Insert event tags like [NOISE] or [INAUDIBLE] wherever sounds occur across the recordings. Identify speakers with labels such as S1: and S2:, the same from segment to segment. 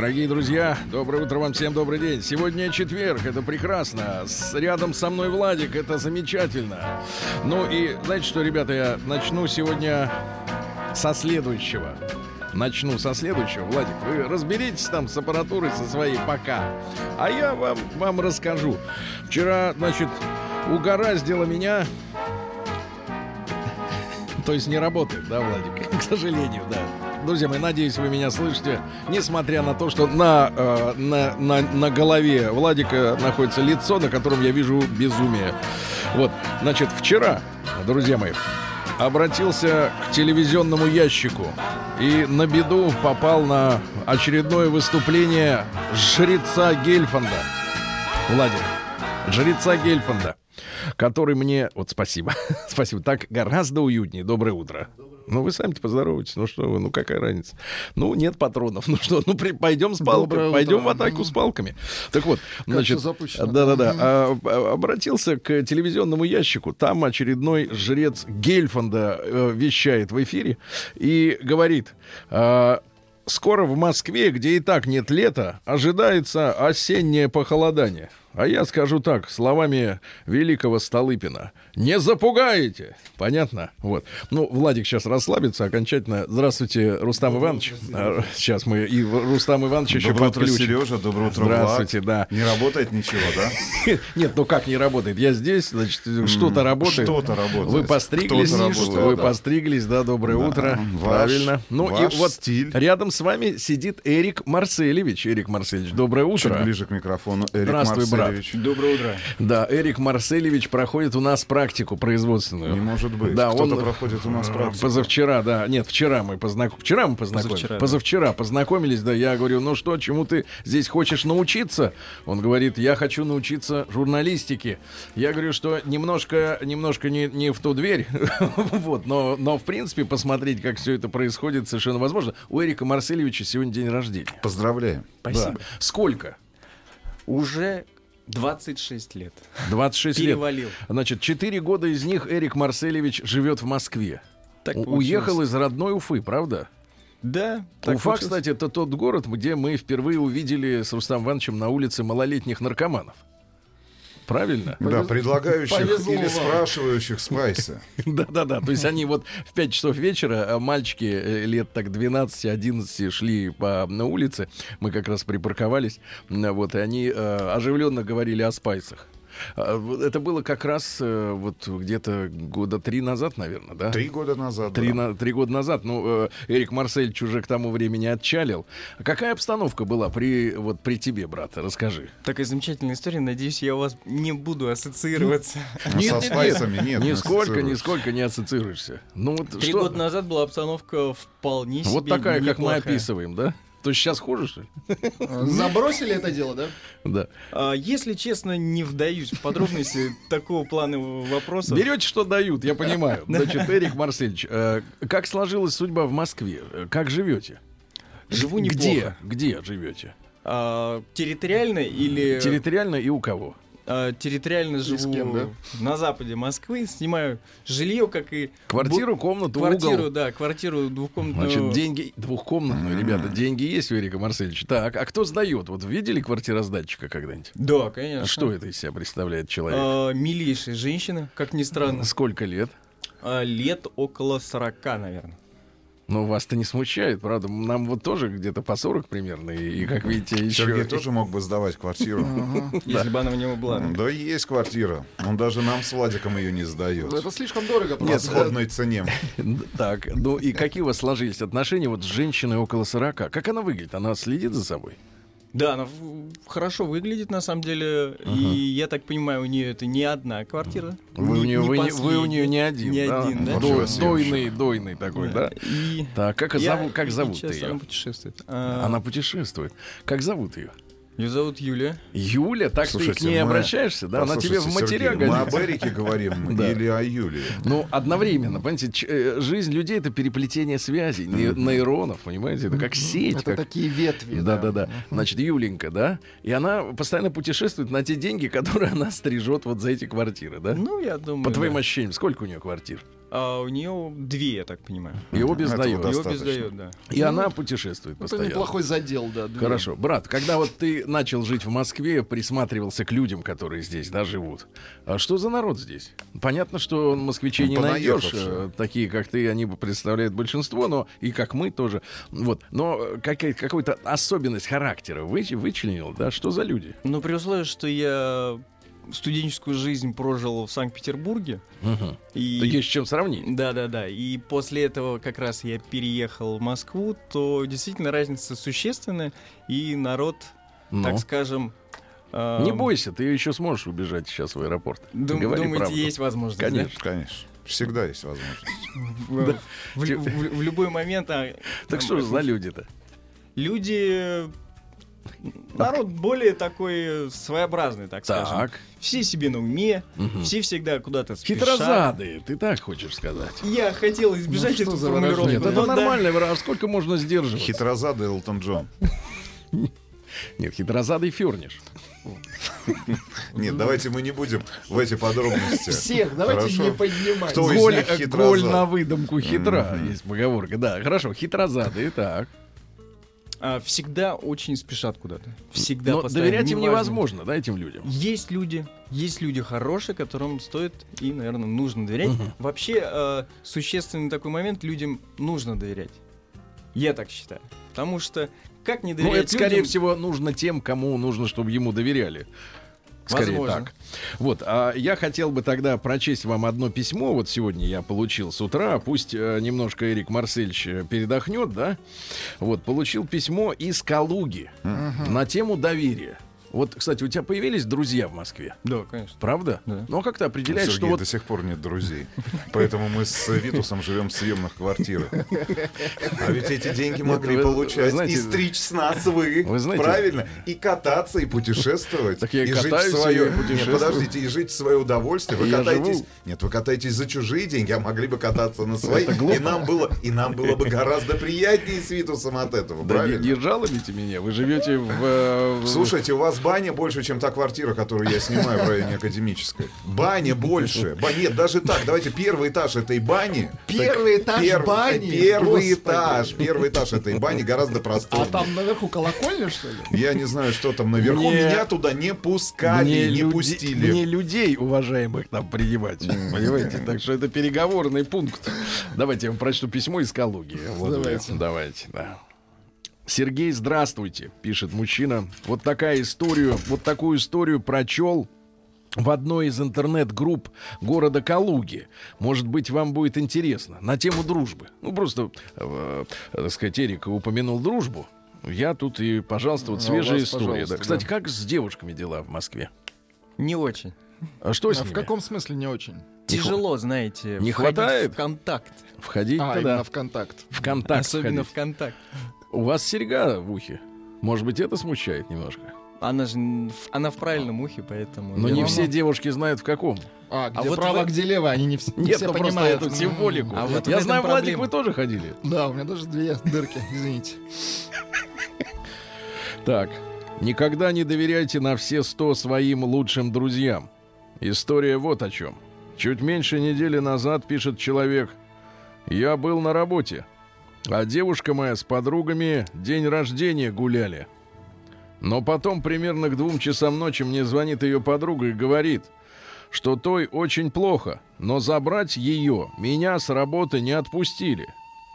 S1: Дорогие друзья, доброе утро вам всем, добрый день. Сегодня четверг, это прекрасно. С, рядом со мной Владик, это замечательно. Ну и знаете что, ребята, я начну сегодня со следующего. Начну со следующего. Владик, вы разберитесь там с аппаратурой со своей пока. А я вам, вам расскажу. Вчера, значит, угораздило меня... [LAUGHS] То есть не работает, да, Владик? [LAUGHS] К сожалению, да. Друзья мои, надеюсь, вы меня слышите. Несмотря на то, что на, э, на, на, на голове Владика находится лицо, на котором я вижу безумие. Вот, значит, вчера, друзья мои, обратился к телевизионному ящику и на беду попал на очередное выступление жреца Гельфанда. Владик, жреца Гельфанда, который мне... Вот спасибо, [LAUGHS] спасибо, так гораздо уютнее. Доброе утро. Ну, вы сами-то поздоровайтесь. Ну что вы, ну какая разница? Ну, нет патронов. [LAUGHS] Ну что, ну при, пойдем с палками. Пойдем в атаку с палками. Так вот, значит, да-да-да. а, а, обратился к телевизионному ящику. Там очередной жрец Гельфанда э, вещает в эфире и говорит. а, Скоро в Москве, где и так нет лета, ожидается осеннее похолодание. А я скажу так, словами великого Столыпина. Не запугаете! Понятно? Вот. Ну, Владик сейчас расслабится окончательно. Здравствуйте, Рустам Иванович. А, Сейчас мы и Рустам Иванович еще
S2: Доброе утро,
S1: подключим.
S2: Сережа. Доброе утро,
S1: Здравствуйте,
S2: Влад.
S1: да.
S2: Не работает ничего, да? [LAUGHS]
S1: Нет, ну как не работает? Я здесь, значит, что-то работает.
S2: что-то работает.
S1: Вы постриглись,
S2: работает,
S1: вы
S2: да.
S1: постриглись, да, доброе
S2: Да,
S1: утро.
S2: ваш-
S1: Правильно. Ну
S2: ваш
S1: и вот
S2: стиль.
S1: рядом с вами сидит Эрик Марселевич. Эрик Марселевич, доброе
S2: Чуть
S1: утро.
S2: ближе к микрофону. Эрик
S1: Здравствуй, брат.
S2: Марселевич.
S3: Доброе утро.
S1: Да, Эрик Марселевич проходит у нас практику производственную.
S2: Не может быть.
S1: Да,
S2: Кто-то
S1: он
S2: проходит у нас
S1: э,
S2: практику.
S1: Позавчера, да. Нет, вчера мы познакомились. Вчера мы познакомились.
S3: Позавчера, да.
S1: Позавчера познакомились, да. Я говорю, ну что, чему ты здесь хочешь научиться? Он говорит, я хочу научиться журналистике. Я говорю, что немножко, немножко не, не в ту дверь. [LAUGHS] вот, но, но в принципе посмотреть, как все это происходит, совершенно возможно. У Эрика Марселевича сегодня день рождения.
S2: Поздравляем.
S3: Спасибо.
S1: Да. Сколько?
S3: Уже 26 лет.
S1: 26 лет.
S3: Перевалил.
S1: Значит, 4 года из них Эрик Марселевич живет в Москве.
S3: Так
S1: У-. Уехал из родной Уфы, правда?
S3: Да. так
S1: Уфа,
S3: получилось.
S1: кстати, это тот город, где мы впервые увидели с Рустам Ивановичем на улице малолетних наркоманов. Правильно?
S2: Да, предлагающих
S3: повезло
S2: или
S3: вам.
S2: спрашивающих спайса. [LAUGHS]
S1: Да-да-да. То есть они вот в 5 часов вечера, а мальчики э, лет так 12-11 шли по на улице. Мы как раз припарковались. Вот, и они э, оживленно говорили о спайсах. А, Это было как раз э, вот где-то года три назад, наверное, да?
S2: Три года назад.
S1: Три,
S2: да.
S1: на- три года назад. Ну, э, Эрик Марсельч уже к тому времени отчалил. А Какая обстановка была при, вот, при тебе, брат? Расскажи.
S3: Такая замечательная история. Надеюсь, я у вас не буду ассоциироваться. [LAUGHS]
S2: Ну, Со спайсами нет. не
S1: нисколько, нисколько не ассоциируешься. Ну, вот
S3: Три года назад была обстановка вполне себе
S1: Вот такая, как мы описываем, да? То сейчас хуже, что ли? [LAUGHS]
S4: Забросили это дело, да?
S1: Да.
S3: А, Если честно, не вдаюсь в подробности [LAUGHS] такого плана вопроса.
S1: Берете, что дают, я понимаю. Значит, Эрик Марсельевич, э, как сложилась судьба в Москве? Как живете?
S3: Живу
S1: Где?
S3: неплохо.
S1: Где живете?
S3: А, территориально или...
S1: Территориально и у кого?
S3: А, территориально
S4: с
S3: живу
S4: кем, да?
S3: на западе Москвы, снимаю жилье, как и...
S1: Квартиру, комнату,
S3: Квартиру,
S1: угол?
S3: да, квартиру двухкомнатную.
S1: Значит, деньги двухкомнатную, ребята, деньги есть у Эрика Марсельевича. Так, а кто сдает? Вот видели квартиросдатчика когда-нибудь?
S3: Да, конечно.
S1: Что это из себя представляет человек?
S3: А, милейшая женщина, как ни странно.
S1: Сколько лет?
S3: А, лет около 40, наверное.
S1: Ну, вас-то не смущает, правда? Нам вот тоже где-то по 40 примерно. И, как видите, еще...
S2: Сергей тоже мог бы сдавать квартиру.
S3: Если бы она у него была.
S2: Да есть квартира. Он даже нам с Владиком ее не сдает.
S4: Ну, Это слишком дорого.
S2: По сходной цене. [LAUGHS]
S1: Так, ну и какие у вас сложились отношения вот с женщиной около 40? Как она выглядит? Она следит за собой?
S3: Да, она хорошо выглядит на самом деле. И я так понимаю, у нее это не одна квартира.
S1: Вы, у
S3: Не-
S1: нее,
S3: не
S1: вы, не, вы у нее не один,
S3: Не
S1: да?
S3: один, да?
S2: Себе.
S1: дойный, дойный такой, да?
S3: И
S1: Так, как,
S3: я-
S1: зовут, как зовут ее?
S3: Она путешествует. А,
S1: Она путешествует. Как зовут ее?
S3: Ее зовут Юлия.
S1: Юля, так ты
S2: Слушайте,
S1: к ней
S2: мы-
S1: обращаешься, да? Она тебе в матеря
S2: Сергей, Мы об Эрике говорим [LAUGHS] или о Юлии?
S1: Ну, одновременно, понимаете, э, жизнь людей это переплетение связей, ней- нейронов, понимаете, это как сеть.
S4: Это
S1: как-
S4: такие ветви.
S1: Да, да, да. Значит, Юленька, да? И она постоянно путешествует на те деньги, [LAUGHS] которые она стрижет вот за эти квартиры, да?
S3: Ну, я думаю.
S1: По твоим ощущениям, сколько у нее квартир?
S3: А у нее две, я так понимаю.
S1: И обе
S2: Этого
S1: сдает.
S3: Его
S2: Достаточно.
S3: бездает, да.
S1: И она путешествует
S4: Это
S1: постоянно.
S4: неплохой задел, да. две.
S1: Хорошо, брат, когда вот ты начал жить в Москве, присматривался к людям, которые здесь, да, живут. А что за народ здесь? Понятно, что москвичей
S2: Ну,
S1: не найдешь, э, такие, как ты, они представляют большинство, но и как мы тоже. Вот, но э, какая- какую-то особенность характера вы, вычленил, да? Что за люди?
S3: Но при условии, что я студенческую жизнь прожил в Санкт-Петербурге.
S1: Угу.
S3: И...
S1: Есть с чем сравнить.
S3: Да, да, да. И после этого как раз я переехал в Москву, то действительно разница существенная, и народ,
S1: Ну,
S3: так скажем. э,
S1: не бойся, ты еще сможешь убежать сейчас в аэропорт.
S3: дум-
S1: Говори
S3: думаете,
S1: правду.
S3: есть возможность? да?
S1: Конечно.
S2: Конечно. Всегда есть возможность.
S3: В, в лю- в- в любой момент. а,
S1: Так что же за люди-то?
S3: Люди. Народ более такой своеобразный, так, скажем.
S1: Так.
S3: Все себе на уме,
S1: Мгм.
S3: все всегда куда-то спешат.
S1: Хитрозадые, ты так хочешь сказать.
S3: Я хотел избежать
S4: Ну,
S3: эту формулировку.
S1: Нет, это
S3: да.
S1: нормальный выражение. А Сколько можно сдерживаться?
S2: Хитрозадый Элтон Джон. [LAUGHS]
S1: Нет, хитрозадый ферниш. [LAUGHS]
S2: Нет, давайте мы не будем в эти подробности.
S4: Всех, давайте не поднимать.
S2: Кто из
S1: Голь,
S2: них
S1: э,
S2: хитрозад?
S1: голь на выдумку хитра. Есть поговорка. Да, хорошо, хитрозадые, так.
S3: А, всегда очень спешат куда-то. Всегда
S1: Но доверять им
S3: неважно.
S1: невозможно, да, этим людям.
S3: Есть люди, есть люди хорошие, которым стоит и, наверное, нужно доверять.
S1: Мгм.
S3: Вообще, э, существенный такой момент, людям нужно доверять. Я так считаю. Потому что как не
S1: Ну,
S3: доверять
S1: это, скорее
S3: людям-
S1: всего, нужно тем, кому нужно, чтобы ему доверяли. Скорее
S3: Возможно.
S1: так. Вот, а я хотел бы тогда прочесть вам одно письмо. Вот сегодня я получил с утра. Пусть э, немножко Эрик Марсельевич э, передохнет, да? Вот, получил письмо из Калуги на тему доверия. Вот, кстати, у тебя появились друзья в Москве?
S3: Да, конечно.
S1: Правда?
S3: Да.
S1: Ну, а как ты
S2: У
S1: определяешь, что
S2: Сергея
S1: вот
S2: до сих пор нет друзей. Поэтому мы с Витусом живем в съемных квартирах. А ведь эти деньги могли
S1: вы-
S2: получать
S1: знаете-
S2: и стричь с нас вы.
S1: Вы знаете-
S2: Правильно? И кататься, и путешествовать.
S1: Так я и
S2: и жить в свое...
S1: и путешествую.
S2: Нет, подождите, и жить в свое удовольствие. Вы
S1: Я
S2: катаетесь...
S1: живу.
S2: Нет, вы катаетесь за чужие деньги, а могли бы кататься на свои.
S1: Это глупо.
S2: И нам было, и нам было бы гораздо приятнее с Витусом от этого.
S1: Да не,
S2: Правильно?
S1: не жалуете меня? Вы живете в... э, в-
S2: Слушайте, у вас баня больше, чем та квартира, которую я снимаю в районе академической. Баня больше. Ба- Нет, даже так. Давайте первый этаж этой бани.
S4: Первый этаж
S2: Пер-
S4: бани.
S2: Первый
S4: Господи.
S2: этаж. Первый этаж этой бани гораздо
S4: А
S2: просторнее.
S4: там наверху колокольня, что ли?
S2: Я не знаю, что там наверху.
S1: Мне-
S2: Меня туда не пускали, не
S1: люди-
S2: пустили.
S1: мне людей уважаемых там принимать. Понимаете? Так что это переговорный пункт. Давайте я вам прочту письмо из Калуги. Вот,
S4: Давайте.
S1: Давайте, да. Сергей, здравствуйте, пишет мужчина. Вот такая историю, вот такую историю прочел в одной из интернет-групп города Калуги. Может быть, вам будет интересно. На тему дружбы. Ну, просто, э, так сказать, Эрик упомянул дружбу. Я тут и, пожалуйста, вот
S4: Ну,
S1: свежая история. да. Кстати,
S4: да.
S1: как с девушками дела в Москве?
S3: Не очень.
S1: А что с
S4: А
S1: ними?
S4: в каком смысле не очень?
S3: Тяжело, знаете,
S1: Не
S3: входить
S1: хватает?
S3: в контакт.
S1: Входить
S4: А,
S1: туда,
S4: именно в контакт.
S1: в контакт
S3: Особенно
S1: входить.
S3: в контакт.
S1: У вас серьга в ухе. Может быть, это смущает немножко.
S3: Она же в- она в правильном ухе, поэтому.
S1: Но не
S3: думаю-
S1: все девушки знают в каком.
S4: А, где
S3: вот
S4: право,
S3: вы-
S4: где лево, они не, вс- не
S1: Нет,
S4: все
S1: ну просто
S4: понимают.
S1: эту символику.
S3: А вот в
S1: Я знаю, Владик,
S3: проблема.
S1: вы тоже ходили.
S4: Да, у меня даже две дырки, извините.
S1: Так, никогда не доверяйте на все сто своим лучшим друзьям. История вот о чем. Чуть меньше недели назад пишет человек. Я был на работе, а девушка моя с подругами день рождения гуляли. Но потом примерно к двум часам ночи мне звонит ее подруга и говорит, что той очень плохо, но забрать ее меня с работы не отпустили.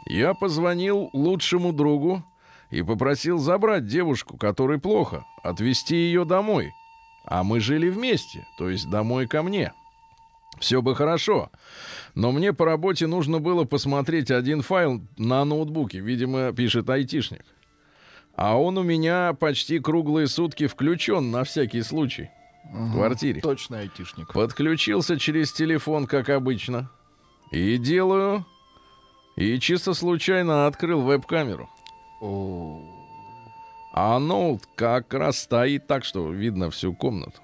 S1: Я позвонил лучшему другу и попросил забрать девушку, которой плохо, отвезти ее домой. А мы жили вместе, то есть домой ко мне. Все бы хорошо, но мне по работе нужно было посмотреть один файл на ноутбуке, видимо, пишет айтишник. А он у меня почти круглые сутки включен на всякий случай в квартире.
S4: Точно айтишник.
S1: Подключился через телефон, как обычно. И делаю... И чисто случайно открыл веб-камеру. А оно вот как раз стоит так, что видно всю комнату.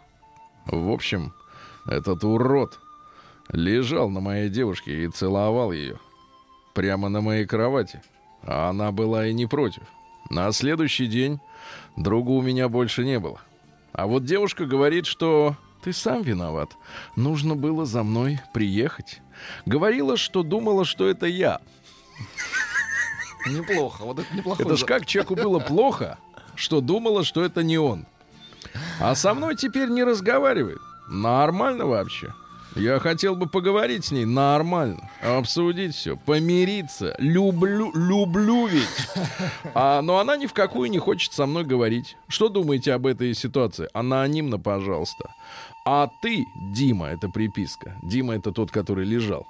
S1: В общем, этот урод лежал на моей девушке и целовал ее. Прямо на моей кровати. А она была и не против. На следующий день друга у меня больше не было. А вот девушка говорит, что ты сам виноват. Нужно было за мной приехать. Говорила, что думала, что это я.
S4: Неплохо. Вот это неплохо.
S1: Это ж как человеку было плохо, что думала, что это не он. А со мной теперь не разговаривает. Нормально вообще. Я хотел бы поговорить с ней нормально, обсудить все, помириться. Люблю, люблю ведь. А, но она ни в какую не хочет со мной говорить. Что думаете об этой ситуации? Анонимно, пожалуйста. А ты, Дима, это приписка. Дима это тот, который лежал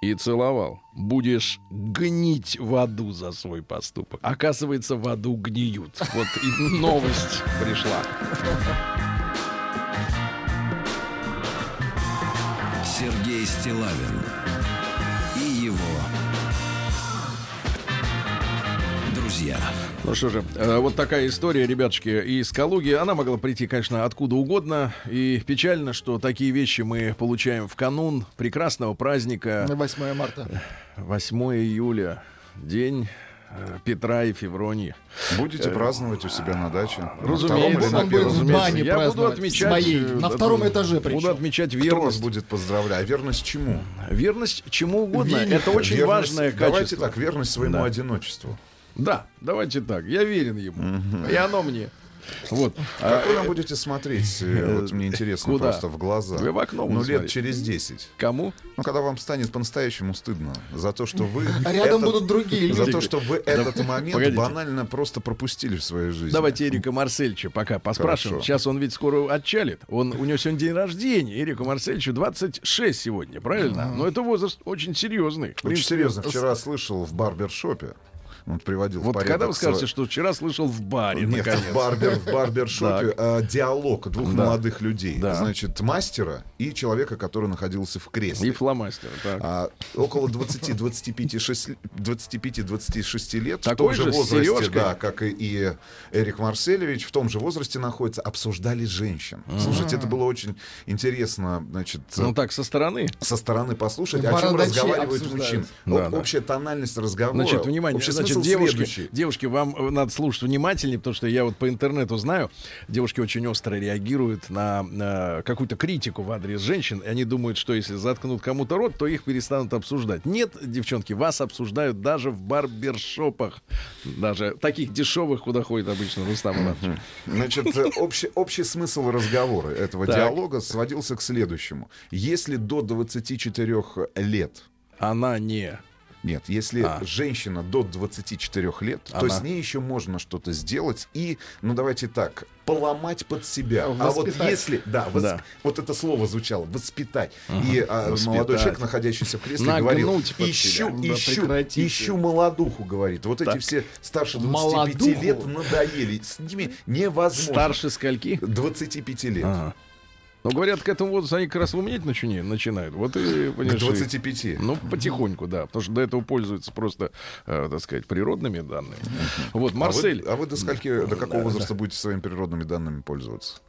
S1: и целовал. Будешь гнить в аду за свой поступок. Оказывается, в аду гниют. Вот и новость пришла.
S5: Стилавин и его друзья.
S1: Ну что же, э, вот такая история, ребятушки, из Калуги. Она могла прийти, конечно, откуда угодно. И печально, что такие вещи мы получаем в канун прекрасного праздника.
S4: На 8 марта.
S1: 8 июля. День Петра и Февронии.
S2: Будете праздновать у себя на даче? На
S1: Разумеется,
S2: на
S4: он будет в бане
S1: Я буду отмечать...
S4: своей,
S1: э,
S4: на втором этаже
S1: Буду
S4: причем.
S1: отмечать
S2: Кто вас
S1: верность.
S2: будет поздравлять? А верность чему?
S1: Верность чему угодно.
S4: Веник.
S1: Это очень
S2: Верность-
S1: важное
S2: Давайте
S1: качество.
S2: так, верность своему
S1: Да.
S2: одиночеству.
S1: Да, давайте так. Я верен ему. И оно мне. Вот. А,
S2: Как вы нам будете смотреть? э, Вот мне интересно
S1: Куда?
S2: просто в глаза.
S1: Вы в окно
S2: Ну, лет через 10.
S1: Кому?
S2: Ну, когда вам станет по-настоящему стыдно за то, что вы...
S4: А [LAUGHS] рядом
S2: этот-
S4: будут другие
S2: За
S4: люди.
S2: то, что вы этот момент
S1: погодите.
S2: банально просто пропустили в своей жизни.
S1: Давайте Эрика Марсельча пока поспрашиваем.
S2: Хорошо.
S1: Сейчас он ведь скоро отчалит. Он, у него сегодня день рождения. Эрику Марсельчу 26 сегодня, правильно? Но это возраст очень серьезный.
S2: Очень серьезно. Вчера слышал в барбершопе, он приводил в
S1: Вот
S2: порядок
S1: когда вы скажете, что вчера слышал в баре,
S2: Нет,
S1: наконец.
S2: в, барбер, в барбершопе э, диалог двух
S1: Да.
S2: молодых людей.
S1: Да.
S2: Значит, мастера и человека, который находился в кресле.
S1: И фломастер. Так.
S2: А, около 20-25-26 лет,
S1: Такой
S2: в том же
S1: же,
S2: возрасте,
S1: сережкой?
S2: да, как и, и Эрик Марселевич, в том же возрасте находится, обсуждали женщин. Слушайте, это было очень интересно, значит,
S1: Ну так, со стороны.
S2: со стороны послушать, о чем разговаривают мужчины.
S1: Да,
S2: Об-
S1: да.
S2: Общая тональность разговора.
S1: Значит, внимание, значит,
S2: смысл
S1: девушки,
S2: следующий.
S1: девушки, вам э, надо слушать внимательнее, потому что я вот по интернету знаю, девушки очень остро реагируют на, на какую-то критику в адрес женщин, и они думают, что если заткнут кому-то рот, то их перестанут обсуждать. Нет, девчонки, вас обсуждают даже в барбершопах, даже таких дешевых, куда ходит обычно Рустам Иванович.
S2: Значит, э, общий, общий смысл разговора этого
S1: Так.
S2: диалога сводился к следующему. Если до 24 лет
S1: Она не...
S2: Нет, если
S1: А.
S2: женщина до 24 лет, то
S1: Она.
S2: с ней еще можно что-то сделать и, ну давайте так, поломать под себя. А вот
S4: Воспитать.
S2: если, да, вос-
S1: Да.
S2: вот это слово звучало, воспитать. И а,
S1: Воспитать.
S2: молодой человек, находящийся в кресле,
S1: Нагнуть
S2: говорил, ищу,
S1: себя.
S4: Да
S2: ищу,
S4: прекратите.
S2: ищу молодуху, говорит. Вот эти
S1: Так.
S2: все старше 25
S4: Молодуху?
S2: лет надоели. С ними невозможно.
S1: Старше скольки?
S2: 25 лет.
S1: Ага. Ну, говорят, к этому возрасту они как раз умнеть начини- начинают. Вот и,
S2: К
S1: понимаешь, и-
S2: 25.
S1: Ну, потихоньку, да. Потому что до этого пользуются просто, э, так сказать, природными данными. Вот, Марсель.
S2: А вы, а вы до скольки, до какого возраста будете своими природными данными пользоваться?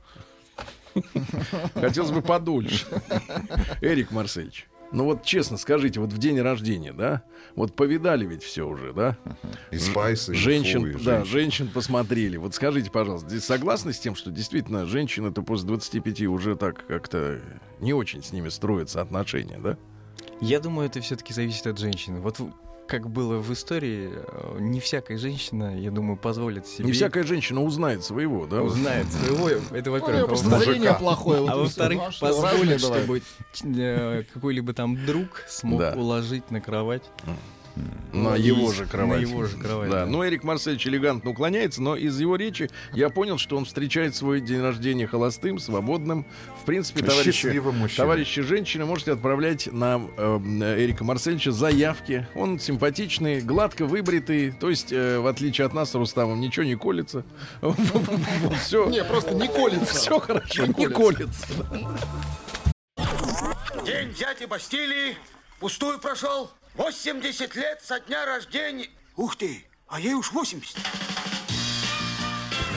S1: Хотелось бы подольше. Эрик Марсельевич. Ну вот честно скажите, вот в день рождения, да? Вот повидали ведь все уже, да?
S2: И спайсы, и
S1: женщин,
S2: фу, и
S1: да,
S2: женщин.
S1: женщин посмотрели. Вот скажите, пожалуйста, здесь согласны с тем, что действительно женщины-то после 25 уже так как-то не очень с ними строятся отношения, да?
S3: Я думаю, это все-таки зависит от женщины. Вот как было в истории, э, не всякая женщина, я думаю, позволит себе...
S1: Не всякая женщина узнает своего, да?
S3: узнает [LAUGHS] своего. Это
S4: Ну,
S3: во-первых. Во-вторых-
S4: зрение плохое.
S3: А во-вторых,
S4: Ну, а
S3: позволит, чтобы э, какой-либо там друг смог
S1: Да.
S3: уложить на кровать.
S1: На
S3: И
S1: его же кровать.
S3: На его же кровать.
S1: Да,
S3: да.
S1: ну Эрик Марсельевич элегантно уклоняется, но из его речи я понял, что он встречает свой день рождения холостым, свободным. В принципе, товарищи, товарищи женщины, можете отправлять на э, Эрика Марсельевича заявки. Он симпатичный, гладко выбритый, то есть, э, в отличие от нас с Рустамом, ничего не колется. [LAUGHS] Все,
S4: Не, просто не колется.
S1: все хорошо, не колется.
S6: День дяди Бастилии пустую прошел. 80 лет со дня рождения. Ух ты, а ей уж 80.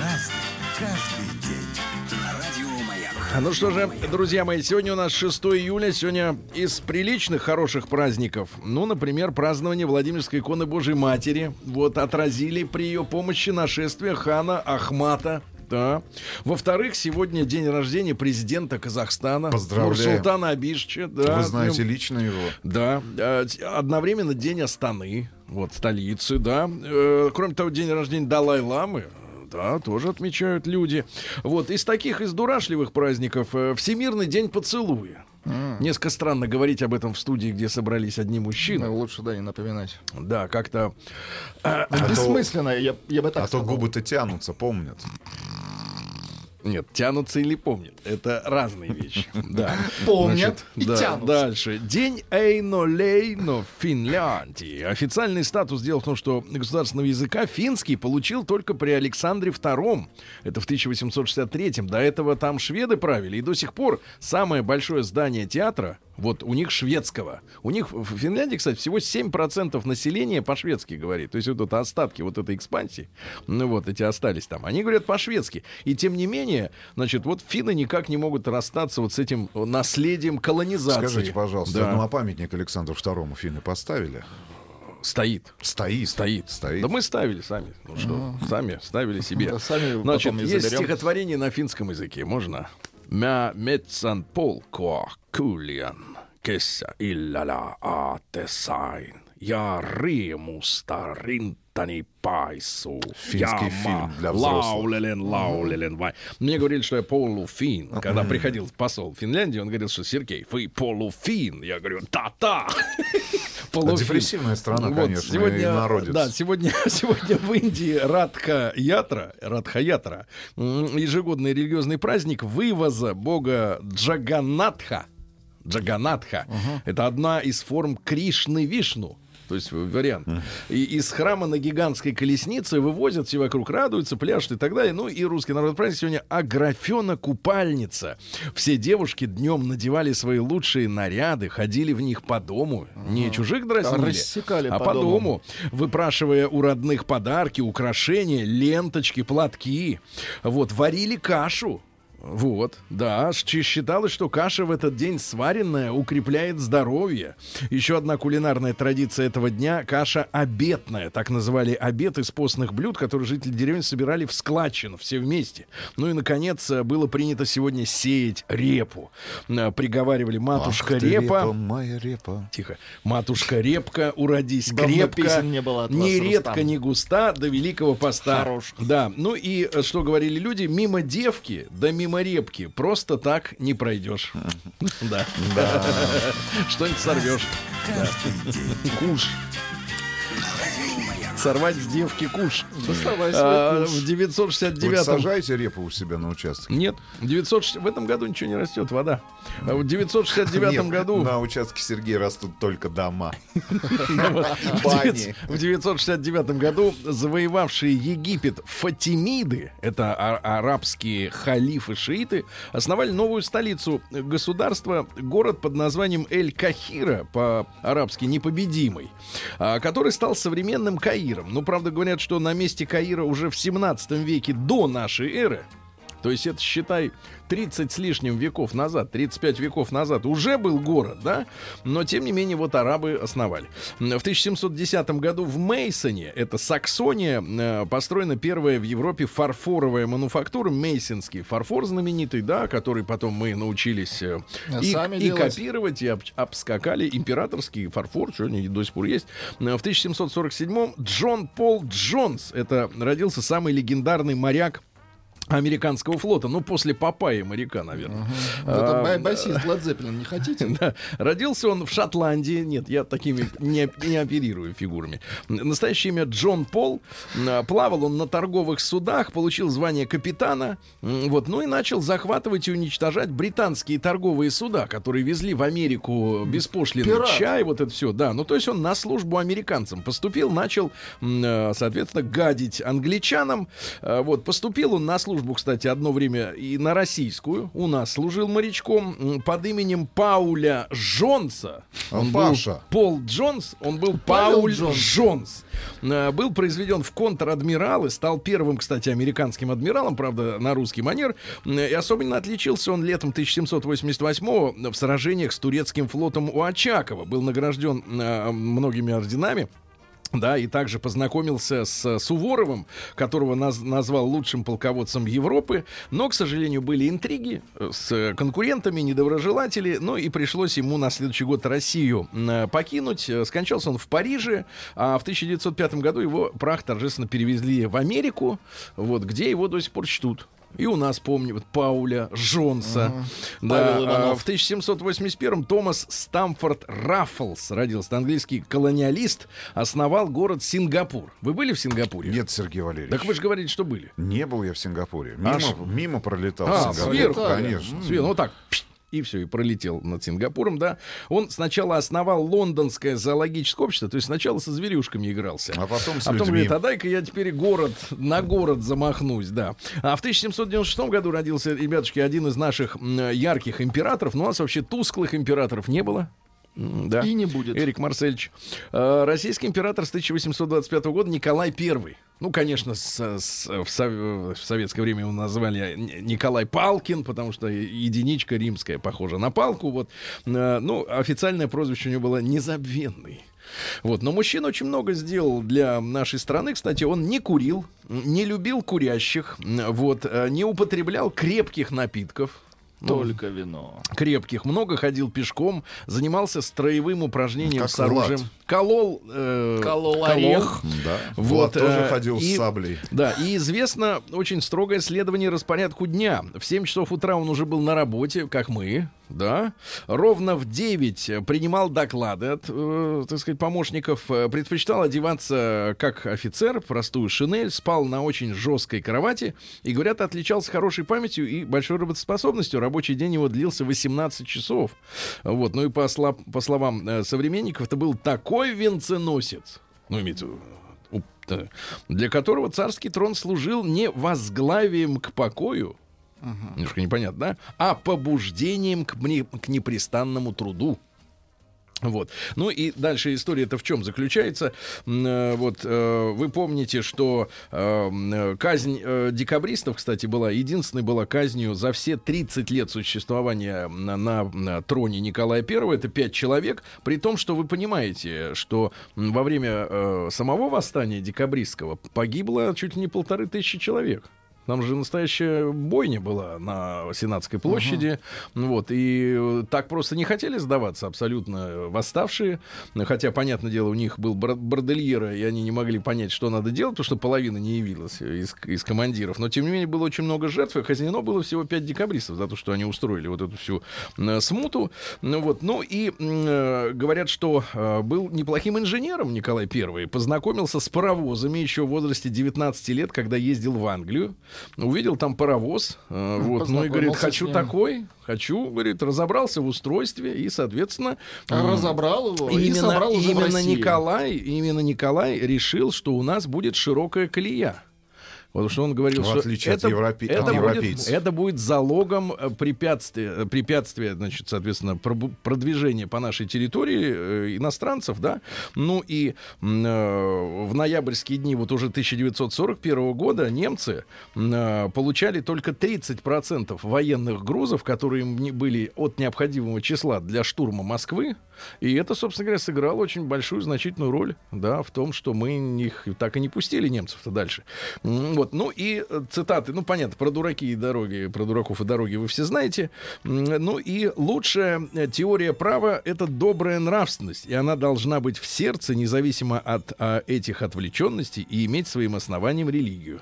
S1: Разный, каждый ну что же, друзья мои, сегодня у нас 6 июля. Сегодня из приличных, хороших праздников, ну, например, празднование Владимирской иконы Божьей Матери. Вот отразили при ее помощи нашествие хана Ахмата да. Во-вторых, сегодня день рождения президента Казахстана.
S2: Поздравляем.
S1: Нурсултана Абишевича. Да,
S2: Вы знаете лично его.
S1: да, э, одновременно день Астаны, вот столицы, да. Э, Кроме того, день рождения Далай-ламы, да, тоже отмечают люди. Вот из таких из дурашливых праздников э, Всемирный день поцелуя. Несколько странно говорить об этом в студии, где собрались одни мужчины.
S4: Ну, лучше, да, не напоминать.
S1: Да, как-то
S4: Бессмысленно, я, я бы так
S2: А то
S4: сказал.
S2: губы-то тянутся, помнят.
S1: Нет, тянутся или помнят. Это разные вещи. [LAUGHS] Да.
S4: Помнят и
S1: да,
S4: тянутся.
S1: Дальше. День Эйно Лейно в Финляндии. Официальный статус. Дело в том, что государственного языка финский получил только при Александре II. Это в 1863-м. До этого там шведы правили. И до сих пор самое большое здание театра вот у них шведского. У них в Финляндии, кстати, всего 7% населения по-шведски говорит. То есть вот это остатки вот этой экспансии, ну вот эти остались там, они говорят по-шведски. И тем не менее, значит, вот финны никак не могут расстаться вот с этим наследием колонизации.
S2: Скажите, пожалуйста,
S1: Да.
S2: ну а памятник Александру II финны поставили?
S1: Стоит.
S2: Стоит.
S1: Стоит.
S2: Стоит.
S1: Да мы ставили сами. Ну что, сами ставили себе.
S4: Да, сами
S1: Значит, есть
S4: заберем.
S1: стихотворение на финском языке. Можно? Мя метсан полко кульян кесä illalla aatesain. Ja riemusta rintani paisuu.
S2: Финский
S1: Я
S2: фильм для взрослых.
S1: Лаулелен, лаулелен, вай. Мне говорили, что я полуфин. Когда приходил посол в Финляндию, он говорил, что Сергей, вы полуфин. Я говорю, та-та. [LAUGHS] Полуфин.
S2: депрессивная страна,
S1: Вот,
S2: конечно,
S1: сегодня,
S2: и народец.
S1: Да, сегодня, [LAUGHS] сегодня в Индии Радха Ятра, Радха Ятра, м, ежегодный религиозный праздник вывоза бога Джаганатха. Джаганатха. Это одна из форм Кришны Вишну. То есть вариант. И из храма на гигантской колеснице вывозят, все вокруг радуются, пляшут и так далее. Ну и русский народный праздник сегодня Аграфена-купальница. Все девушки днем надевали свои лучшие наряды, ходили в них по дому. Не чужих дразнили, а
S4: по
S1: по,
S4: дому.
S1: дому, выпрашивая у родных подарки, украшения, ленточки, платки. Вот, варили кашу. Вот, да, считалось, что каша в этот день сваренная укрепляет здоровье. Еще одна кулинарная традиция этого дня – каша обетная. Так называли обед из постных блюд, которые жители деревни собирали в складчину все вместе. Ну и, наконец, э, было принято сегодня сеять репу. Э, Приговаривали матушка
S2: Ах ты,
S1: репа.
S2: моя репа.
S1: Тихо. Матушка репка, уродись
S4: Давно
S1: крепко,
S4: не было от вас,
S1: не редко, не густа, до великого поста.
S4: Хорош.
S1: Да, ну и э, что говорили люди, мимо девки, да мимо репки, просто так не пройдешь. Да. [LAUGHS] Что-нибудь сорвешь. Куш. Сорвать с девки куш.
S4: Доставай свой
S1: А,
S4: куш.
S1: В
S2: Вы
S1: 969
S2: сажаете репу у себя на участке?
S1: Нет, 906 в этом году ничего не растет, вода. А в 969
S2: Нет,
S1: году...
S2: На участке Сергея растут только дома. [LAUGHS]
S1: В
S2: Бани.
S1: 969 году завоевавшие Египет Фатимиды, это а- арабские халифы-шииты, основали новую столицу государства, город под названием Эль-Кахира, по-арабски непобедимый, который стал современным Каиром. Ну, правда, говорят, что на месте Каира уже в 17 веке до нашей эры то есть это, считай, 30 с лишним веков назад, 35 веков назад уже был город, да? Но, тем не менее, вот арабы основали. В 1710 году в Мейсоне, это Саксония, э, построена первая в Европе фарфоровая мануфактура, мейсонский фарфор знаменитый, да, который потом мы научились э, и,
S4: Сами
S1: и
S4: делать.
S1: копировать, и об- обскакали. Императорский фарфор, что они до сих пор есть. В 1747 Джон Пол Джонс, это родился самый легендарный моряк американского флота, ну, после Папайи моряка, наверное.
S4: Это
S1: А,
S4: бай- басист Led Zeppelin не хотите? [LAUGHS]
S1: Да. Родился он в Шотландии. Нет, я такими не, не оперирую фигурами. Настоящее имя Джон Пол. М, Плавал он на торговых судах, получил звание капитана. Вот, ну и начал захватывать и уничтожать британские торговые суда, которые везли в Америку беспошлиный
S4: Пират.
S1: чай, вот это все. Да, ну то есть он на службу американцам поступил, начал, э, соответственно, гадить англичанам. Э, Вот, поступил он на службу службу, кстати, одно время и на российскую. У нас служил морячком под именем Пауля Джонса.
S2: А,
S1: Он
S2: Паша.
S1: был Пол Джонс, он был
S4: Павел
S1: Пауль
S4: Джонс.
S1: Джонс. Э, Был произведен в контр-адмиралы, стал первым, кстати, американским адмиралом, правда, на русский манер. И особенно отличился он летом 1788 в сражениях с турецким флотом у Очакова. Был награжден э, многими орденами. Да, и также познакомился с Суворовым, которого наз- назвал лучшим полководцем Европы. Но, к сожалению, были интриги э, с конкурентами, недоброжелатели. Ну и пришлось ему на следующий год Россию э, покинуть. Э, Скончался он в Париже, а в 1905 году его прах торжественно перевезли в Америку, вот, где его до сих пор чтут. И у нас помнят Пауля Джонса. Да,
S4: Павел
S1: а,
S4: Иванов.
S1: в 1781 Томас Стамфорд Раффлс родился, английский колониалист, основал город Сингапур. Вы были в Сингапуре?
S2: Нет, Сергей Валерьевич.
S1: Так вы же говорите, что были.
S2: Не был я в Сингапуре. Мимо,
S1: А
S2: мимо пролетал
S1: А,
S2: в Сингапур.
S1: сверху.
S2: Конечно.
S1: Свет, ну вот так. И все, и пролетел над Сингапуром, да. Он сначала основал лондонское зоологическое общество, то есть сначала со зверюшками игрался.
S2: А потом с
S1: А потом
S2: людьми.
S1: говорит, а дай-ка я теперь город, на город замахнусь, да. А в 1796 году родился, ребятушки, один из наших ярких императоров. Но у нас вообще тусклых императоров не было. Да.
S4: И не будет.
S1: Эрик Марсельевич. Э, Российский император с 1825 года Николай I. Ну, конечно, с- с- в, сов- в советское время его назвали Николай Палкин, потому что единичка римская похожа на палку. Вот. Э, Ну, официальное прозвище у него было Незабвенный. Вот. Но мужчина очень много сделал для нашей страны. Кстати, он не курил, не любил курящих, вот, э, не употреблял крепких напитков. Ну,
S4: Только вино.
S1: крепких, много ходил пешком, занимался строевым упражнением
S2: Как
S1: с оружием,
S2: Влад.
S1: колол, э,
S4: Колол орех.
S2: Да.
S1: Вот,
S2: Вот, тоже
S1: э,
S2: ходил
S1: и-
S2: с саблей.
S1: Да, и известно очень строгое следование распорядку дня. В 7 часов утра он уже был на работе, как мы, да. Ровно в 9 принимал доклады от, э, так сказать, помощников. Э, Предпочитал одеваться как офицер, простую шинель, спал на очень жесткой кровати. И, говорят, отличался хорошей памятью и большой работоспособностью. Рабочий день его длился 18 часов. Вот. Ну и по, сла- по словам э, современников, это был такой венценосец. Ну, имеется в виду, да, для которого царский трон служил не возглавием к покою, немножко непонятно, да, а побуждением к, мне- к непрестанному труду. Вот. Ну и дальше история это в чем заключается? Э, Вот э, вы помните, что э, м, э, казнь декабристов, кстати, была единственной была казнью за все 30 лет существования на, на- троне Николая I. Это 5 человек. При том, что вы понимаете, что во время самого восстания декабристского погибло чуть ли не полторы тысячи человек. Там же настоящая бойня была на Сенатской площади. Ну Вот, и э, так просто не хотели сдаваться абсолютно э, восставшие. Хотя, понятное дело, у них был бор- бордельера, и они не могли понять, что надо делать, потому что половина не явилась из, из командиров. Но, тем не менее, было очень много жертв, и казнено было всего 5 декабристов за то, что они устроили вот эту всю э, смуту. Ну, вот. ну и э, говорят, что э, был неплохим инженером Николай I. Познакомился с паровозами еще в возрасте 19 лет, когда ездил в Англию. Увидел там паровоз. э, вот, ну и говорит, хочу такой, хочу, говорит, разобрался в устройстве и, соответственно... м,
S4: Разобрал его и
S1: Именно,
S4: собрал уже в
S1: именно
S4: России.
S1: Николай, именно Николай решил, что у нас будет широкая колея. Потому что он говорил,
S2: В
S1: что
S2: от
S1: это,
S2: европе-
S1: это,
S2: от
S1: будет, это будет залогом э, препятствия, э, препятствия, значит, соответственно, продвижения по нашей территории э, иностранцев, да. Ну и э, в ноябрьские дни вот уже 1941 года немцы э, получали только 30% военных грузов, которые им не были от необходимого числа для штурма Москвы. И это, собственно говоря, сыграло очень большую, значительную роль, да, в том, что мы их так и не пустили немцев-то дальше. Вот, ну и э, цитаты, ну понятно, про дураки и дороги, про дураков и дороги вы все знаете. Ну и лучшая э, теория права — это добрая нравственность, и она должна быть в сердце, независимо от а, этих отвлеченностей, и иметь своим основанием религию.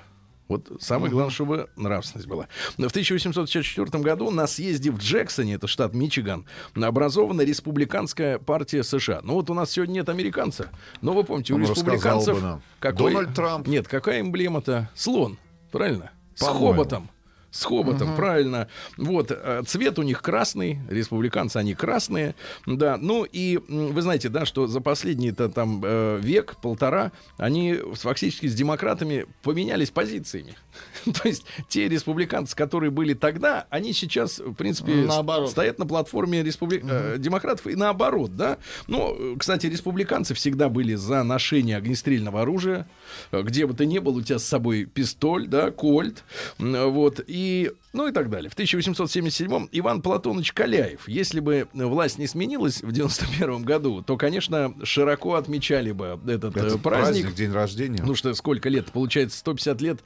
S1: Вот самое главное, чтобы нравственность была. В 1864 году на съезде в Джексоне, это штат Мичиган, образована республиканская партия США. Ну вот у нас сегодня нет американца, но вы помните, у
S2: Он рассказал
S1: республиканцев...
S2: бы нам.
S1: какой-
S2: Дональд Трамп.
S1: Нет, какая эмблема-то? Слон, правильно? С
S2: По-моему.
S1: хоботом. С хоботом, правильно. Вот, э, цвет у них красный, республиканцы, они красные, да. Ну и вы знаете, да, что за последний-то там э, век, полтора, они фактически с демократами поменялись позициями. [LAUGHS] То есть те республиканцы, которые были тогда, они сейчас, в принципе, с-
S4: Наоборот.
S1: стоят на платформе республи- э, демократов и наоборот, да. Ну, кстати, республиканцы всегда были за ношение огнестрельного оружия, где бы ты ни был, у тебя с собой пистоль, да, кольт, вот, и, ну и так далее. В 1877-м Иван Платонович Каляев, если бы власть не сменилась в 91 году, то, конечно, широко отмечали бы этот, э,
S2: Этот
S1: праздник.
S2: праздник, день рождения.
S1: Ну что, сколько лет? Получается, 150 лет,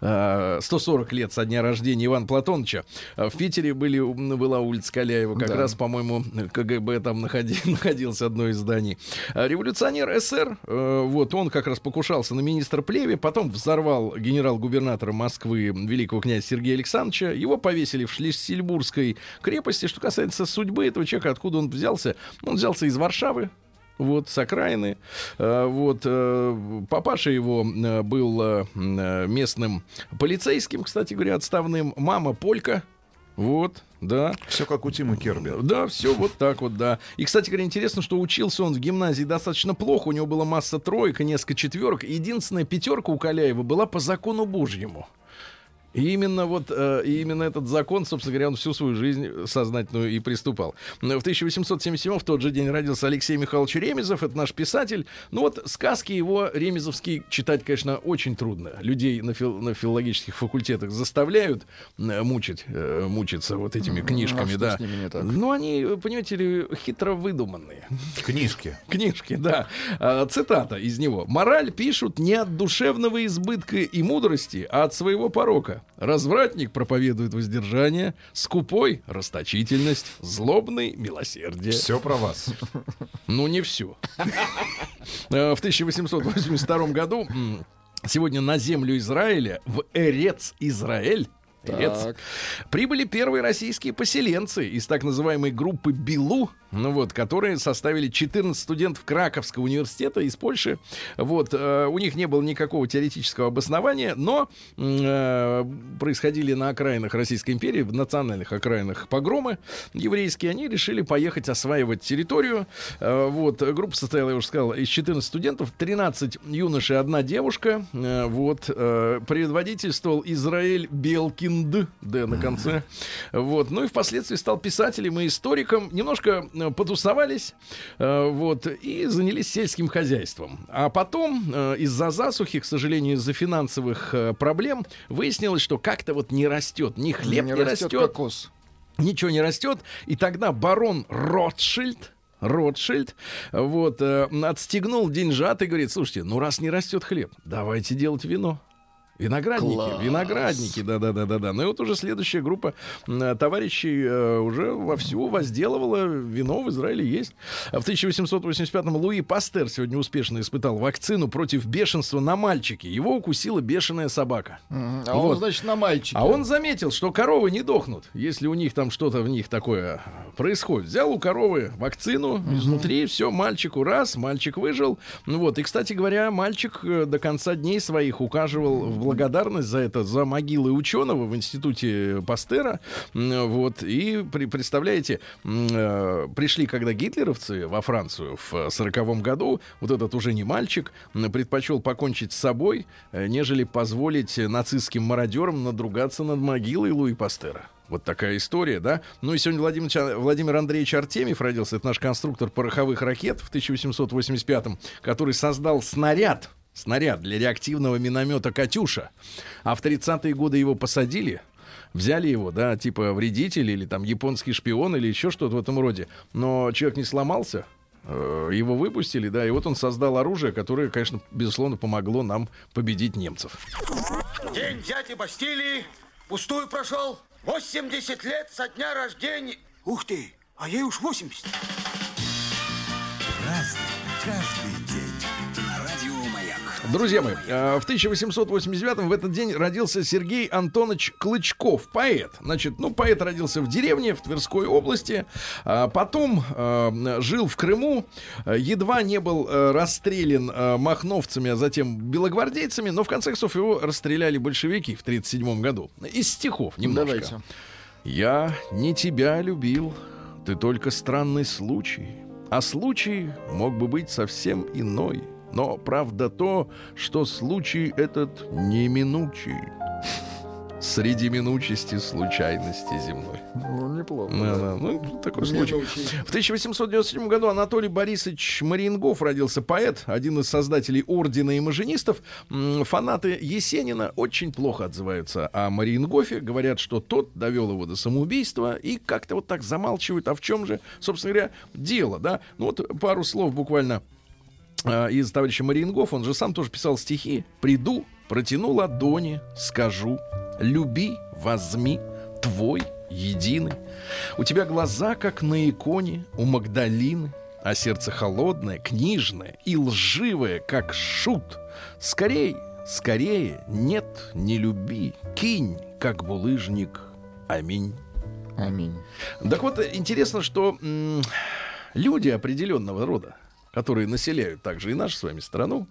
S1: э, 140 лет со дня рождения Ивана Платоновича. Э, В Питере были, была улица Каляева. Как
S4: Да.
S1: раз, по-моему, КГБ там находи- [LAUGHS] находился одно из зданий. Революционер СССР, э, вот он как раз покушался на министра Плеве, потом взорвал генерал-губернатора Москвы великого князя Сергея Александровича. Его повесили в Шлиссельбургской крепости. Что касается судьбы этого человека, откуда он взялся? Он взялся из Варшавы, вот, с окраины. Э, Вот, э, папаша его э, был э, местным полицейским, кстати говоря, отставным. Мама полька. Вот, да.
S2: Все как у Тима Керби.
S1: Да, все вот так вот, да. И, кстати говоря, интересно, что учился он в гимназии достаточно плохо. У него была масса троек несколько четверок. Единственная пятерка у Каляева была по закону Божьему. И именно вот э, и именно этот закон, собственно говоря, он всю свою жизнь сознательную и приступал. В 1877 в тот же день родился Алексей Михайлович Ремезов, это наш писатель. Ну вот сказки его ремезовские читать, конечно, очень трудно. Людей на, фил- на филологических факультетах заставляют э, мучить, э, мучиться вот этими книжками,
S4: а что
S1: да.
S4: с ними не так?
S1: Ну они, понимаете ли, хитро выдуманные.
S2: Книжки. [LAUGHS]
S1: Книжки, да. А, цитата из него. «Мораль пишут не от душевного избытка и мудрости, а от своего порока. Развратник проповедует воздержание, скупой — расточительность, злобный — милосердие».
S2: Все про вас.
S1: Ну, не все. Э, В 1882 году сегодня на землю Израиля, в Эрец Израиль, Эрец,
S4: Так.
S1: прибыли первые российские поселенцы из так называемой группы Билу, ну вот, которые составили 14 студентов Краковского университета из Польши. Вот, э, у них не было никакого теоретического обоснования, но э, происходили на окраинах Российской империи, в национальных окраинах погромы еврейские. Они решили поехать осваивать территорию. Э, вот, группа состояла, я уже сказал, из 14 студентов, 13 юношей, одна девушка. Э, вот, э, предводительствовал Израиль Белкинд, Д на конце. Вот, ну и впоследствии стал писателем и историком. Немножко э, потусовались, э, вот, и занялись сельским хозяйством. А потом э, из-за засухи, к сожалению, из-за финансовых проблем, выяснилось, что как-то вот не растет, ни хлеб не, растет,
S4: кокос.
S1: ничего не растет. И тогда барон Ротшильд, Ротшильд, вот, э, отстегнул деньжат и говорит, слушайте, ну раз не растет хлеб, давайте делать вино. Виноградники,
S4: Класс.
S1: виноградники, да-да-да-да-да. Ну и вот уже следующая группа товарищей э, уже вовсю возделывала вино в Израиле есть. В 1885-м Луи Пастер сегодня успешно испытал вакцину против бешенства на мальчике. Его укусила бешеная собака.
S4: А
S1: Вот.
S4: он, значит, на мальчике.
S1: А он заметил, что коровы не дохнут, если у них там что-то в них такое происходит. Взял у коровы вакцину, изнутри все, мальчику раз, мальчик выжил. Ну вот, и, кстати говоря, мальчик э, до конца дней своих ухаживал в благодарность за это, за могилой ученого в институте Пастера. Вот, и представляете, э, пришли когда гитлеровцы во Францию в сороковом году, вот этот уже не мальчик, предпочел покончить с собой, э, нежели позволить нацистским мародерам надругаться над могилой Луи Пастера. Вот такая история, да? Ну и сегодня Владимир, Владимир Андреевич Артемьев родился. Это наш конструктор пороховых ракет в 1885-м, который создал снаряд, снаряд для реактивного миномета «Катюша». А в 30-е годы его посадили, взяли его, да, типа вредитель или там японский шпион или еще что-то в этом роде. Но человек не сломался, э, его выпустили, да, и вот он создал оружие, которое, конечно, безусловно, помогло нам победить немцев.
S6: День дяди Бастилии пустую прошел. 80 лет со дня рождения. Ух ты, а ей уж 80.
S5: Разный,
S1: Друзья мои, э, в 1889 в этот день родился Сергей Антонович Клычков, поэт. Значит, ну, поэт родился в деревне в Тверской области, а потом э, жил в Крыму, э, едва не был расстрелян махновцами, а затем белогвардейцами, но в конце концов его расстреляли большевики в 1937 году. Из стихов немножко.
S4: Давайте.
S1: Я не тебя любил, ты только странный случай. А случай мог бы быть совсем иной. Но правда то, что случай этот неминучий. Среди минучести случайности земной.
S4: Ну, неплохо.
S1: Да, да, ну, такой случай. В 1897 году Анатолий Борисович Мариенгов родился поэт, один из создателей ордена имажинистов. Фанаты Есенина очень плохо отзываются о Мариенгофе, говорят, что тот довел его до самоубийства и как-то вот так замалчивают, а в чем же, собственно говоря, дело, да? Ну вот пару слов буквально а, из товарища Мариенгоф, он же сам тоже писал стихи. «Приду, протяну ладони, скажу, люби, возьми, твой единый. У тебя глаза, как на иконе у Магдалины, а сердце холодное, книжное и лживое, как шут. Скорей, скорее, нет, не люби, кинь, как булыжник. Аминь.
S4: Аминь.
S1: Так вот, интересно, что люди определенного рода, которые населяют также и нашу с вами страну,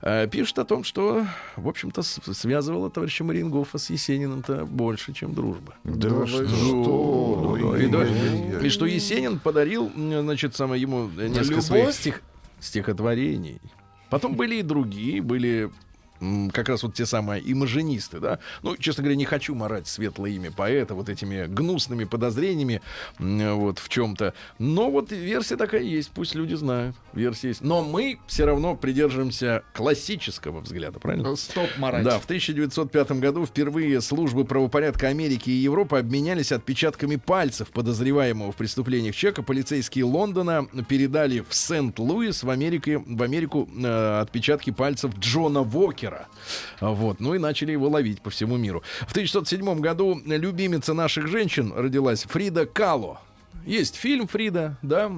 S1: э, пишут о том, что, в общем-то, связывало товарища Марингофа с Есениным-то больше, чем дружба.
S2: Да
S4: вы
S2: что?
S4: что?
S2: Ой,
S1: И, да, и что Есенин подарил, значит, самое ему несколько
S4: Любовь?
S1: своих стих- стихотворений. Потом были и другие, были как раз вот те самые имажинисты, да. Ну, честно говоря, не хочу марать светлое имя поэта вот этими гнусными подозрениями вот в чем-то. Но вот версия такая есть, пусть люди знают. Версия есть. Но мы все равно придерживаемся классического взгляда, правильно?
S4: Стоп, марать.
S1: Да, в 1905 году впервые службы правопорядка Америки и Европы обменялись отпечатками пальцев подозреваемого в преступлениях человека. Полицейские Лондона передали в Сент-Луис в Америке в Америку э, отпечатки пальцев Джона Вокера. Вот, ну и начали его ловить по всему миру. В 1907 году любимица наших женщин родилась Фрида Кало. Есть фильм Фрида, да,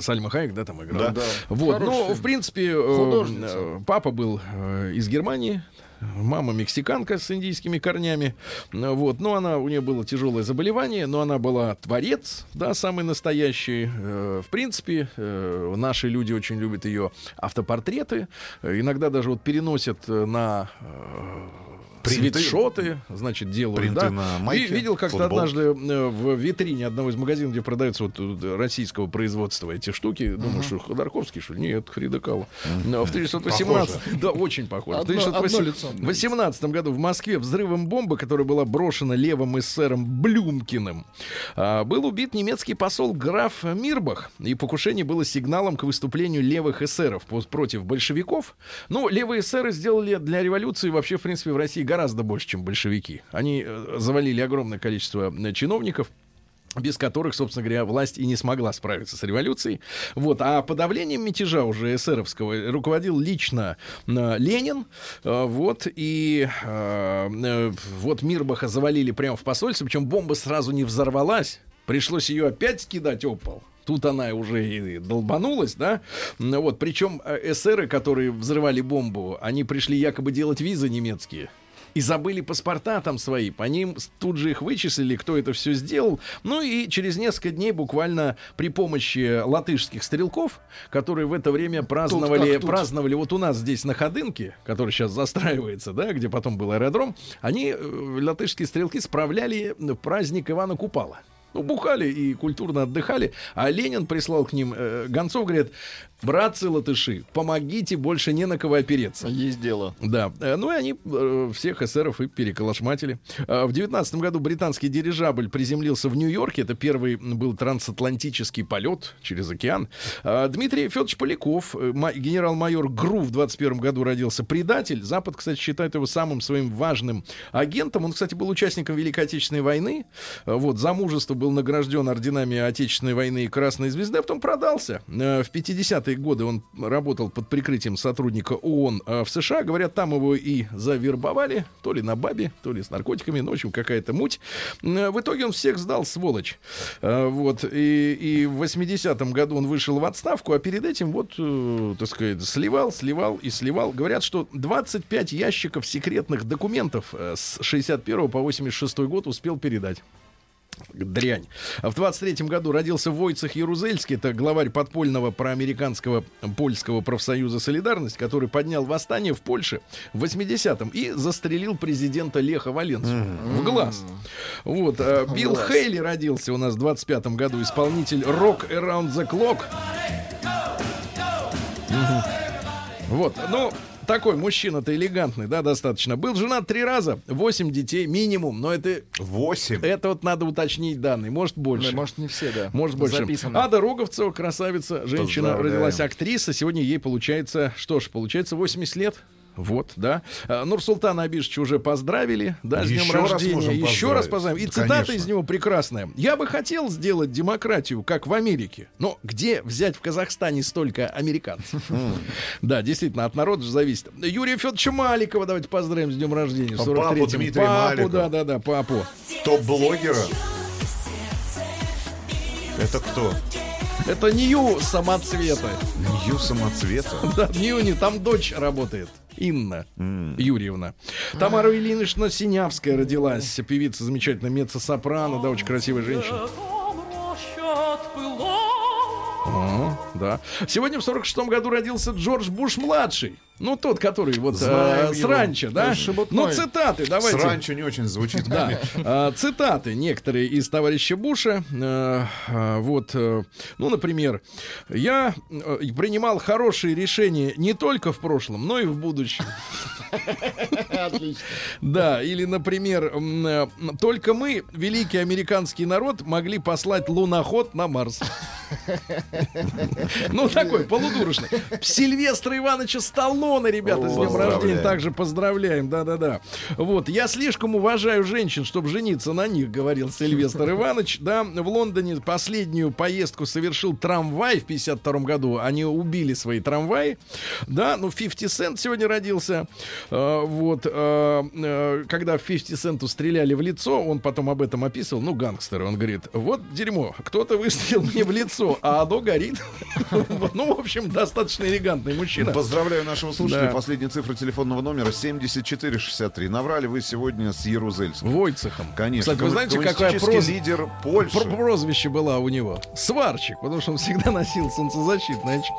S1: Сальма Хайек, да, там играла.
S4: Да.
S1: Вот,
S4: Хороший
S1: ну, в принципе, э, э, папа был э, из Германии, мама мексиканка с индийскими корнями. Ну, Вот, но она, у нее было тяжелое заболевание, но она была творец, да, самый настоящий. Э, В принципе, э, наши люди очень любят ее автопортреты. Иногда даже вот переносят э, на
S2: Принты.
S1: свитшоты, значит, делают,
S2: Принты
S1: да.
S2: на майке,
S1: Видел как-то однажды э, в витрине одного из магазинов, где продаются вот российского производства эти штуки. Думаю, что Ходорковский, что ли? Нет, Фрида Кало. Но в 1918... Да, очень похоже. В
S4: Одно- одно
S1: 1918
S4: лицо.
S1: 18 году в Москве взрывом бомбы, которая была брошена левым эсером Блюмкиным, а, был убит немецкий посол граф Мирбах. И покушение было сигналом к выступлению левых эсеров против большевиков. Ну, левые эсеры сделали для революции вообще, в принципе, в России гораздо больше, чем большевики. Они э, завалили огромное количество чиновников без которых, собственно говоря, власть и не смогла справиться с революцией. Вот. А подавлением мятежа уже эсеровского руководил лично э, Ленин. Э, вот. И э, э, вот Мирбаха завалили прямо в посольстве, причем бомба сразу не взорвалась. Пришлось ее опять кидать о пол. Тут она уже и долбанулась, да? Вот, причем э, эсеры, которые взрывали бомбу, они пришли якобы делать визы немецкие. И забыли паспорта там свои. По ним тут же их вычислили, кто это все сделал. Ну и через несколько дней буквально при помощи латышских стрелков, которые в это время праздновали,
S4: как тут.
S1: праздновали вот у нас здесь на Ходынке, который сейчас застраивается, да, где потом был аэродром, они, э, латышские стрелки, справляли праздник Ивана Купала. Ну, бухали и культурно отдыхали. А Ленин прислал к ним э, гонцов, говорит, Братцы-латыши, помогите, больше не на кого опереться.
S4: Есть дело.
S1: Да. Э, ну и они э, всех эсеров и переколошматили. Э, в 19 году британский дирижабль приземлился в Нью-Йорке. Это первый был трансатлантический полет через океан. Дмитрий Федорович Поляков, генерал-майор ГРУ в 21 году родился предатель. Запад, кстати, считает его самым своим важным агентом. Он, кстати, был участником Великой Отечественной войны. Вот, за мужество был награжден орденами Отечественной войны и Красной Звезды, а потом продался в 50 70-е годы он работал под прикрытием сотрудника ООН а в США. Говорят, там его и завербовали, то ли на бабе, то ли с наркотиками, ну, в общем, какая-то муть. Э, в итоге он всех сдал, сволочь. Э, вот, и, и в 80-м году он вышел в отставку, а перед этим вот, э, так сказать, сливал, сливал и сливал. Говорят, что 25 ящиков секретных документов с 61 по 86 год успел передать. Дрянь. В 23 году родился Войцех Ярузельский, это главарь подпольного проамериканского польского профсоюза «Солидарность», который поднял восстание в Польше в 80-м и застрелил президента Леха Валенцу в глаз. Вот. а Билл Хейли родился у нас в 25 году, исполнитель «Rock Around the Clock». Мгм. Вот, ну, такой мужчина-то элегантный, да, достаточно. Был женат три раза, восемь детей минимум, но это,
S2: Восемь.
S1: это вот надо уточнить данные, может больше.
S4: Ну, Может, не все, да.
S1: Может больше.
S4: Записано.
S1: Ада Роговцева, красавица, женщина,
S2: Поздравляем.
S1: родилась актриса. Сегодня ей получается, что ж, получается 80 лет. Вот, да. А, Нурсултана Абишевича уже поздравили, да, с днем
S2: Еще раз
S1: рождения.
S2: можем
S1: Еще раз поздравим. И
S2: Да,
S1: цитата
S2: конечно.
S1: из него прекрасная. Я бы хотел сделать демократию, как в Америке. Но где взять в Казахстане столько американцев? Да, действительно, от народа же зависит. Юрия Федоровича Маликова давайте поздравим с днем рождения. 43-м.
S2: папу Дмитрия
S1: Папу,
S2: Маликова.
S1: да, да, да, папу.
S2: Топ-блогера. Это кто?
S1: Это Нью самоцвета.
S2: Нью самоцвета.
S1: Да, в Ньюне там дочь работает. Инна Юрьевна. Тамара Ильинична Синявская родилась. Певица замечательная, меццо-сопрано, да, очень красивая женщина. О, да. Сегодня в 46-м году родился Джордж Буш-младший. Ну, тот, который вот
S2: Знаем
S1: э, с ранчо, да?
S4: Шебутной.
S1: Ну, цитаты, давайте.
S2: Сранчо не очень звучит.
S1: Да, А, цитаты некоторые из товарища Буша. Э, а, Вот, э, ну, например, я э, принимал хорошие решения не только в прошлом, но и в будущем.
S4: Отлично.
S1: Да, или, например, э, только мы, великий американский народ, могли послать луноход на Марс. Ну, такой полудурочный. Сильвестра Ивановича Сталлоне, ребята, с днем рождения также поздравляем. Да-да-да. Вот, я слишком уважаю женщин, чтобы жениться на них, говорил Сильвестр Иванович. Да, в Лондоне последнюю поездку совершил трамвай в 52 году. Они убили свои трамваи. Да, ну, 50 Cent сегодня родился. Э, Вот, э, э, когда 50 Центу стреляли в лицо, он потом об этом описывал, ну, гангстер, он говорит, вот дерьмо, кто-то выстрелил мне в лицо, а оно горит. [LAUGHS] Ну, в общем, достаточно элегантный мужчина.
S2: Поздравляю нашего слушателя.
S1: Да.
S2: Последняя цифра телефонного номера 7463. Наврали вы сегодня с Ярузельским.
S1: Войцехом.
S2: Конечно.
S1: Кстати, вы знаете, какая проз-
S2: лидер Польши.
S1: про- прозвище была у него? Сварщик, потому что он всегда носил солнцезащитные очки.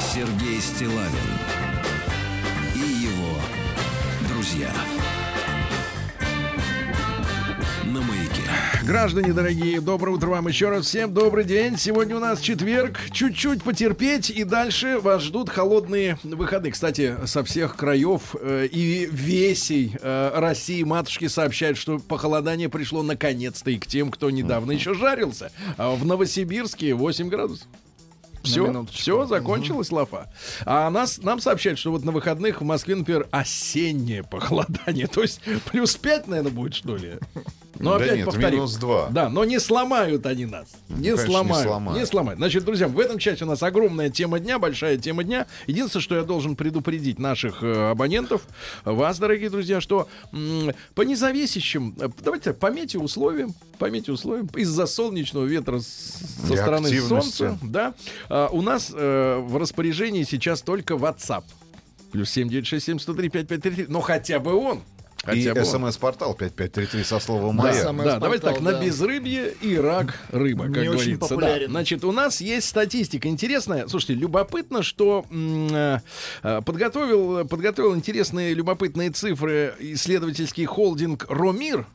S5: Сергей Стилавин
S1: Граждане дорогие, доброе утро вам еще раз. Всем добрый день. Сегодня у нас четверг. Чуть-чуть потерпеть, и дальше вас ждут холодные выходы. Кстати, со всех краев э, и весей э, России матушки сообщают, что похолодание пришло наконец-то и к тем, кто недавно еще жарился. А в Новосибирске 8 градусов. Все, все, закончилась лафа. А нас, нам сообщают, что вот на выходных в Москве, например, осеннее похолодание. [LAUGHS] То есть плюс 5, наверное, будет, что ли? Но
S2: Да
S1: опять
S2: нет,
S1: повторю.
S2: минус два.
S1: Да, но не сломают они нас. Не
S2: конечно, не
S1: сломают.
S2: сломают.
S1: Не сломают. Значит, друзья, в этом чате у нас огромная тема дня, большая тема дня. Единственное, что я должен предупредить наших э, абонентов, вас, дорогие друзья, что м, по независящим, э, давайте так, по метеоусловиям, по метеоусловиям, из-за солнечного ветра с- со стороны солнца, да, а, у нас э, в распоряжении сейчас только WhatsApp. Плюс 7967 но хотя бы он.
S2: И
S1: Хотя
S2: смс-портал 5533 со словом
S1: Да,
S2: «Маяк».
S4: самое
S1: да, давайте так,
S4: спортал,
S1: на
S4: да.
S1: безрыбье и рак рыба, как
S4: Не очень
S1: говорится. Да.
S4: популярен.
S1: Значит, у нас есть статистика интересная. Слушайте, любопытно, что э, подготовил, подготовил интересные, любопытные цифры исследовательский холдинг Ромир.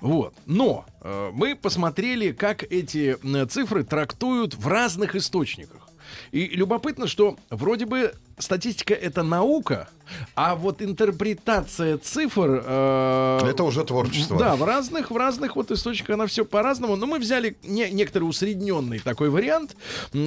S1: Вот. Но э, мы посмотрели, как эти цифры трактуют в разных источниках. И любопытно, что вроде бы статистика это наука, а вот интерпретация цифр... э,
S2: Это уже творчество.
S1: Да, в разных, в разных вот источниках она все по-разному. Но мы взяли не, некоторый усредненный такой вариант,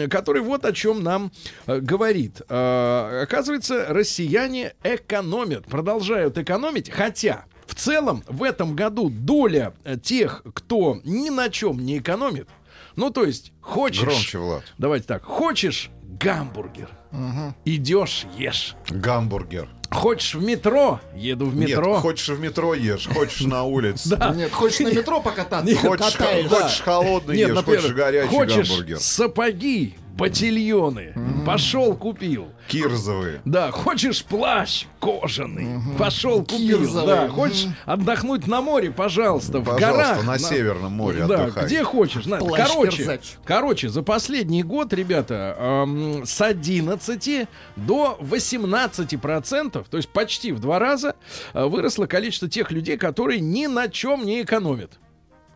S1: который вот о чем нам э, говорит. Э, оказывается, россияне экономят, продолжают экономить, хотя в целом в этом году доля э, тех, кто ни на чем не экономит, ну то есть хочешь...
S2: Громче, Влад.
S1: Давайте так. Хочешь гамбургер? Идешь, ешь.
S2: Гамбургер.
S1: Хочешь в метро? Еду в метро.
S2: Нет, хочешь в метро ешь, хочешь на улице.
S1: Да.
S4: Нет, хочешь на метро покататься?
S1: Нет,
S2: Хочешь,
S4: катаешься.
S2: хочешь холодный
S1: Нет,
S2: ешь,
S1: например,
S2: хочешь горячий
S1: хочешь
S2: гамбургер.
S1: сапоги, ботильоны, пошел купил.
S2: Кирзовые.
S1: Да, хочешь плащ кожаный, пошел купил.
S4: Кирзовый.
S1: Да, хочешь отдохнуть на море, пожалуйста, в
S2: Пожалуйста,
S1: горах.
S2: на Северном море
S1: Да,
S2: отдыхай.
S1: где хочешь. На-
S4: Плащ
S1: короче, короче, за последний год, ребята, эм, с 11 до 18 процентов, то есть почти в два раза, э, выросло количество тех людей, которые ни на чем не экономят.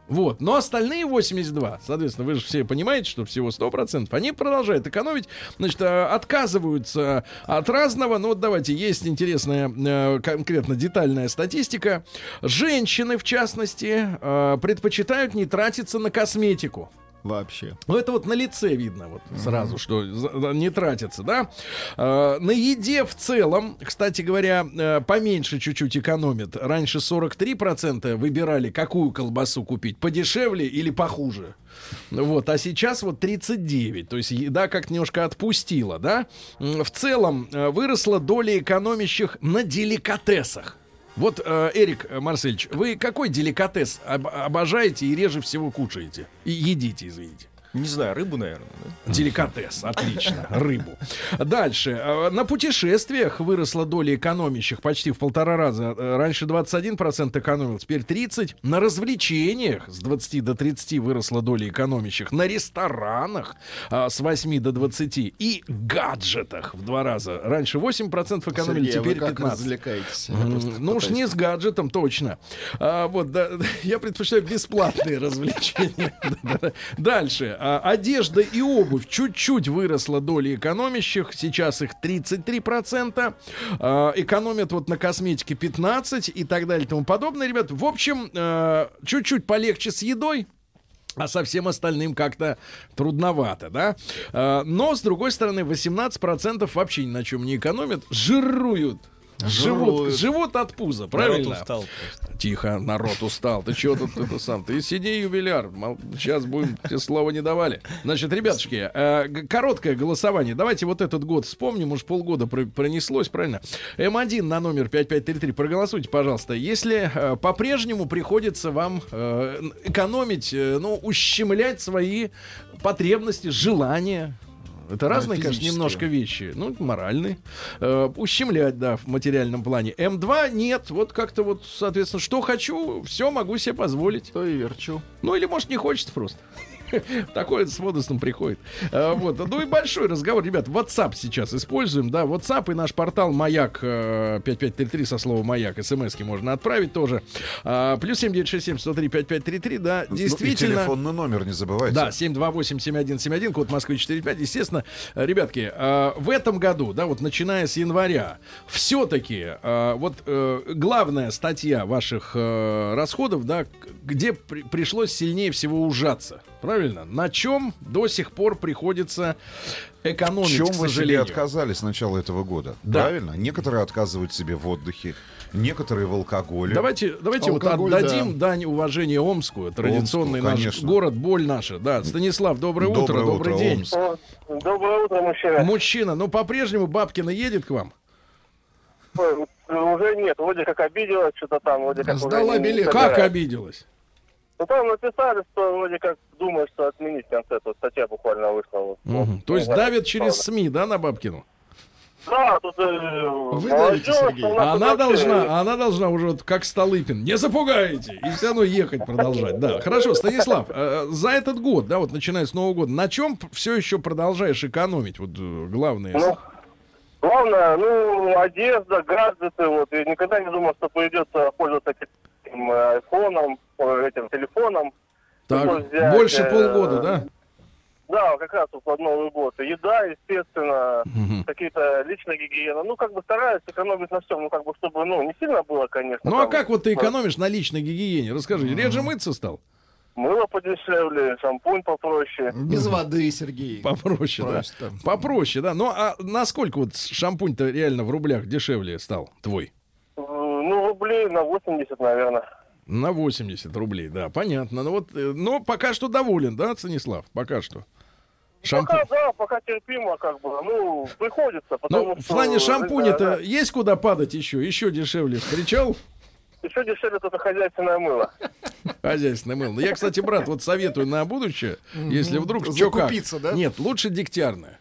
S1: Вот. Но остальные 82, соответственно, вы же все понимаете, что всего 100%, они продолжают экономить, значит, э, отказываются от разного. Ну вот давайте, есть интересная, э, конкретно детальная статистика. Женщины, в частности, э, предпочитают не тратиться на косметику.
S4: Вообще.
S1: Ну, это вот на лице видно вот сразу, что за- за- не тратится, да? Э, на еде в целом, кстати говоря, э, поменьше чуть-чуть экономят. Раньше 43% выбирали, какую колбасу купить, подешевле или похуже. Вот, а сейчас вот 39, то есть еда как немножко отпустила, да? В целом э, выросла доля экономящих на деликатесах. Вот, э, Эрик Марсельевич, вы какой деликатес об- обожаете и реже всего кушаете? И едите, извините.
S3: Не знаю, рыбу, наверное, да?
S1: Деликатес, отлично, рыбу. Дальше. Э, На путешествиях выросла доля экономящих почти в полтора раза. Э, Раньше 21% экономил, теперь 30%. На развлечениях с 20 до 30 выросла доля экономящих. На ресторанах а, с 8 до 20. И гаджетах в два раза. Раньше 8% экономили,
S4: Сергей, а вы
S1: теперь
S4: как
S1: 15%.
S4: развлекаетесь? Я
S1: М,
S4: просто
S1: Ну уж не с гаджетом, точно. А, вот, да, [LAUGHS] я предпочитаю бесплатные [LAUGHS] развлечения. Дальше. А, одежда и обувь чуть-чуть выросла доля экономящих. Сейчас их 33%. А, экономят вот на косметике 15% и так далее и тому подобное. Ребят, в общем, э, чуть-чуть полегче с едой. А со всем остальным как-то трудновато, да? А, Но, с другой стороны, 18% вообще ни на чем не экономят, жируют. Живут, живут от пуза, правильно?
S3: Народ устал просто.
S1: Тихо, народ устал. Ты чего тут это сам? Ты сиди, юбиляр. Сейчас будем, тебе слова не давали. Значит, ребятушки, э, короткое голосование. Давайте вот этот год вспомним. Уж полгода про- пронеслось, правильно? М1 на номер 5533. Проголосуйте, пожалуйста. Если э, по-прежнему приходится вам э, экономить, ну, ущемлять свои потребности, желания, это разные, конечно,
S4: физические.
S1: немножко вещи. Ну, моральные. Э, ущемлять, да, в материальном плане. М2 нет. Вот как-то вот, соответственно, что хочу, все могу себе позволить.
S4: То и верчу.
S1: Ну, или, может, не хочется просто. [LAUGHS] Такое с возрастом приходит. А, Вот. Ну и большой разговор. Ребят, WhatsApp сейчас используем. Да, WhatsApp и наш портал Маяк э, 5533 со словом Маяк. СМСки можно отправить тоже. А, Плюс 7967 103 5533. Да,
S2: Ну,
S1: действительно.
S2: телефонный номер не забывайте.
S1: Да, 728-7171, код Москвы 45. Естественно, э, ребятки, э, в этом году, да, вот начиная с января, все-таки вот э, главная статья ваших э, расходов, да, где при- пришлось сильнее всего ужаться. Правильно? На чем до сих пор приходится
S2: В
S1: экономить,
S2: чем
S1: к
S2: вы себе отказали с начала этого года?
S1: Да.
S2: Правильно? Некоторые отказывают себе в отдыхе, некоторые в алкоголе.
S1: Давайте, давайте вот
S4: Алкоголь,
S1: отдадим дань уважения Омску, традиционный
S2: Омску,
S1: наш
S2: конечно.
S1: город, боль наша. Да, Станислав, доброе, утро,
S2: Доброе
S1: добрый
S2: утро,
S1: день.
S2: Омск.
S7: Доброе утро, мужчина.
S1: Мужчина, ну по-прежнему Бабкина едет к вам?
S7: Ой, Уже нет, вроде как обиделась, что-то там, вроде как
S4: Сдала билет.
S1: Как
S7: собирает.
S1: обиделась?
S7: Ну там написали, что вроде как думают, что отменить в конце, тут статья буквально вышла. Вот.
S1: Мгм. То
S7: Не
S1: есть
S7: знаю,
S1: давят через
S7: правда.
S1: СМИ, да, на Бабкину?
S7: Да, тут э,
S4: Вы давите, Сергей.
S7: тут
S1: Она
S7: вообще-
S1: должна, она должна уже вот как Столыпин, не запугайте, и все равно ехать продолжать. Да, хорошо, Станислав, э, за этот год, да, вот начиная с Нового года, на чем все еще продолжаешь экономить? Вот э, главное.
S7: Ну, главное, ну, одежда, гаджеты, вот, и никогда не думал, что придется пользоваться этим э, айфоном, э, этим телефоном.
S1: так,
S7: взять,
S1: больше
S7: э,
S1: полгода, да?
S7: Да, как раз вот под Новый год. Еда, естественно,
S1: Мгм.
S7: какие-то личная гигиена. Ну, как бы стараюсь экономить на всем, ну, как бы, чтобы, ну, не сильно было, конечно.
S1: Ну а
S7: там,
S1: как вот ты экономишь на личной гигиене? Расскажи, реже мыться стал?
S7: Мыло подешевле, шампунь попроще.
S4: Без воды, Сергей.
S1: Попроще, да.
S4: Просто.
S1: Попроще, да. Ну а насколько вот шампунь-то реально в рублях дешевле стал твой?
S7: Ну, рублей на 80, наверное.
S1: На 80 рублей, да, понятно. Ну вот, э, но пока что доволен, да, Станислав? Пока что. Шампунь.
S7: Пока, да, пока терпимо, как бы. Ну, приходится, потому
S1: Ну, в плане шампуня-то
S7: да,
S1: есть куда падать еще? Еще дешевле встречал
S7: Еще дешевле только хозяйственное мыло.
S1: хозяйственное мыло. Ну, Я, кстати, брат, вот советую на будущее, если вдруг.
S4: Закупиться, да?
S1: Нет, лучше дегтярное.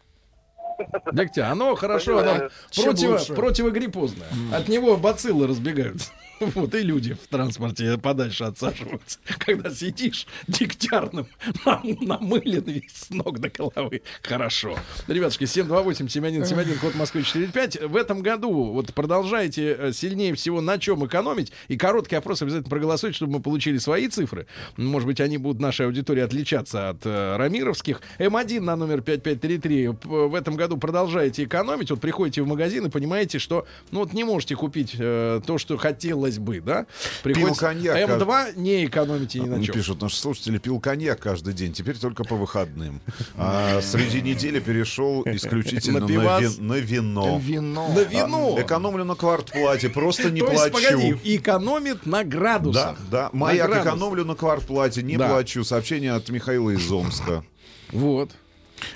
S1: Дегтя, оно хорошо, оно противо, противогриппозное. От него бациллы разбегаются. Вот и люди в транспорте подальше отсаживаются. Когда сидишь дегтярным, [LAUGHS] нам- намылен весь с ног до головы. Хорошо. Ребятушки, 728-7171, код Москвы 45. В этом году вот продолжайте э, сильнее всего на чем экономить. И короткий опрос обязательно проголосуйте, чтобы мы получили свои цифры. Может быть, они будут нашей аудитории отличаться от э, рамировских. М1 на номер 5533. П- В этом году продолжаете экономить. Вот приходите в магазин и понимаете, что ну вот не можете купить э, то, что хотелось бы, да? Приходится-
S2: коньяк,
S1: М2 не экономите ни на чем.
S2: Пишут наши слушатели, пил коньяк каждый день, теперь только по выходным. А среди недели перешел исключительно
S1: На
S2: на,
S1: пивас?
S2: ви- на вино.
S4: Вино.
S1: На вино.
S2: А, Экономлю на квартплате, просто не
S1: То есть,
S2: плачу.
S1: погоди, экономит на
S2: Да,
S1: градусах.
S2: да.
S1: На
S2: Маяк
S1: градус.
S2: экономлю на квартплате, не
S1: Да.
S2: плачу. Сообщение от Михаила из Омска.
S1: Вот.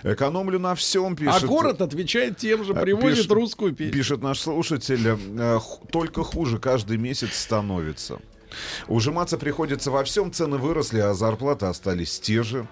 S2: Экономлю на всем, пишет.
S1: а город отвечает тем же,
S2: э,
S1: привозит
S2: пишет-
S1: русскую песню.
S2: Пишет наш слушатель, э, только хуже каждый месяц становится. Ужиматься приходится во всем, цены выросли, а зарплаты остались те же.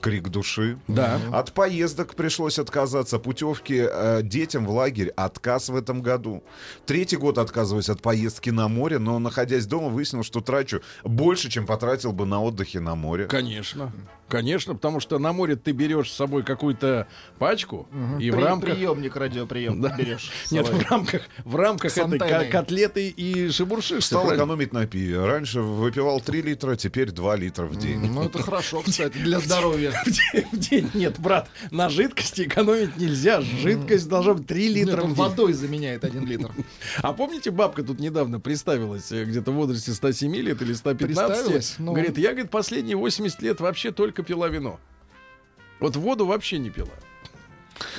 S2: Крик души.
S1: Да.
S2: От поездок пришлось отказаться. Путевки э, детям в лагерь отказ в этом году. Третий год отказываюсь от поездки на море, но находясь дома выяснил, что трачу больше, чем потратил бы на отдыхе на море.
S1: Конечно. Конечно, потому что на море ты берешь с собой какую-то пачку и в
S4: При-
S1: рамках...
S4: Приемник радиоприем
S1: Да.
S4: берешь.
S1: Нет, в рамках, в рамках этой котлеты и шебуршишься.
S2: Стал
S1: правильно?
S2: экономить на пиве. Раньше выпивал 3 литра, теперь 2 литра в день.
S4: Ну, это хорошо, кстати, для здоровья. [LAUGHS] [LAUGHS]
S1: В день, в день. Нет, брат, на жидкости экономить нельзя. Жидкость должна быть 3
S4: Нет,
S1: литра
S4: он водой заменяет один литр.
S1: А помните, бабка тут недавно представилась э, где-то в возрасте 107 лет или 115?
S4: Представилась? Ну.
S1: Говорит, я, говорит, последние 80 лет вообще только пила вино. Вот воду вообще не пила.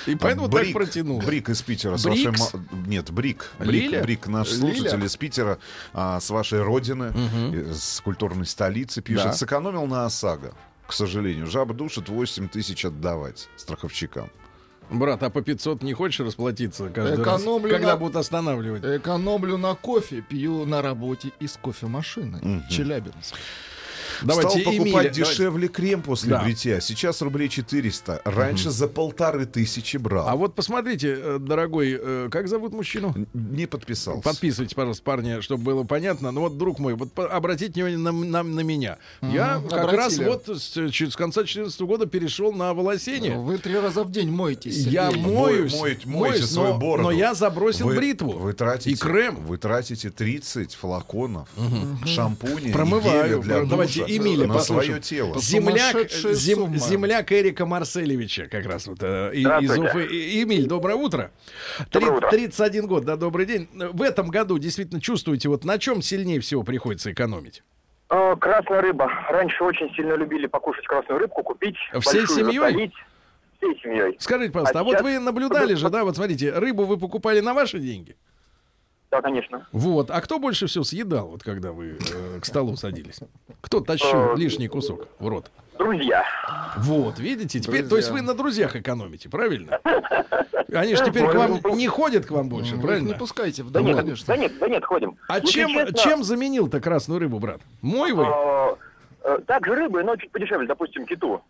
S1: И поэтому так
S2: Брик,
S1: протянул.
S2: Брик из Питера. С
S1: Брикс?
S2: вашей ма- Нет, Брик.
S1: Лиля?
S2: Брик, Брик, наш
S1: Лиля?
S2: слушатель из Питера, а, с вашей родины, с культурной столицы, пишет.
S1: Да.
S2: Сэкономил на ОСАГО. К сожалению, жаба душит 8 тысяч отдавать страховщикам.
S1: Брат, а по 500 не хочешь расплатиться каждый
S4: Экономлю
S1: раз, когда
S4: на-
S1: будут останавливать?
S4: Экономлю на кофе, пью на работе из кофемашины.
S2: Мгм.
S4: Челябинск.
S1: Давайте,
S2: Стал покупать
S1: Эмиля,
S2: дешевле крем после
S1: Да.
S2: бритья. Сейчас рублей 400. Раньше за полторы тысячи брал.
S1: А вот посмотрите, э, дорогой, э, как зовут мужчину?
S2: Не подписался.
S1: Подписывайтесь, пожалуйста, парни, чтобы было понятно. Ну вот, друг мой, вот обратите внимание на, на- на меня. Я
S4: Мгм,
S1: как раз
S4: обратили.
S1: вот с, с конца 2014 года перешел на волосение.
S4: Вы три раза в день моетесь,
S1: Я
S4: Сергей.
S1: моюсь,
S2: Мой- мойте-
S1: моюсь,
S2: свою
S1: но,
S2: бороду.
S1: но я забросил
S2: Вы-
S1: бритву
S2: Вы тратите,
S1: и крем.
S2: Вы тратите 30 флаконов шампуня
S1: Промываю.
S2: и геля для
S1: Про- давайте
S2: душа
S1: Эмиля
S2: на свое тело.
S1: Земляк, зем- земляк Эрика Марселевича, как раз вот э, из. Уфы. Эмиль, доброе утро.
S7: Доброе утро.
S1: 31 год, да, добрый день. В этом году действительно чувствуете, вот на чем сильнее всего приходится экономить?
S8: Э, Красная рыба. Раньше очень сильно любили покушать красную рыбку, купить.
S1: Всей
S8: большую
S1: семьей?
S8: засолить. Всей семьей.
S1: Скажите, пожалуйста, а,
S8: А
S1: вот
S8: сейчас-
S1: вы наблюдали же, да, вот смотрите, рыбу вы покупали на ваши деньги?
S8: Да, конечно.
S1: Вот. А кто больше всего съедал, вот когда вы э, к столу садились? Кто тащил
S8: Э,
S1: лишний кусок в рот?
S8: Друзья.
S1: Вот, видите, теперь, то
S4: Друзья.
S1: есть вы на друзьях экономите, правильно? [LAUGHS] Они же теперь к вам не ходят к вам больше,
S4: их не
S1: правильно?
S4: пускайте в
S8: Да
S4: дом,
S8: нет,
S4: конечно.
S8: да нет, да нет, ходим.
S1: А чем, чем заменил-то красную рыбу, брат? Мой вы?
S8: э, э, Так же рыбы, но чуть подешевле, допустим, киту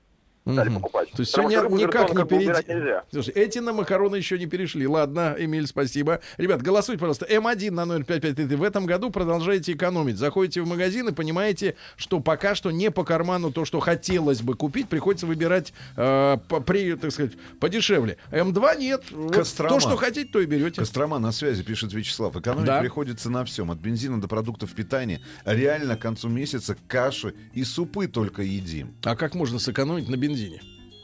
S8: стали
S1: Мгм.
S8: покупать.
S1: То есть
S8: Потому
S1: сегодня никак не перейти. Слушай, эти на макароны еще не перешли. Ладно, Эмиль, спасибо. Ребят, голосуйте, пожалуйста. М1 на 05533. В этом году продолжаете экономить. Заходите в магазин и понимаете, что пока что не по карману то, что хотелось бы купить, приходится выбирать э, по, при, так сказать, подешевле. М2 нет. Вот
S2: Кострома.
S1: то, что хотите, то и берете.
S2: Кострома на связи, пишет Вячеслав. Экономить
S1: Да.
S2: приходится на всем. От бензина до продуктов питания. Реально к концу месяца каши и супы только едим.
S1: А как можно сэкономить на бензине?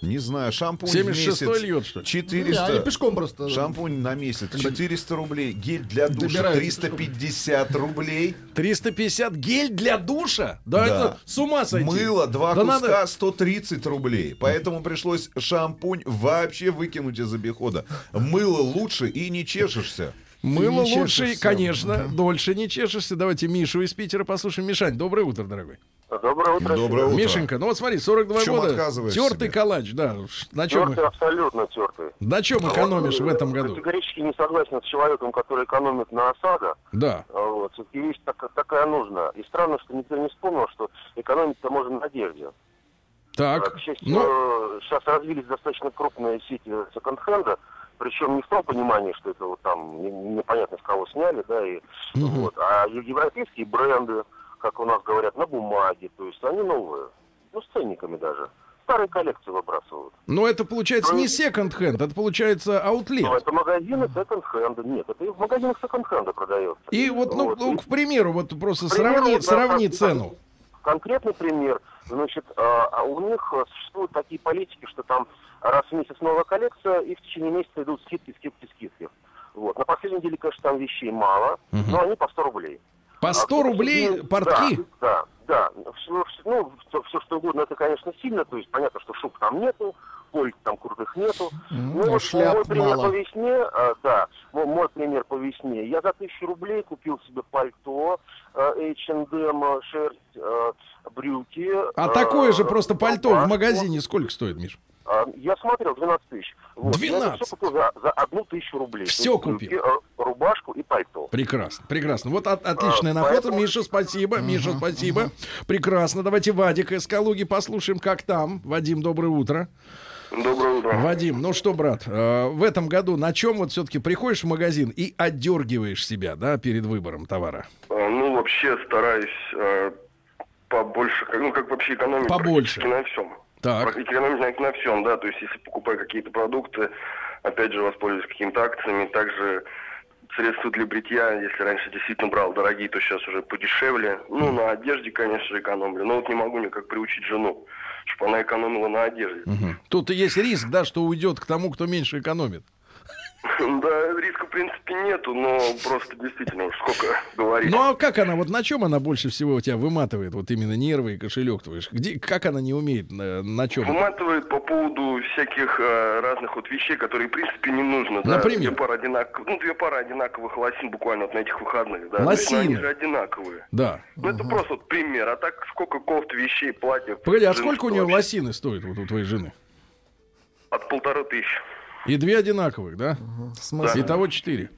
S2: Не знаю, шампунь в
S1: 76
S2: месяц
S1: льет, что ли?
S2: 400.
S4: Не, они пешком просто.
S2: Шампунь на месяц 400 рублей, гель для душа
S4: Добираются
S2: 350 рублей,
S1: 350 гель для душа? Да,
S2: Да.
S1: это с ума сойти.
S2: мыло два
S1: Да
S2: куска
S1: надо-
S2: 130 рублей. Поэтому пришлось шампунь вообще выкинуть из обихода. Мыло лучше и не чешешься.
S1: Мыло лучше,
S4: чешешься.
S1: конечно, дольше не чешешься. Давайте Мишу из Питера послушаем. Мишань, доброе утро, дорогой.
S7: Доброе утро.
S2: Доброе утро.
S1: Мишенька, ну вот смотри, 42
S2: В чем
S1: года,
S2: отказываешь
S1: тертый
S2: себе?
S1: калач, да. На чем,
S7: Тертый, абсолютно тертый.
S1: на чем экономишь в этом году?
S7: Категорически не согласен с человеком, который экономит на ОСАГО.
S1: Да.
S7: А Вот. Все-таки вещь так- такая нужна. И странно, что никто не вспомнил, что экономить-то можно на одежде.
S1: Так,
S7: К счастью,
S1: ну,
S7: сейчас развились достаточно крупные сети секонд-хенда, причем не в том понимании, что это вот там не- непонятно с кого сняли, да, и вот, а европейские бренды, как у нас говорят, на бумаге, то есть они новые, ну, с ценниками даже. Старые коллекции выбрасывают.
S1: ну это получается не секонд-хенд, это получается
S7: Но
S1: аутлет.
S7: это магазины секонд-хенда. Нет, это и в магазинах секонд-хенда продается.
S1: И вот, ну, ну, к примеру, вот просто
S7: К примеру,
S1: сравни,
S7: да,
S1: сравни
S7: как-
S1: цену.
S7: Конкретный пример. Значит, а, а у них а, существуют такие политики, что там раз в месяц новая коллекция, и в течение месяца идут скидки, скидки, скидки. Вот. На последней неделе, конечно, там вещей мало, но они по 100 рублей.
S1: По
S7: А
S1: 100
S7: кто
S1: рублей портки?
S7: Да, да, да. Все, ну, все, что угодно, это, конечно, сильно. То есть понятно, что шуб там нету, польк там крутых нету. Ну,
S4: а
S7: вот
S4: шляп
S7: мой пример
S4: мало.
S7: по весне, а, да, мой, мой пример по весне. Я за тысячу рублей купил себе пальто, а, H&M, а, шерсть, а, брюки.
S1: А
S7: а,
S1: такое же просто пальто в магазине сколько стоит, Миш?
S7: А, Я смотрел, 12 тысяч. Вот. Я
S1: 12?
S7: все купил за, за одну тысячу рублей. То есть
S1: купил?
S7: брюки, а, Рубашку и пальто.
S1: Прекрасно, прекрасно. Вот от- отличная
S7: А,
S1: находка.
S7: поэтому-
S1: Миша, спасибо. Миша, спасибо. Прекрасно. Давайте Вадика из Калуги послушаем, как там. Вадим, доброе утро.
S7: Доброе утро.
S1: Вадим, ну что, брат, э, в этом году на чем вот все-таки приходишь в магазин и отдергиваешь себя, да, перед выбором товара?
S9: А, Ну, вообще стараюсь э, побольше, ну, как вообще экономить
S1: Побольше.
S9: на всем.
S1: Так.
S9: Практически экономить на, на всем, да, то есть если покупаю какие-то продукты, опять же, воспользуюсь какими-то акциями, также средства для бритья, если раньше действительно брал дорогие, то сейчас уже подешевле. Ну, на одежде, конечно, экономлю, но вот не могу никак приучить жену, чтобы она экономила на одежде.
S1: Тут и есть риск, да, что уйдет к тому, кто меньше экономит.
S9: Да, риска, в принципе, нету, но просто действительно уж сколько говорить.
S1: Ну а как она, вот на чем она больше всего у тебя выматывает, вот именно нервы и кошелек твой? Где, как она не умеет, на, на чем?
S9: Выматывает по поводу всяких э, разных вот вещей, которые, в принципе, не нужно. Да?
S1: Например?
S9: Две пары, одинак... ну, две пары одинаковых лосин буквально вот на этих выходных. Да?
S1: Лосины?
S9: Есть, они же одинаковые.
S1: Да.
S9: Ну, это просто вот пример. А так сколько кофт, вещей, платьев.
S1: Погоди, а сколько у нее
S9: вообще?
S1: лосины стоит вот у твоей жены?
S9: От полторы тысячи.
S1: И две одинаковых, да?
S4: Смысл?
S1: Итого четыре.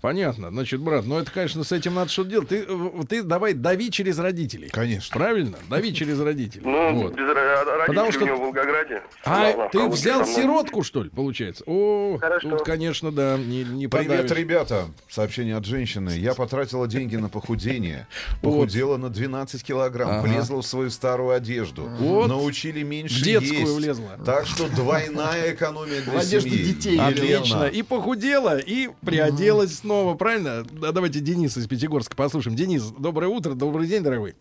S1: Понятно. Значит, брат, ну это, конечно, с этим надо что-то делать. Ты, ты давай дави через родителей.
S2: Конечно.
S1: Правильно? Дави через родителей.
S9: Ну,
S1: Вот.
S9: без ро- родителей
S1: Потому что-
S9: у него в Волгограде.
S1: А ты взял сиротку, что ли, получается? О,
S7: Хорошо.
S1: тут, конечно, да, не, не
S2: Привет,
S1: подавишь.
S2: ребята. Сообщение от женщины. Я потратила деньги на похудение. [LAUGHS] Похудела на 12 килограмм.
S1: Ага.
S2: Влезла в свою старую одежду.
S1: Вот.
S2: Научили меньше
S1: В детскую
S2: есть.
S1: влезла.
S2: Так что двойная экономия для семьи.
S4: детей.
S1: Отлично. И похудела, и приоделась снова, правильно? Да, давайте Дениса из Пятигорска послушаем. Денис, доброе утро, добрый день, дорогой.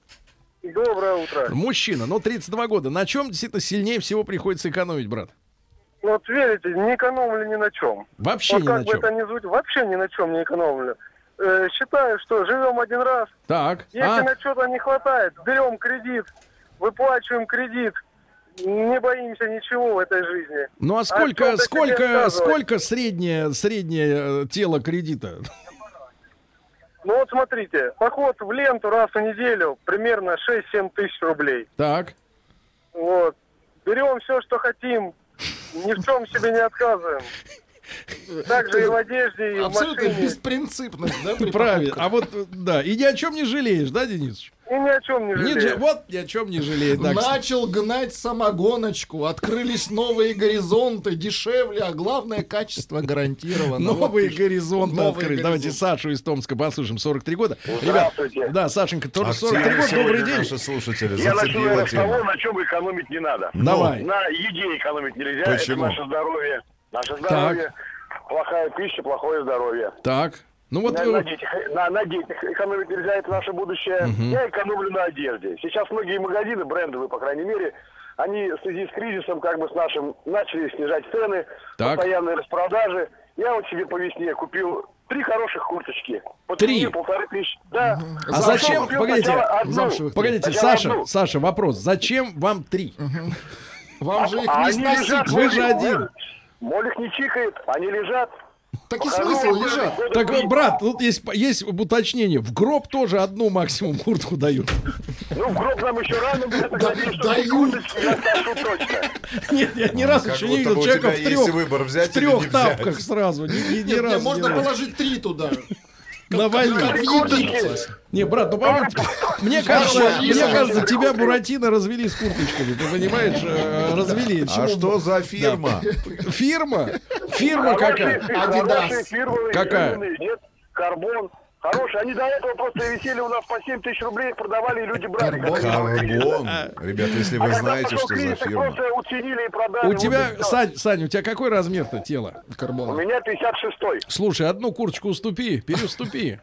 S7: Доброе утро.
S1: Мужчина, но 32 года. На чем действительно сильнее всего приходится экономить, брат?
S7: Вот верите, не экономлю ни на чем.
S1: Вообще
S7: вот
S1: ни
S7: как
S1: на
S7: бы
S1: чем.
S7: это ни звучит, вообще ни на чем не экономлю. Э, считаю, что живем один раз.
S1: Так,
S7: Если
S1: а?
S7: на что-то не хватает, берем кредит, выплачиваем кредит. Не боимся ничего в этой жизни.
S1: Ну а
S7: А
S1: сколько,
S7: себе
S1: сколько, сколько среднее, среднее э, тело кредита?
S7: Ну вот смотрите, поход в ленту раз в неделю примерно 6-7 тысяч рублей.
S1: Так.
S7: Вот. Берем все, что хотим, ни в чем себе не отказываем. Также и в одежде, и в
S4: Абсолютно
S7: машине.
S4: беспринципность, да, при
S1: Правильно. А вот, э, да, и ни о чем не жалеешь, да, Денис?
S7: И ни о чем не жалею.
S1: дж- вот ни о чем не жалеет. да, кстати.
S4: Начал гнать самогоночку, открылись новые горизонты, дешевле, а главное качество гарантировано.
S1: Новые
S4: Вот
S1: горизонты
S4: Новые
S1: открыли. Давайте. Сашу из Томска послушаем. 43 года. Ребят, да, Сашенька, тоже 43
S2: Активны
S1: года. Добрый день.
S2: наши слушатели.
S10: Я начну с того, на чем экономить не надо.
S1: Давай.
S10: На еде экономить нельзя,
S2: Почему?
S10: это наше здоровье. Наше здоровье. Плохая пища, плохое здоровье.
S1: Так. Ну вот,
S10: На,
S1: э,
S10: на детях, на, на детях экономить нельзя, это наше будущее. Я экономлю на одежде. Сейчас многие магазины, брендовые, по крайней мере, они в связи с кризисом, как бы с нашим, начали снижать цены,
S1: Так.
S10: постоянные распродажи. Я вот себе по весне купил три хороших курточки. По
S1: Три?
S10: полторы тысячи. Да.
S1: А зачем,
S10: Купил
S1: погодите,
S10: одну.
S1: погодите,
S10: Сначала
S1: Саша,
S10: одну.
S1: Саша, вопрос, зачем вам три? [LAUGHS]
S4: Вам же их
S10: А
S4: не сносить.
S10: лежат,
S1: Вы же один.
S10: Молик не чикает, они лежат.
S4: Так и смысл лежат.
S1: Так, брат, тут есть, есть уточнение. В гроб тоже одну максимум куртку дают.
S10: Ну, в гроб нам еще рано, я так надеюсь, что
S4: дают.
S1: Нет, я ни разу
S2: Как
S1: еще не видел человека в трех,
S2: выбор,
S1: в трех тапках сразу. Ни, ни- ни
S4: Нет,
S1: разу
S4: не, можно положить три туда.
S1: На войне.
S4: Как в Египте.
S1: Не, брат, ну по-моему, мне кажется, мне кажется, тебя. Буратино развели с курточками. Ты понимаешь, э, развели.
S2: А что за фирма?
S1: Фирма? Фирма какая?
S10: фирмовые,
S1: Какая?
S10: карбон. Хорошие. Они до этого просто висели у нас по 7 тысяч рублей, продавали, и люди брали.
S4: Карбон.
S2: Карбон. Ребята, если
S10: А
S2: вы знаете, что за фирма.
S10: просто уценили и продали.
S1: У тебя. Сань, Сань, у тебя какой размер-то тела?
S10: У
S4: Карбон.
S10: меня 56-й.
S1: Слушай, одну курточку уступи, переступи.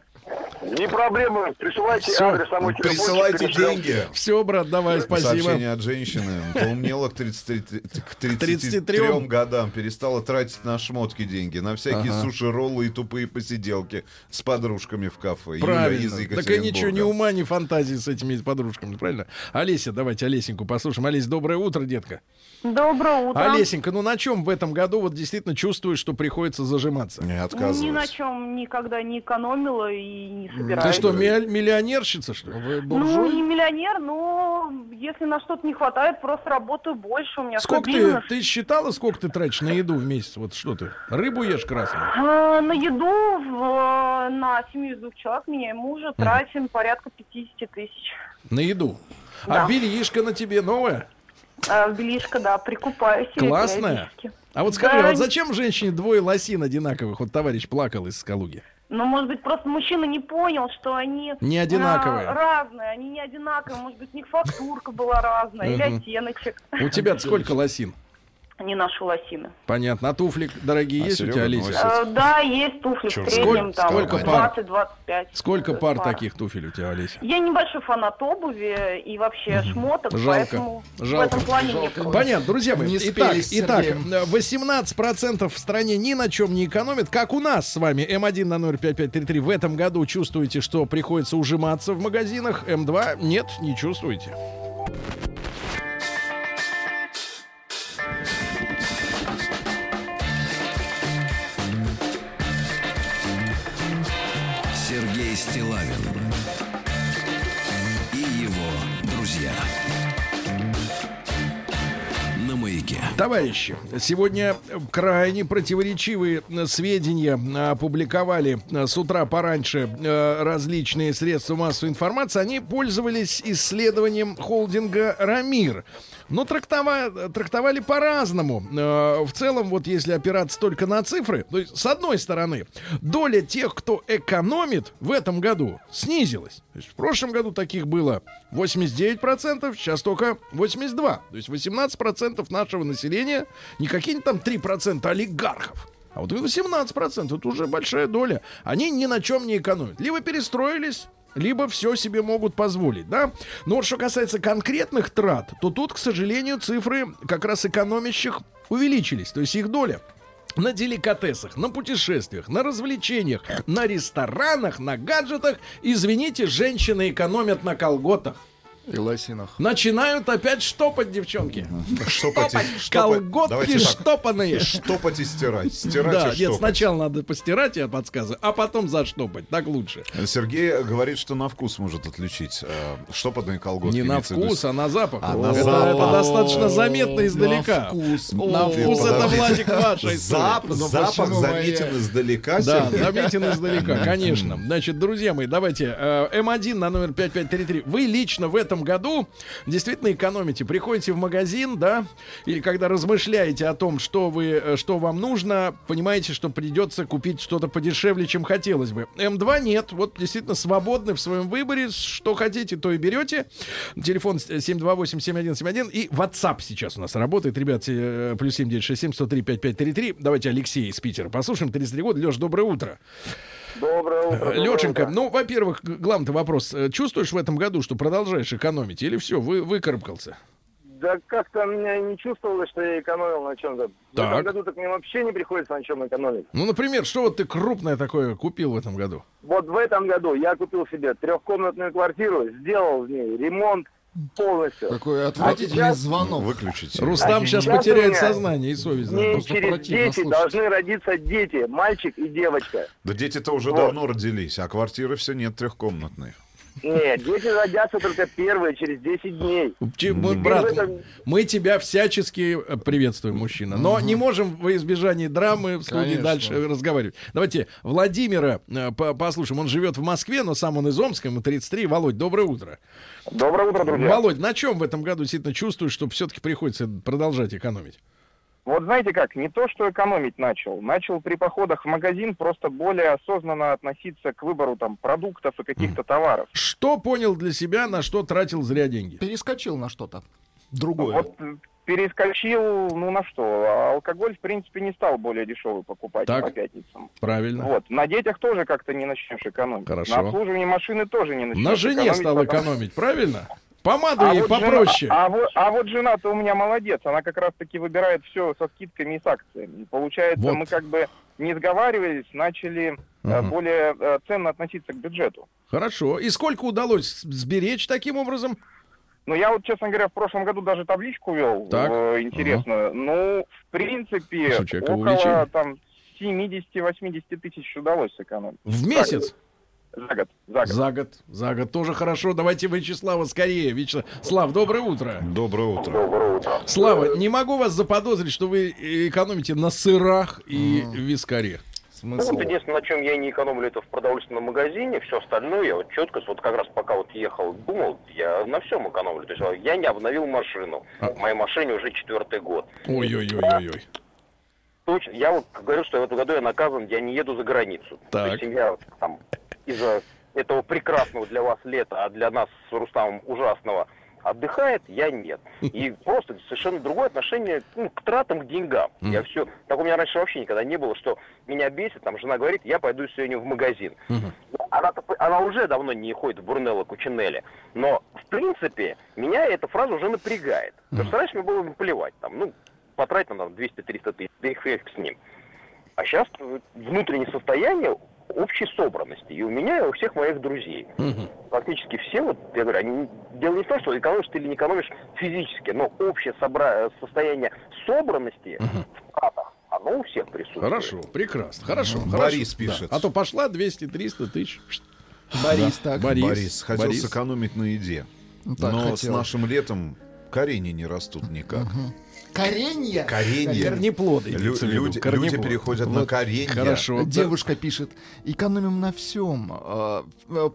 S10: Не проблема. Присылайте
S1: Всё.
S10: адрес, мой телефончик
S2: Присылайте деньги.
S1: Все, брат, давай, спасибо.
S2: Сообщение от женщины. Поумнела к 33, к 33
S1: 33
S2: годам. Перестала тратить на шмотки деньги. На всякие
S1: Ага.
S2: суши-роллы и тупые посиделки. С подружками в кафе. Юля
S1: Правильно.
S2: из
S1: Так и ничего, ни ума, ни фантазии с этими подружками, правильно? Олеся, давайте Олесеньку послушаем. Олесь, доброе утро, детка.
S11: Доброе утро.
S1: Олесенька, ну на чем в этом году вот действительно чувствуешь, что приходится зажиматься?
S2: Не
S11: Ни на
S2: отказываюсь.
S11: чем никогда не экономила и не
S1: Ты
S11: собираюсь.
S1: что, ми- миллионерщица, что ли?
S4: Вы
S11: Ну, не миллионер, но если на что-то не хватает, просто работаю больше. У меня
S1: Сколько ты, ты считала, сколько ты тратишь на еду в месяц? Вот что ты? Рыбу ешь красную?
S11: А, на еду в- на семью из двух человек, меня и мужа, тратим порядка 50 тысяч.
S1: На еду.
S11: Да.
S1: А бельишко на тебе новое?
S11: А, Белишко, да, прикупаю себе периодически.
S1: А вот скажи,
S11: Да,
S1: а вот зачем женщине двое лосин одинаковых? Вот товарищ плакал из Калуги.
S11: Ну, может быть, просто мужчина не понял, что они
S1: Не одинаковые.
S11: а, разные, они не одинаковые. Может быть, у них фактурка была разная или оттеночек.
S1: У тебя сколько лосин?
S11: Не наши лосины.
S1: Понятно. А туфли дорогие
S2: А
S1: есть у
S2: Серега
S1: тебя, Олеся?
S11: Э, да, есть туфли
S2: Чё,
S11: в среднем,
S1: сколько-
S11: там
S1: сколько пар?
S11: 20-25.
S1: Сколько пар
S11: пар.
S1: таких туфель у тебя, Олеся?
S11: Я небольшой фанат обуви и вообще шмоток,
S1: Жалко.
S11: поэтому
S1: Жалко.
S11: в этом плане мне проще.
S1: Понятно, друзья мои.
S4: Не
S1: итак, итак,
S4: Сергеем.
S1: э, 18% в стране ни на чем не экономят, как у нас с вами. М1 на номер 5533 в этом году чувствуете, что приходится ужиматься в магазинах. М2 нет, не чувствуете.
S5: Стилавин и его друзья. На маяке.
S1: Товарищи, сегодня крайне противоречивые сведения опубликовали с утра пораньше э, различные средства массовой информации. Они пользовались исследованием холдинга «Рамир». Но трактова- трактовали по-разному. Э, В целом, вот если опираться только на цифры, то есть, с одной стороны, доля тех, кто экономит в этом году, снизилась. То есть в прошлом году таких было 89%, сейчас только 82%. То есть 18% нашего населения, не какие-нибудь там 3% олигархов. А вот 18% это уже большая доля. Они ни на чем не экономят. Либо перестроились, либо все себе могут позволить, да? Но вот что касается конкретных трат, то тут, к сожалению, цифры как раз экономящих увеличились. То есть их доля на деликатесах, на путешествиях, на развлечениях, на ресторанах, на гаджетах. Извините, женщины экономят на колготах.
S4: И лосинах.
S1: Начинают опять штопать, девчонки.
S2: Штопать.
S1: Колготки штопанные.
S2: Штопать и стирать. Стирать
S1: Да,
S2: и
S1: нет, сначала надо постирать, я подсказываю, а потом заштопать. Так лучше.
S2: Сергей говорит, что на вкус может отличить э, штопанные колготки.
S1: Не на вкус, а на запах.
S2: А,
S1: это, достаточно заметно издалека.
S4: На вкус.
S1: На вкус это. Владик, ваша
S4: Ну,
S2: запах
S4: почему
S2: заметен издалека.
S1: Да, заметен издалека, конечно. Значит, друзья мои, давайте. э, М1 на номер 5533. Вы лично в этом году действительно экономите. Приходите в магазин, да, или когда размышляете о том, что, вы, э, что вам нужно, понимаете, что придется купить что-то подешевле, чем хотелось бы. М2 нет. Вот действительно свободны в своем выборе. Что хотите, то и берете. Телефон с- 728-7171. И WhatsApp сейчас у нас работает. Ребят, э, плюс 7967 103 5533. Давайте Алексей из Питера послушаем. 33 года. Леш, доброе утро.
S10: Доброе утро. доброе
S1: Лешенька,
S10: утро.
S1: ну, во-первых, главный вопрос. Э, Чувствуешь в этом году, что продолжаешь экономить? Или все, вы, выкарабкался?
S10: Да как-то мне не чувствовалось, что я экономил на чем-то. В
S1: Так.
S10: этом году так мне вообще не приходится на чем экономить.
S1: Ну, например, что вот ты крупное такое купил в этом году?
S10: Вот в этом году я купил себе трехкомнатную квартиру, сделал в ней ремонт полностью.
S4: Какой
S10: А
S4: отвратительный
S10: сейчас
S4: звонок.
S2: Выключите.
S1: Рустам
S10: А
S1: сейчас
S10: сейчас
S1: потеряет
S10: меня
S1: сознание и совесть.
S10: Мне
S4: просто
S10: через дети
S4: слушать.
S10: должны родиться дети, мальчик и девочка.
S2: Да дети-то уже
S10: Вот.
S2: давно родились, а квартиры все нет трехкомнатные.
S10: Нет, дети родятся только первые, через 10 дней. Теперь
S1: брат,
S10: этом-
S1: мы тебя всячески э, приветствуем, мужчина. Но не можем во избежание драмы в студии
S4: Конечно.
S1: дальше разговаривать. Давайте Владимира э, по- послушаем. Он живет в Москве, но сам он из Омска, ему 33. Володь, доброе утро.
S10: Доброе утро, друзья.
S1: Володь, на чем в этом году действительно чувствуешь, что все-таки приходится продолжать экономить?
S8: Вот знаете как, не то, что экономить начал. Начал при походах в магазин просто более осознанно относиться к выбору там продуктов и каких-то товаров.
S1: Что понял для себя, на что тратил зря деньги?
S4: Перескочил на что-то другое.
S8: Вот перескочил, ну на что, а алкоголь, в принципе, не стал более дешевый покупать
S1: Так.
S8: по пятницам.
S1: Правильно.
S8: Вот, на детях тоже как-то не начнешь экономить.
S1: Хорошо.
S8: На обслуживании машины тоже не начнешь
S1: На жене
S8: экономить,
S1: стал
S8: потому-
S1: экономить, правильно? Помаду
S8: А
S1: ей
S8: вот жена-
S1: попроще.
S8: а, вот, а вот жена-то у меня молодец, она как раз-таки выбирает все со скидками и с акциями. И Получается,
S1: Вот.
S8: мы как бы не сговаривались, начали
S1: Ага.
S8: более э, ценно относиться к бюджету.
S1: Хорошо. И сколько удалось сберечь таким образом?
S8: Но я вот, честно говоря, в прошлом году даже табличку вел
S1: Так.
S8: э, интересную. Ну, в принципе,
S1: человека
S8: около
S1: увлечение?
S8: там 70-80 тысяч удалось сэкономить.
S1: В месяц?
S8: За год. За год.
S1: За год. За год тоже хорошо. Давайте Вячеслава скорее. Вячеслав, доброе утро.
S2: Доброе утро.
S10: Доброе утро.
S1: Слава, не могу вас заподозрить, что вы экономите на сырах и вискаре.
S3: Смысл?
S7: Ну, вот единственное, на чем я не экономлю, это в продовольственном магазине. Все остальное я вот четко, вот как раз пока вот ехал, думал, я на всем экономлю. То есть э, я не обновил машину.
S1: А.
S7: В моей машине уже четвертый год.
S1: Ой-ой-ой-ой-ой.
S7: Точно. Я вот говорю, что в этом году я наказан, я не еду за границу. То
S1: Так.
S7: есть семья там из-за этого прекрасного для вас лета, а для нас с Рустамом ужасного отдыхает, я нет. И [LAUGHS] просто совершенно другое отношение ну, к тратам, к деньгам. Я все... Так у меня раньше вообще никогда не было, что меня бесит, там жена говорит, я пойду сегодня в магазин. Она, она уже давно не ходит в Бурнелло Кучинелли. Но, в принципе, меня эта фраза уже напрягает. Потому что раньше мне было плевать. Там, ну, потратить на там, 200-300 тысяч, да и фиг с ним. А сейчас внутреннее состояние общей собранности. И у меня, и у всех моих друзей. Фактически все, вот, я говорю, они, дело не в том, что экономишь ты или не экономишь физически, но общее собра... состояние собранности в тратах, оно у всех присутствует.
S1: Хорошо, прекрасно. Хорошо.
S2: Борис
S1: хорошо.
S2: пишет.
S1: Да. А то пошла 200-300 тысяч.
S4: Борис,
S1: Да.
S4: так.
S1: Борис.
S2: Борис, хотел
S1: Борис.
S2: сэкономить на еде.
S4: Ну, так
S2: но с
S4: хотел.
S2: нашим летом корени не растут никак.
S4: Коренья?
S2: Коренья.
S1: Корнеплоды.
S2: Лю- люди,
S1: корнеплод.
S2: люди переходят на
S1: Вот,
S2: коренья.
S1: Хорошо.
S4: Девушка пишет, экономим на всем.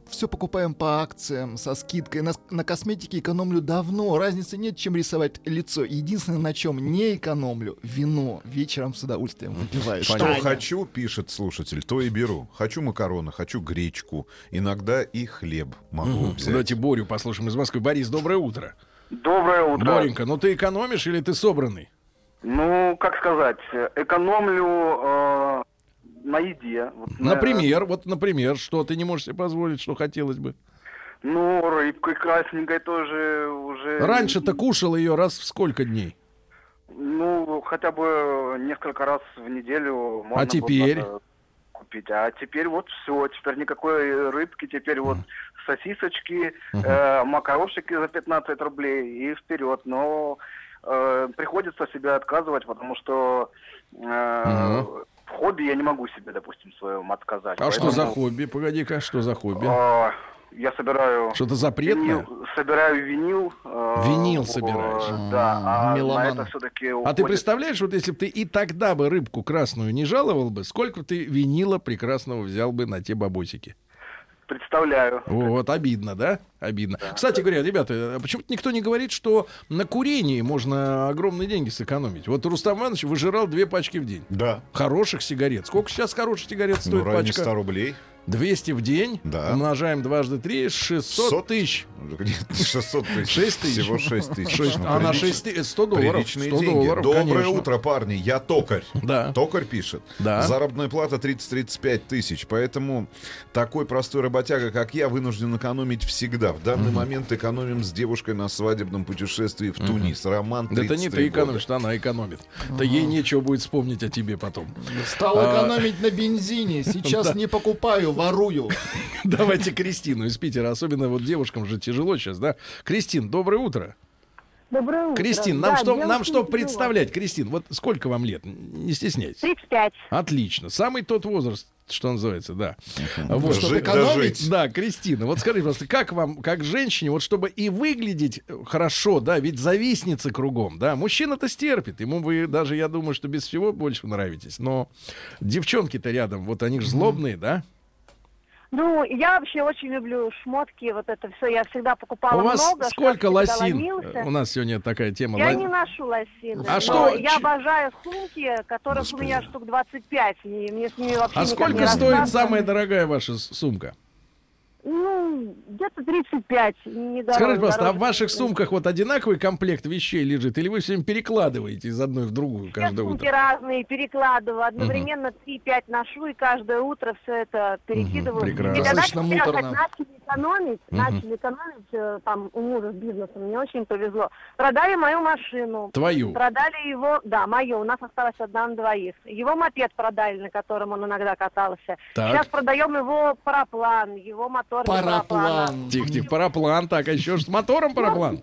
S4: все покупаем по акциям, со скидкой. На, на косметике экономлю давно. Разницы нет, чем рисовать лицо. Единственное, на чем не экономлю, вино. Вечером с удовольствием выпиваю.
S2: Что
S4: Таня.
S2: хочу, пишет слушатель, то и беру. Хочу макароны, хочу гречку. Иногда и хлеб могу
S1: Мгм.
S2: взять.
S1: Давайте Борю послушаем из Москвы. Борис, доброе утро.
S10: Доброе утро.
S1: Боренька, ну ты экономишь или ты собранный?
S10: Ну, как сказать, экономлю э, на еде. Вот на-
S1: Например, вот, например, что ты не можешь себе позволить, что хотелось бы?
S10: Ну, рыбкой красненькой тоже уже...
S1: Раньше-то кушал ее раз в сколько дней?
S10: Ну, хотя бы несколько раз в неделю можно
S1: А теперь?
S10: было купить. А теперь вот все, теперь никакой рыбки, теперь вот сосисочки, э, макарошки за 15 рублей и вперед. Но э, приходится себе отказывать, потому что э, в хобби я не могу себе, допустим, своем отказать.
S1: А что за
S10: Поэтому,
S1: хобби? Погоди-ка, что за хобби?
S10: э, я собираю...
S1: Что-то запретное?
S10: винил- собираю винил. э,
S1: Винил
S10: э,
S1: собираешь?
S10: Да, а
S4: Меломан.
S10: на это все-таки
S1: А ты представляешь, вот если бы ты и тогда бы рыбку красную не жаловал бы, сколько ты винила прекрасного взял бы на те бабосики?
S10: Представляю.
S1: Вот, обидно, да? Обидно. Кстати говоря, ребята, почему-то никто не говорит, что на курении можно огромные деньги сэкономить. Вот Рустам Иванович выжирал две пачки в день.
S2: Да.
S1: Хороших сигарет. Сколько сейчас хороших сигарет
S2: Ну,
S1: стоит
S2: районе
S1: пачка?
S2: 100 рублей.
S1: 200 в день,
S2: Да.
S1: умножаем дважды 3, 600
S2: Сот-
S1: тысяч.
S2: Нет, 600 [LAUGHS] тысяч.
S1: 6 тысяч.
S2: Всего 6 тысяч.
S1: Шесть-
S2: Ну,
S1: а на
S2: прилично.
S1: 6 тысяч 100 долларов.
S2: Приличные
S1: 100
S2: деньги.
S1: долларов,
S2: Доброе
S1: конечно.
S2: утро, парни. Я токарь.
S1: Да.
S2: Токарь пишет.
S1: Да.
S2: Заработная плата 30-35 тысяч. Поэтому такой простой работяга, как я, вынужден экономить всегда. В данный момент экономим с девушкой на свадебном путешествии в Тунис. Роман
S1: Да это не
S2: 33
S1: ты
S2: года.
S1: экономишь, это она экономит. Да ей нечего будет вспомнить о тебе потом.
S4: Стал
S1: А.
S4: экономить на бензине. Сейчас [LAUGHS] не покупаю, ворую. [LAUGHS]
S1: Давайте Кристину из Питера. Особенно вот девушкам же тяжело сейчас, да? Кристин, доброе утро.
S12: Доброе утро.
S1: Кристин, нам
S12: Да,
S1: что, нам что
S12: тяжело.
S1: представлять? Кристин, вот сколько вам лет? Не стесняйтесь.
S12: 35.
S1: Отлично. Самый тот возраст, что называется, да. Вот.
S2: Чтобы экономить?
S1: Да, Кристина, вот скажите просто, как вам, как женщине, вот чтобы и выглядеть хорошо, да, ведь завистницы кругом, да, мужчина-то стерпит, ему вы даже, я думаю, что без всего больше нравитесь, но девчонки-то рядом, вот они же злобные, да?
S12: Ну, я вообще очень люблю шмотки, вот это все. Я всегда покупала
S1: У вас
S12: много.
S1: сколько лосин?
S12: ломился.
S1: У нас сегодня такая тема.
S12: Я
S1: Ла-
S12: не ношу лосины.
S1: А что-
S12: Я обожаю сумки, которых у меня штук 25. И мне с ними вообще
S1: А сколько стоит
S12: расстаться.
S1: самая дорогая ваша сумка?
S12: Ну, где-то 35. Не дороже,
S1: Скажите, просто, а в ваших сумках вот одинаковый комплект вещей лежит, или вы все время перекладываете из одной в другую
S12: Все
S1: каждое
S12: сумки
S1: утро?
S12: разные, перекладываю. Одновременно 3-5 ношу, и каждое утро все это перекидываю.
S1: прекрасно.
S12: И когда
S4: Достаточно муторно.
S12: начали экономить,
S1: Мгм.
S12: начали экономить э, там у мужа с бизнесом, мне очень повезло. Продали мою машину.
S1: Твою.
S12: Продали его, да, мою, у нас осталась одна на двоих. Его мопед продали, на котором он иногда катался.
S1: Так.
S12: Сейчас продаем его параплан, его мотор для параплана.
S1: Тихо, тихо, параплан, так, а еще ж с мотором параплан?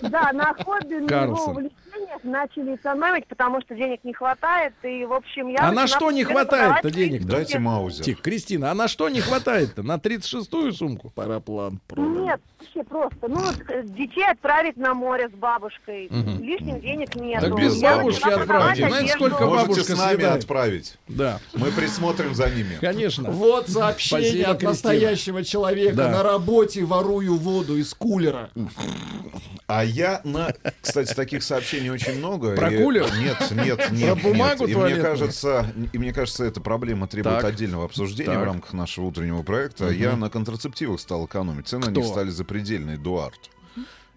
S12: Да, на хобби, на его увлечениях начали экономить, потому что денег не хватает, и, в общем, я...
S1: А на что не хватает-то денег?
S2: Дайте маузер.
S1: Тихо, Кристина, а на что не хватает-то? На 36-ю сумку?
S4: Параплан.
S12: Нет, вообще просто. Ну, вот, э, детей отправить на море с бабушкой.
S1: Мгм.
S12: Лишних денег нет.
S1: Так без бабушки отправьте. Знаете, сколько
S2: Можете
S1: бабушка
S2: с нами
S1: съедает?
S2: отправить.
S1: Да.
S2: Мы присмотрим за ними.
S1: Конечно.
S4: Вот сообщение
S1: Спасибо,
S4: от
S1: Кристина.
S4: настоящего человека.
S1: Да.
S4: На работе ворую воду из кулера.
S2: А я на... Кстати, таких сообщений очень много.
S1: Про
S2: и-
S1: кулер?
S2: Нет, нет, нет.
S1: Про бумагу
S2: нет. И мне кажется, и мне кажется, эта проблема требует
S1: Так.
S2: отдельного обсуждения
S1: Так.
S2: в рамках нашего утреннего проекта.
S1: Мгм.
S2: Я на контрацептивах стал экономить. Цены на
S1: Кто?
S2: них стали запредельные, Эдуард.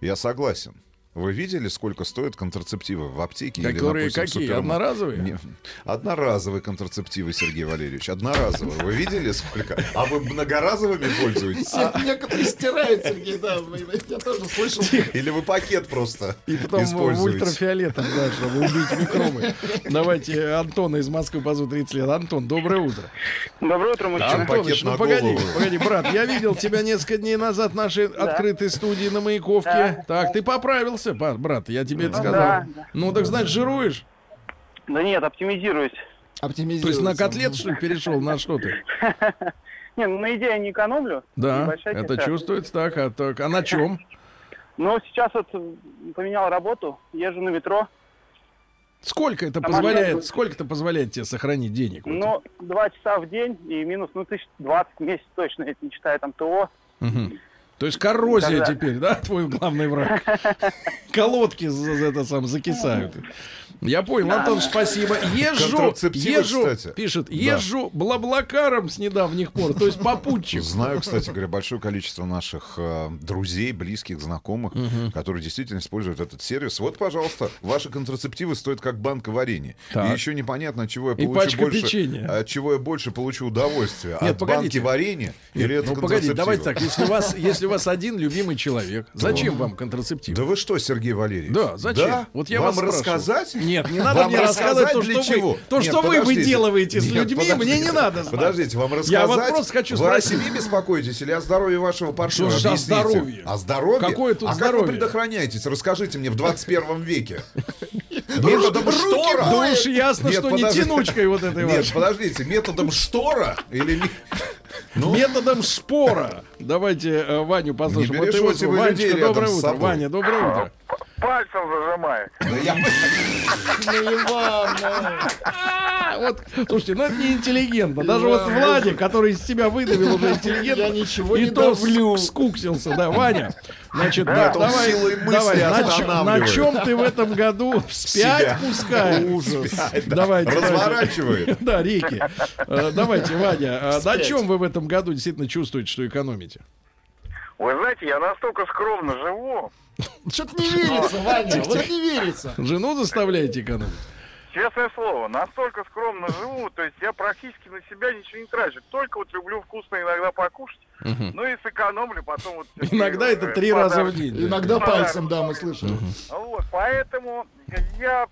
S2: Я согласен. Вы видели, сколько стоят контрацептивы в аптеке? или,
S1: Которые
S2: допустим, в
S1: какие?
S2: супермаркете?
S1: Одноразовые?
S2: Не- Одноразовые контрацептивы, Сергей Валерьевич. Одноразовые. Вы видели сколько? А вы многоразовыми пользуетесь?
S4: Все некоторые стирают, Сергей, да, я тоже слышал.
S2: Или вы пакет просто
S1: И потом в ультрафиолетом, да, чтобы убить микробы. Давайте Антона из Москвы позову 30 лет. Антон, доброе утро.
S8: Доброе утро, мужчина.
S1: Антоныч, ну
S2: на
S1: погоди, погоди, брат, я видел тебя несколько дней назад в нашей открытой студии на Маяковке. Так, ты поправился, па- брат, я тебе это
S8: Ну
S1: сказал.
S8: да, да.
S1: Ну, так значит, жируешь?
S8: Да нет, оптимизируюсь.
S1: То есть на котлет, что ли, перешел? На что ты? [LAUGHS]
S8: Не, ну на идее не экономлю.
S1: Да, это чувствуется так. А, так, а на чем? [LAUGHS]
S8: Но сейчас вот поменял работу, езжу на метро.
S1: Сколько это позволяет, сколько это позволяет тебе сохранить денег?
S8: Ну, два часа в день и минус, ну, тысяч двадцать в месяц точно, это не считая там ТО.
S1: То есть коррозия теперь, да, твой главный враг? [LAUGHS] Колодки это сам закисают. Я понял, Антон, спасибо. Езжу, езжу,
S2: кстати.
S1: пишет,
S2: Да.
S1: езжу блаблакаром с недавних пор, то есть попутчик.
S2: Знаю, кстати говоря, большое количество наших э, друзей, близких, знакомых, которые действительно используют этот сервис. Вот, пожалуйста, ваши контрацептивы стоят как банка варенья.
S1: Так.
S2: И еще непонятно, от чего я
S1: И
S2: получу больше,
S1: печенья.
S2: от чего я больше получу удовольствие.
S1: Нет,
S2: от
S1: погодите.
S2: банки варенья или от
S1: ну погоди, давайте так, если у вас, если у вас один любимый человек, зачем вам контрацептив?
S2: Да вы что, Сергей Валерьевич?
S1: Да, зачем?
S2: Да?
S1: Вот я
S2: Вам рассказать?
S1: Нет, не надо
S2: Вам
S1: мне рассказывать то,
S2: для
S1: что
S2: чего?
S1: вы, то,
S2: Нет,
S1: что вы выделываете с людьми, мне не надо знать.
S2: Подождите, вам рассказать?
S1: Я вот просто хочу
S2: Вы о себе беспокоитесь или о здоровье вашего партнера?
S1: Что о здоровье?
S2: О здоровье?
S1: Какое тут
S2: а
S1: здоровье?
S2: как вы предохраняетесь? Расскажите мне в 21 веке. [LAUGHS] Методом
S1: руки
S2: штора?
S1: Да уж ясно, что не тянучкой вот этой
S2: Нет, подождите, методом штора или... Ну,
S1: Методом спора. Давайте э, Ваню послушаем.
S2: Не
S1: Вот ты
S2: бережете
S1: вот,
S2: вы людей
S1: Ванечка, доброе утро. Ваня, доброе утро.
S13: Пальцем зажимай.
S4: Ну вам, ну.
S1: Вот, слушайте, ну это не интеллигентно. Даже вот Владик, который из себя выдавил уже интеллигентно,
S4: Я ничего
S1: и
S4: не
S1: то скуксился, да, Ваня. Значит,
S2: Да,
S1: давай, давай, на, на чем ты в этом году вспять
S2: Себя.
S1: пускаешь?
S2: Ужас.
S1: Давайте,
S2: Разворачивает.
S1: давайте. [LAUGHS] Да, реки. Э, Давайте, Ваня, а на чем вы в этом году действительно чувствуете, что экономите?
S13: Вы знаете, я настолько скромно живу. [LAUGHS]
S4: Что-то не верится, Ваня, вот не верится.
S1: Жену заставляете экономить?
S13: Честное слово, настолько скромно живу, то есть я практически на себя ничего не трачу. Только вот люблю вкусно иногда покушать, ну и сэкономлю потом вот... [LAUGHS]
S1: Иногда это три раза в день. да.
S4: Иногда пальцем, да, мы слышали.
S13: Вот, поэтому я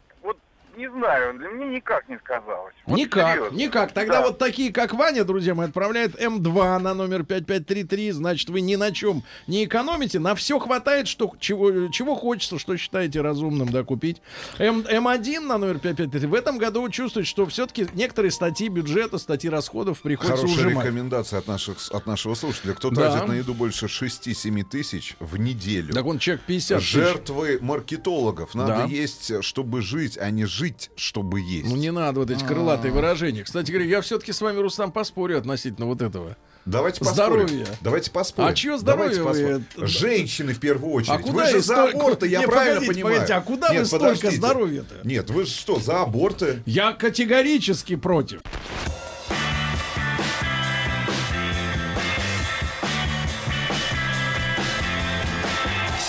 S13: не знаю, для меня никак не сказалось. Вот
S1: Никак,
S13: серьезно.
S1: никак. Тогда
S13: Да.
S1: вот такие, как Ваня, друзья мои, отправляют М2 на номер 5533. Значит, вы ни на чем не экономите. На все хватает, что, чего, чего хочется, что считаете разумным, да, купить. М, М1 на номер 5533. В этом году вы чувствуете, что все-таки некоторые статьи бюджета, статьи расходов приходится
S2: Хорошая
S1: ужимать.
S2: рекомендация от, наших, от нашего слушателя. Кто
S1: Да.
S2: тратит на еду больше 6-7 тысяч в неделю?
S1: Так он человек 50 тысяч.
S2: Жертвы маркетологов. Надо
S1: Да.
S2: есть, чтобы жить, а не жить, чтобы есть.
S1: Ну не надо вот эти крылатые выражения. Кстати говоря, я все-таки с вами, Рустам, поспорю относительно вот этого.
S2: Давайте поспорим.
S1: Здоровье.
S2: Давайте поспорим.
S1: А чье здоровье
S2: Давайте
S1: вы-.
S2: Женщины в первую очередь.
S1: А куда
S2: вы же за
S1: столько-
S2: аборты, я
S1: Не,
S2: правильно
S1: погодите,
S2: понимаю.
S1: погодите, а куда вы
S2: Нет,
S1: столько
S2: подождите.
S1: здоровья-то?
S2: Нет, вы что, за аборты?
S1: Я категорически против.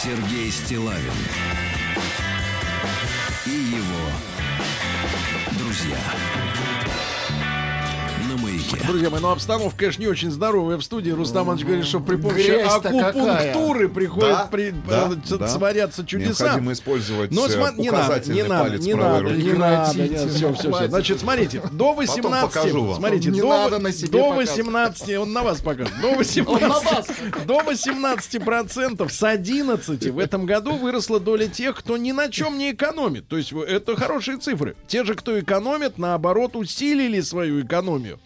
S5: Сергей Стилавин Thank you. Маяке.
S1: Друзья мои, ну обстановка, конечно, не очень здоровая в студии. Рустам Иванович говорит, что при помощи
S4: Грязь-то
S1: акупунктуры приходят,
S2: Да,
S1: при,
S2: да,
S1: э,
S2: да.
S1: творятся чудеса.
S2: Необходимо использовать
S1: Но
S2: э,
S1: сма- не надо, не надо,
S2: палец
S1: не
S2: правой
S1: надо,
S2: руки.
S1: не надо,
S4: Прекратите,
S1: все, все, все.
S4: хватит.
S1: Значит, смотрите, до 18,
S2: покажу вам.
S1: смотрите,
S4: Не
S1: до,
S4: надо на себе
S1: до
S4: показывать.
S1: 18, он на вас покажет, до
S4: Он на
S1: 18,
S4: вас.
S1: до 18 процентов с 11 в этом году выросла доля тех, кто ни на чем не экономит. То есть э, это хорошие цифры. Те же, кто экономит, наоборот, усилили свою экономию.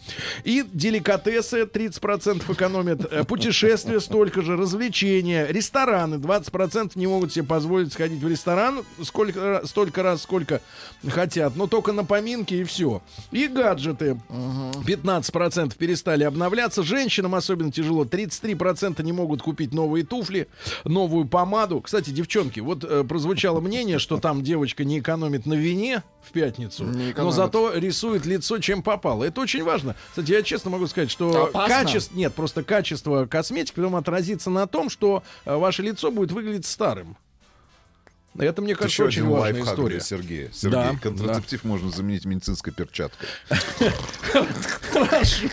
S1: И деликатесы 30% экономят, э, путешествия столько же, развлечения, рестораны 20% не могут себе позволить сходить в ресторан сколько, столько раз, сколько хотят, но только на поминки и все. И гаджеты 15% перестали обновляться. Женщинам особенно тяжело. 33% не могут купить новые туфли, новую помаду. Кстати, девчонки, вот э, прозвучало мнение, что там девочка не экономит на вине в пятницу, но зато рисует лицо, чем попало. Это очень важно. Кстати, я честно могу сказать, что
S4: Опасно?
S1: качество, нет, просто качество косметики потом отразится на том, что э, ваше лицо будет выглядеть старым. Это, мне кажется,
S2: Еще
S1: очень
S2: один
S1: важная
S2: лайфхак
S1: история.
S2: для Сергея. Сергей,
S1: Да,
S2: контрацептив можно заменить медицинской перчаткой.
S1: Хорошо,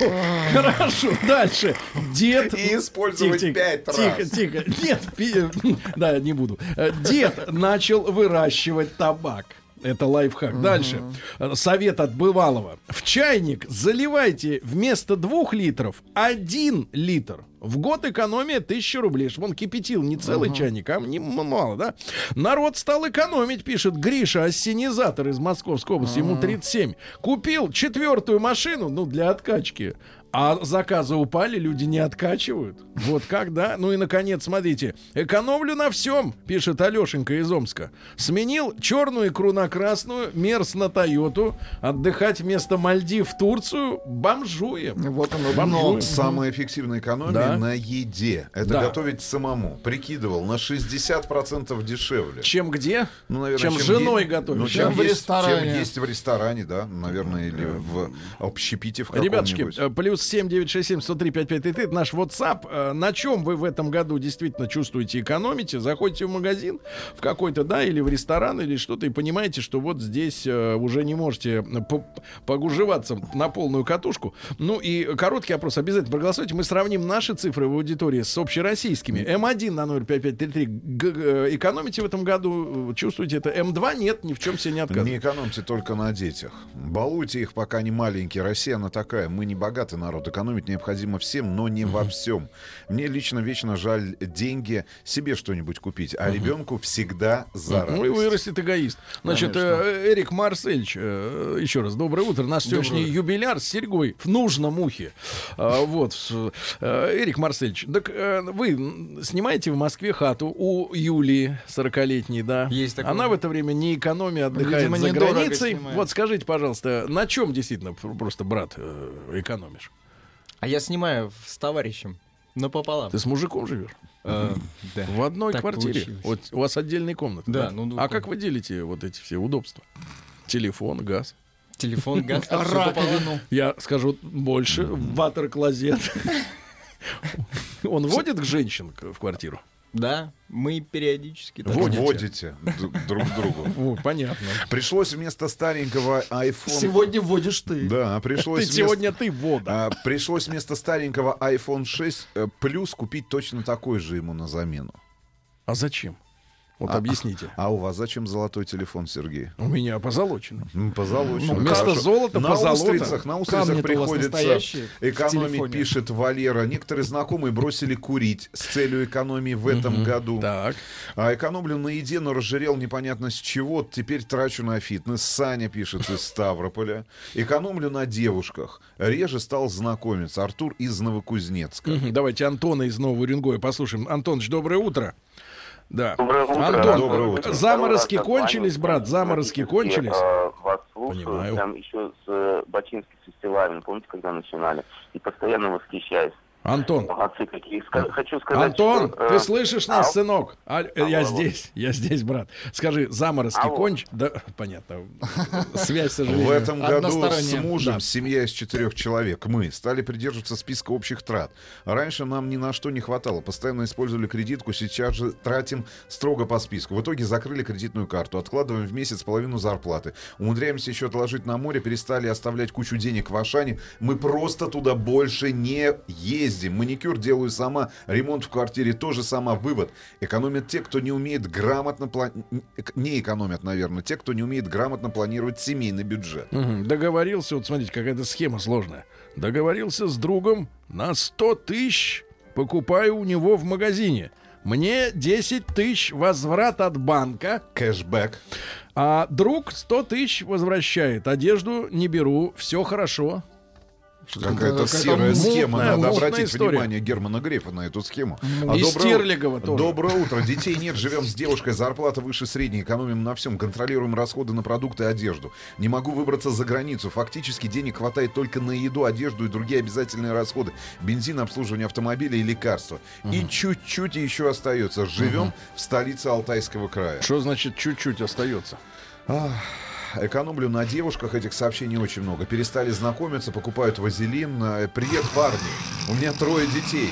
S1: хорошо. Дальше. Дед...
S2: И использовать пять
S1: тихо,
S2: раз.
S1: Тихо, тихо. Нет, [LAUGHS] да, не буду. Э, Дед начал выращивать табак. Это лайфхак. Дальше. Э, Совет от бывалого. В чайник заливайте вместо двух литров один литр. В год экономия 1000 рублей. Чтоб Он кипятил не целый чайник, а не мало, да? Народ стал экономить, пишет Гриша, ассенизатор из Московской области. Ему 37. Купил четвертую машину, ну, для откачки. А заказы упали, люди не откачивают. Вот как, да? Ну и, наконец, смотрите. Экономлю на всем, пишет Алешенька из Омска. Сменил черную икру на красную, мерз на Тойоту, отдыхать вместо Мальдив в Турцию, бомжуем.
S4: Вот оно,
S1: Бомжуем.
S4: дно.
S2: Самая эффективная экономия
S1: Да.
S2: на еде. Это
S1: Да.
S2: готовить самому. Прикидывал, на 60% дешевле.
S1: Чем где?
S2: Ну, наверное,
S1: чем женой
S2: е-
S1: готовишь.
S2: Ну,
S4: Чем
S2: чем,
S4: в
S2: есть,
S4: ресторане.
S2: чем есть в ресторане, да, наверное, или в общепите в
S1: Ребяточки,
S2: каком-нибудь.
S1: э, плюс 7967 103 5533 это наш WhatsApp. Э, На чем вы в этом году действительно чувствуете экономите? Заходите в магазин в какой-то, да, или в ресторан, или что-то, и понимаете, что вот здесь э, уже не можете по- погужеваться на полную катушку. Ну и короткий опрос. Обязательно проголосуйте. Мы сравним наши цифры в аудитории с общероссийскими. М1 на 05533 г- г- экономите в этом году? э, Чувствуете это? М2 нет, ни в чем себе не отказывает.
S2: Не экономьте только на детях. Балуйте их, пока они маленькие. Россия, она такая. Мы не богатый народ. Наоборот. Экономить необходимо всем, но не во всем. Мне лично вечно жаль деньги себе что-нибудь купить, а ребенку всегда за
S1: Ну и вырастет эгоист. Значит,
S2: Конечно.
S1: э, Эрик Марсельч, э, еще раз, доброе утро. Наш сегодняшний юбиляр с серьгой в нужном ухе. А, вот. э, Эрик Марсельч, так э, вы снимаете в Москве хату у Юлии, 40-летней, да?
S3: Есть такое.
S1: Она в это время не экономия, отдыхает
S4: Видимо,
S1: за
S4: недорого
S1: границей.
S4: снимает.
S1: Вот скажите, пожалуйста, на чем действительно пр- просто, брат, э, экономишь?
S3: А я снимаю с товарищем напополам.
S1: Ты с мужиком живешь?
S3: Э, да.
S1: В одной
S3: Так
S1: квартире.
S3: получилось.
S1: Вот у вас отдельные комнаты.
S3: Да, ну, ну,
S1: а как вы делите вот эти все удобства? Телефон, газ.
S3: Телефон, газ. [LAUGHS] пополам.
S4: Раковину.
S1: Я скажу больше. Ватер-клозет. [LAUGHS] Он водит к женщин в квартиру?
S3: Да, мы периодически... так
S1: Водите.
S2: Друг другу. [LAUGHS]
S1: О, понятно.
S2: Пришлось вместо старенького iPhone...
S4: Сегодня вводишь ты.
S2: Да,
S1: Ты
S2: пришлось вместо-
S1: сегодня ты вода.
S2: А, пришлось вместо старенького iPhone 6 э, плюс купить точно такой же ему на замену.
S1: А зачем? Вот
S2: А-
S1: объясните.
S2: А у вас зачем золотой телефон, Сергей?
S1: У меня позолочено.
S2: Ну, позолочено.
S1: Ну, вместо
S2: Хорошо.
S1: золота
S2: на
S1: позолота.
S2: устрицах, на устрицах приходится экономить, пишет Валера. Некоторые знакомые бросили курить с целью экономии в этом году.
S1: Так.
S2: А экономлю на еде, но разжирел непонятно с чего. Теперь трачу на фитнес. Саня пишет из [LAUGHS] Ставрополя. Экономлю на девушках. Реже стал знакомиться. Артур из Новокузнецка.
S1: Мгм, Давайте Антона из Нового Уренгоя послушаем. Антоныч, доброе утро. Да.
S7: Доброе утро.
S1: Антон,
S2: Доброе утро.
S1: заморозки
S7: Второй раз
S1: кончились, брат? Заморозки кончились?
S7: Э, Вас слушаю,
S1: Понимаю.
S7: прям еще с э, Бачинских фестивалей, помните, когда начинали? И постоянно восхищаюсь.
S1: Антон,
S7: Молодцы какие. Ска- Хочу сказать,
S1: Антон,
S7: что, э,
S1: ты слышишь нас,
S7: ау.
S1: сынок? А, э, я
S7: алло.
S1: здесь, я здесь, брат. Скажи, заморозки
S7: Алло.
S1: конч... Да, понятно. Связь, сожалению.
S2: В этом году с мужем,
S1: Да.
S2: семья из четырех человек, мы стали придерживаться списка общих трат. Раньше нам ни на что не хватало. Постоянно использовали кредитку, сейчас же тратим строго по списку. В итоге закрыли кредитную карту, откладываем в месяц половину зарплаты. Умудряемся еще отложить на море, перестали оставлять кучу денег в Ашане. Мы просто туда больше не ездим. Маникюр делаю сама, ремонт в квартире тоже сама. Вывод. Экономят те, кто не умеет грамотно планировать. Не экономят, наверное, те, кто не умеет грамотно планировать семейный бюджет.
S1: Мгм. Договорился, вот смотрите, какая-то схема сложная. Договорился с другом на 100 тысяч, покупаю у него в магазине. Мне 10 тысяч возврат от банка,
S2: Кэшбэк.
S1: а друг 100 тысяч возвращает. Одежду не беру, все хорошо.
S2: Какая-то серая
S4: мутная,
S2: схема. Надо
S1: мутная
S2: обратить
S1: история.
S2: внимание Германа Грефа на эту схему.
S1: И
S2: доброе-
S1: Стерлигова тоже.
S2: Доброе утро. Детей нет, живем с девушкой, зарплата выше средней, экономим на всем, контролируем расходы на продукты и одежду. Не могу выбраться за границу. Фактически денег хватает только на еду, одежду и другие обязательные расходы. Бензин, обслуживание автомобиля и лекарства. И чуть-чуть еще остается. Живем в столице Алтайского края.
S1: Что значит чуть-чуть остается?
S2: Ах, Экономлю на девушках, этих сообщений очень много. Перестали знакомиться, покупают вазелин. Э, Привет, парни. У меня трое детей.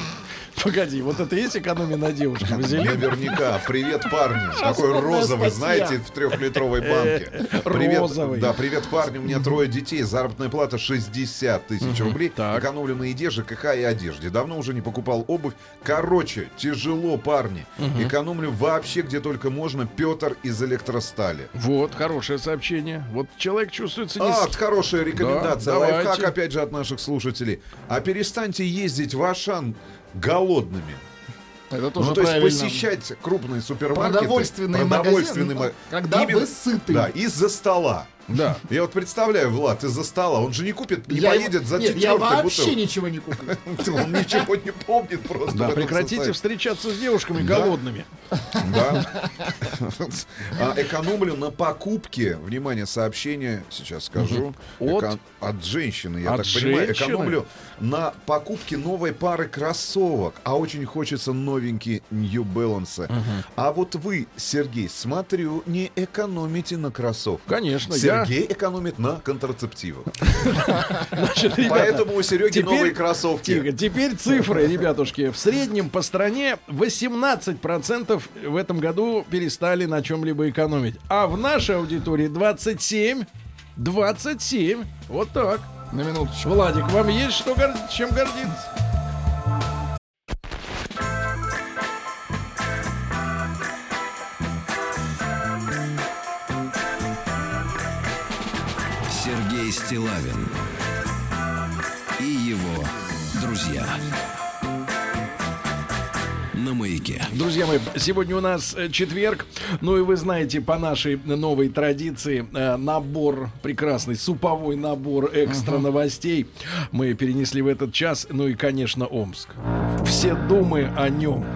S1: Погоди, вот это есть экономия на девушке? Вазелин?
S2: Наверняка. Привет, парни. Такой розовый, знаете, в трехлитровой банке. Привет,
S1: Розовый.
S2: Да, привет, парни. У меня трое детей. Заработная плата 60 тысяч рублей.
S1: так.
S2: Экономлю на еде, ЖКХ и одежде. Давно уже не покупал обувь. Короче, тяжело, парни. Экономлю вообще где только можно. Петр из электростали.
S1: Вот, хорошее сообщение. Вот человек чувствуется не...
S2: А, хорошая рекомендация.
S1: Да,
S2: Лайфхак,
S1: давайте.
S2: опять же, от наших слушателей. А перестаньте ездить в Ашан голодными.
S4: Это тоже
S2: ну, то есть
S4: правильно.
S2: посещать крупные супермаркеты.
S4: Продовольственные
S2: продовольственные
S4: магазины,
S2: ма-
S4: когда вы сыты.
S2: Да, из-за стола.
S1: Да.
S2: Я вот представляю, Влад, из-за стола. Он же не купит, не
S4: Я
S2: поедет
S4: его-
S2: за
S4: Нет, я вообще
S2: бутылкой.
S4: ничего не куплю. [LAUGHS]
S2: Он ничего не помнит просто.
S1: Да, прекратите
S2: состоянии.
S1: встречаться с девушками
S2: Да.
S1: голодными.
S2: Да. [LAUGHS] А, экономлю на покупке. Внимание, сообщение, сейчас скажу.
S1: От?
S2: Эко- От женщины, я
S1: От
S2: так понимаю.
S1: женщины?
S2: Экономлю на покупке новой пары кроссовок. А очень хочется новенькие New Balance. А вот вы, Сергей, смотрю, не экономите на кроссовках.
S1: Конечно, я-
S2: Сергей экономит на контрацептивах. [LAUGHS] Поэтому у Сереги новые кроссовки.
S1: Теперь цифры, ребятушки. В среднем по стране 18% в этом году перестали на чем-либо экономить. А в нашей аудитории 27. 27. Вот так.
S4: На минуточку.
S1: Владик, вам есть что чем гордиться?
S5: Стилавин и его Друзья. На маяке.
S1: Друзья мои, сегодня у нас э, четверг. Ну и вы знаете, по нашей новой традиции, э, набор, прекрасный суповой набор экстра новостей мы перенесли в этот час. Ну и, конечно, Омск. Все думы о нем.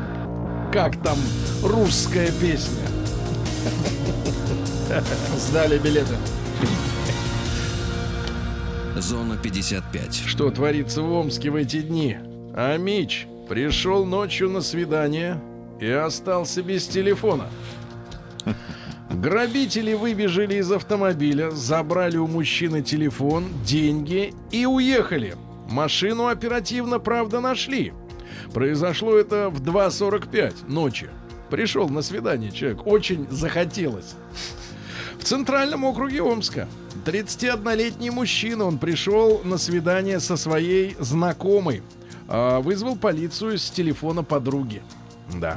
S1: Как там русская песня?
S4: Сдали билеты.
S5: Зона 55.
S1: Что творится в Омске в эти дни? А Мич пришел ночью на свидание и остался без телефона. Грабители выбежали из автомобиля, забрали у мужчины телефон, деньги и уехали. Машину оперативно, правда, нашли. Произошло это в 2.45 ночи. Пришел на свидание человек, очень захотелось. В центральном округе Омска 31-летний мужчина, он пришел на свидание со своей знакомой. А, Вызвал полицию с телефона подруги. Да.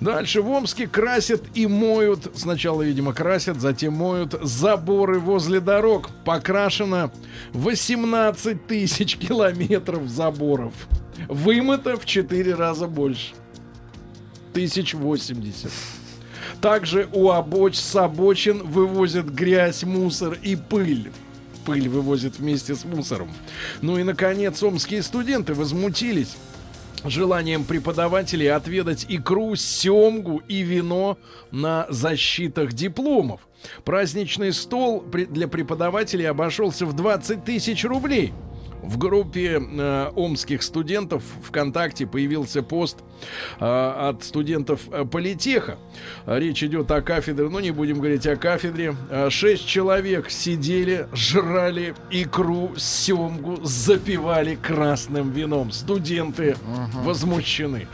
S1: Дальше в Омске красят и моют. Сначала, видимо, красят, затем моют заборы возле дорог. Покрашено 18 тысяч километров заборов. Вымыто в 4 раза больше. 1080. Также у обоч с обочин вывозят грязь, мусор и пыль. Пыль вывозят вместе с мусором. Ну и, наконец, омские студенты возмутились желанием преподавателей отведать икру, семгу и вино на защитах дипломов. Праздничный стол для преподавателей обошелся в 20 тысяч рублей. В группе э, омских студентов ВКонтакте появился пост э, от студентов э, политеха. Речь идет о кафедре, ну не будем говорить о кафедре. Э, Шесть человек сидели, жрали икру, семгу, запивали красным вином. Студенты возмущены.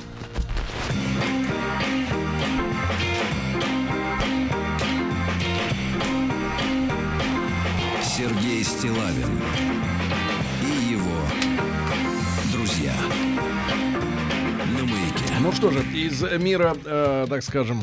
S5: Сергей Стилавин
S1: Ну что же, из мира, э, так скажем,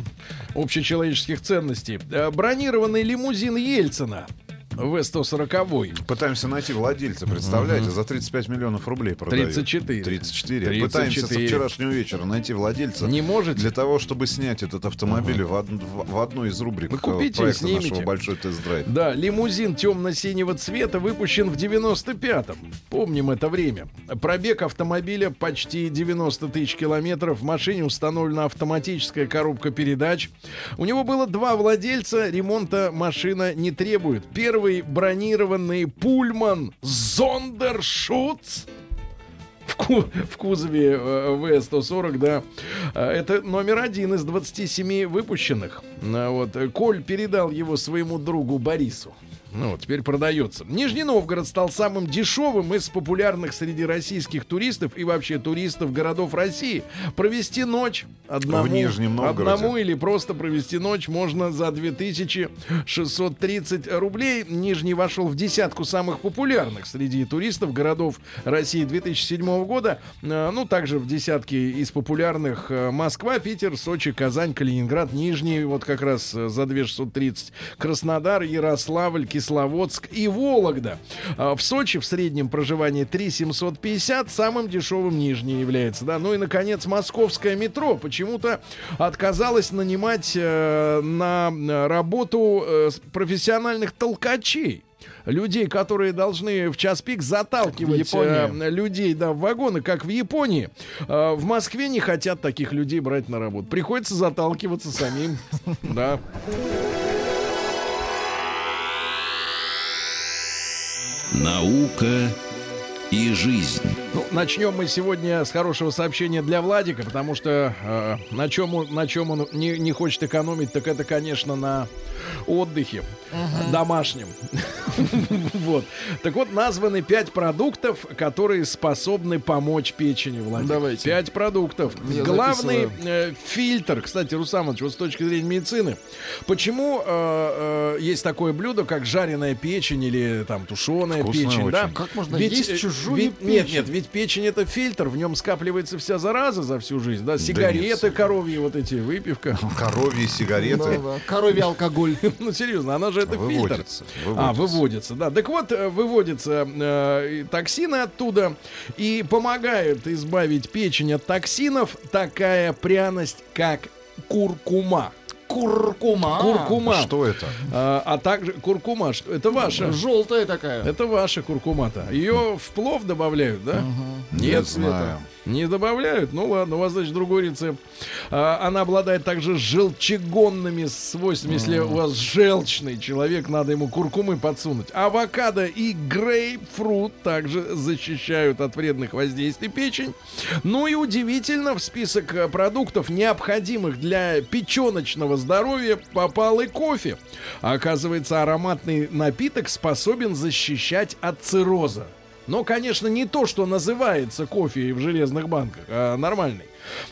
S1: общечеловеческих ценностей. Э, бронированный лимузин Ельцина В-140.
S2: Пытаемся найти владельца, представляете, за 35 миллионов рублей продают.
S1: 34.
S2: 34.
S1: 34.
S2: Пытаемся со вчерашнего вечера найти владельца.
S1: Не можете?
S2: Для того, чтобы снять этот автомобиль в, од- в- одну из рубрик
S1: Вы
S2: э,
S1: купите и
S2: проекта
S1: снимите.
S2: нашего «Большой тест-драйв».
S1: Да, лимузин темно-синего цвета выпущен в 95-м. Помним это время. Пробег автомобиля почти 90 тысяч километров. В машине установлена автоматическая коробка передач. У него было два владельца. Ремонта машина не требует. Первый бронированный Пульман Зондершутц. В, ку- в кузове э, В-140, да. Э, Это номер один из 27 выпущенных. А Вот. э, Коль передал его своему другу Борису. Ну, вот, теперь продается. Нижний Новгород стал самым дешевым из популярных среди российских туристов и вообще туристов городов России. Провести ночь одному,
S2: В Нижнем Новгороде.
S1: одному или просто провести ночь можно за 2630 рублей. Нижний вошел в десятку самых популярных среди туристов городов России 2007 года. Э, Ну, также в десятке из популярных э, Москва, Питер, Сочи, Казань, Калининград, Нижний, вот как раз э, за 2630, Краснодар, Ярославль, Кисловодск и Вологда. А В Сочи в среднем проживание 3750, самым дешевым Нижний является, да. Ну и, наконец, московское метро почему-то отказалось нанимать э, на э, работу э, профессиональных толкачей. Людей, которые должны в час пик заталкивать э, людей да, в вагоны, как в Японии. Э, в Москве не хотят таких людей брать на работу. Приходится заталкиваться самим. [LAUGHS] Да.
S5: Наука и жизнь.
S1: Ну, начнем мы сегодня с хорошего сообщения для Владика, потому что э, на, чем он, на чем он не, не хочет экономить, так это, конечно, на отдыхе домашнем. [LAUGHS] Вот. Так вот, названы пять продуктов, которые способны помочь печени, Владик.
S4: Давайте.
S1: Пять продуктов.
S4: Я
S1: Главный э, фильтр, кстати, Руслан Иванович, вот с точки зрения медицины, почему э, э, есть такое блюдо, как жареная печень или там тушеная
S2: Вкусная
S1: печень, да?
S4: Как можно
S1: Ведь,
S4: есть чужую
S1: ведь- Нет,
S4: печень?
S1: нет, ведь печень это фильтр, в нем скапливается вся зараза за всю жизнь, да, сигареты коровьи, вот эти, выпивка.
S2: Коровьи сигареты.
S4: Да, да. Коровий алкоголь. [LAUGHS]
S1: Ну, серьезно, она же это фильтр.
S2: Выводится,
S1: А,
S2: выводится.
S1: выводится, да. Так вот, э, выводятся э, токсины оттуда, и помогает избавить печень от токсинов такая пряность, как куркума.
S4: Куркума.
S1: Куркума.
S2: Что это?
S1: А, а также куркума, что это ваша.
S4: Желтая такая.
S1: Это ваша куркума-то. Ее в плов добавляют, да?
S2: Не
S1: Нет,
S2: знаю.
S1: Не добавляют? Ну ладно, у вас, значит, другой рецепт. А, она обладает также желчегонными свойствами. Если у вас желчный человек, надо ему куркумы подсунуть. Авокадо и грейпфрут также защищают от вредных воздействий печень. Ну и удивительно, в список э, продуктов, необходимых для печеночного здоровья, попал и кофе. Оказывается, ароматный напиток способен защищать от цирроза. Но, конечно, не то, что называется кофе в железных банках, а нормальный.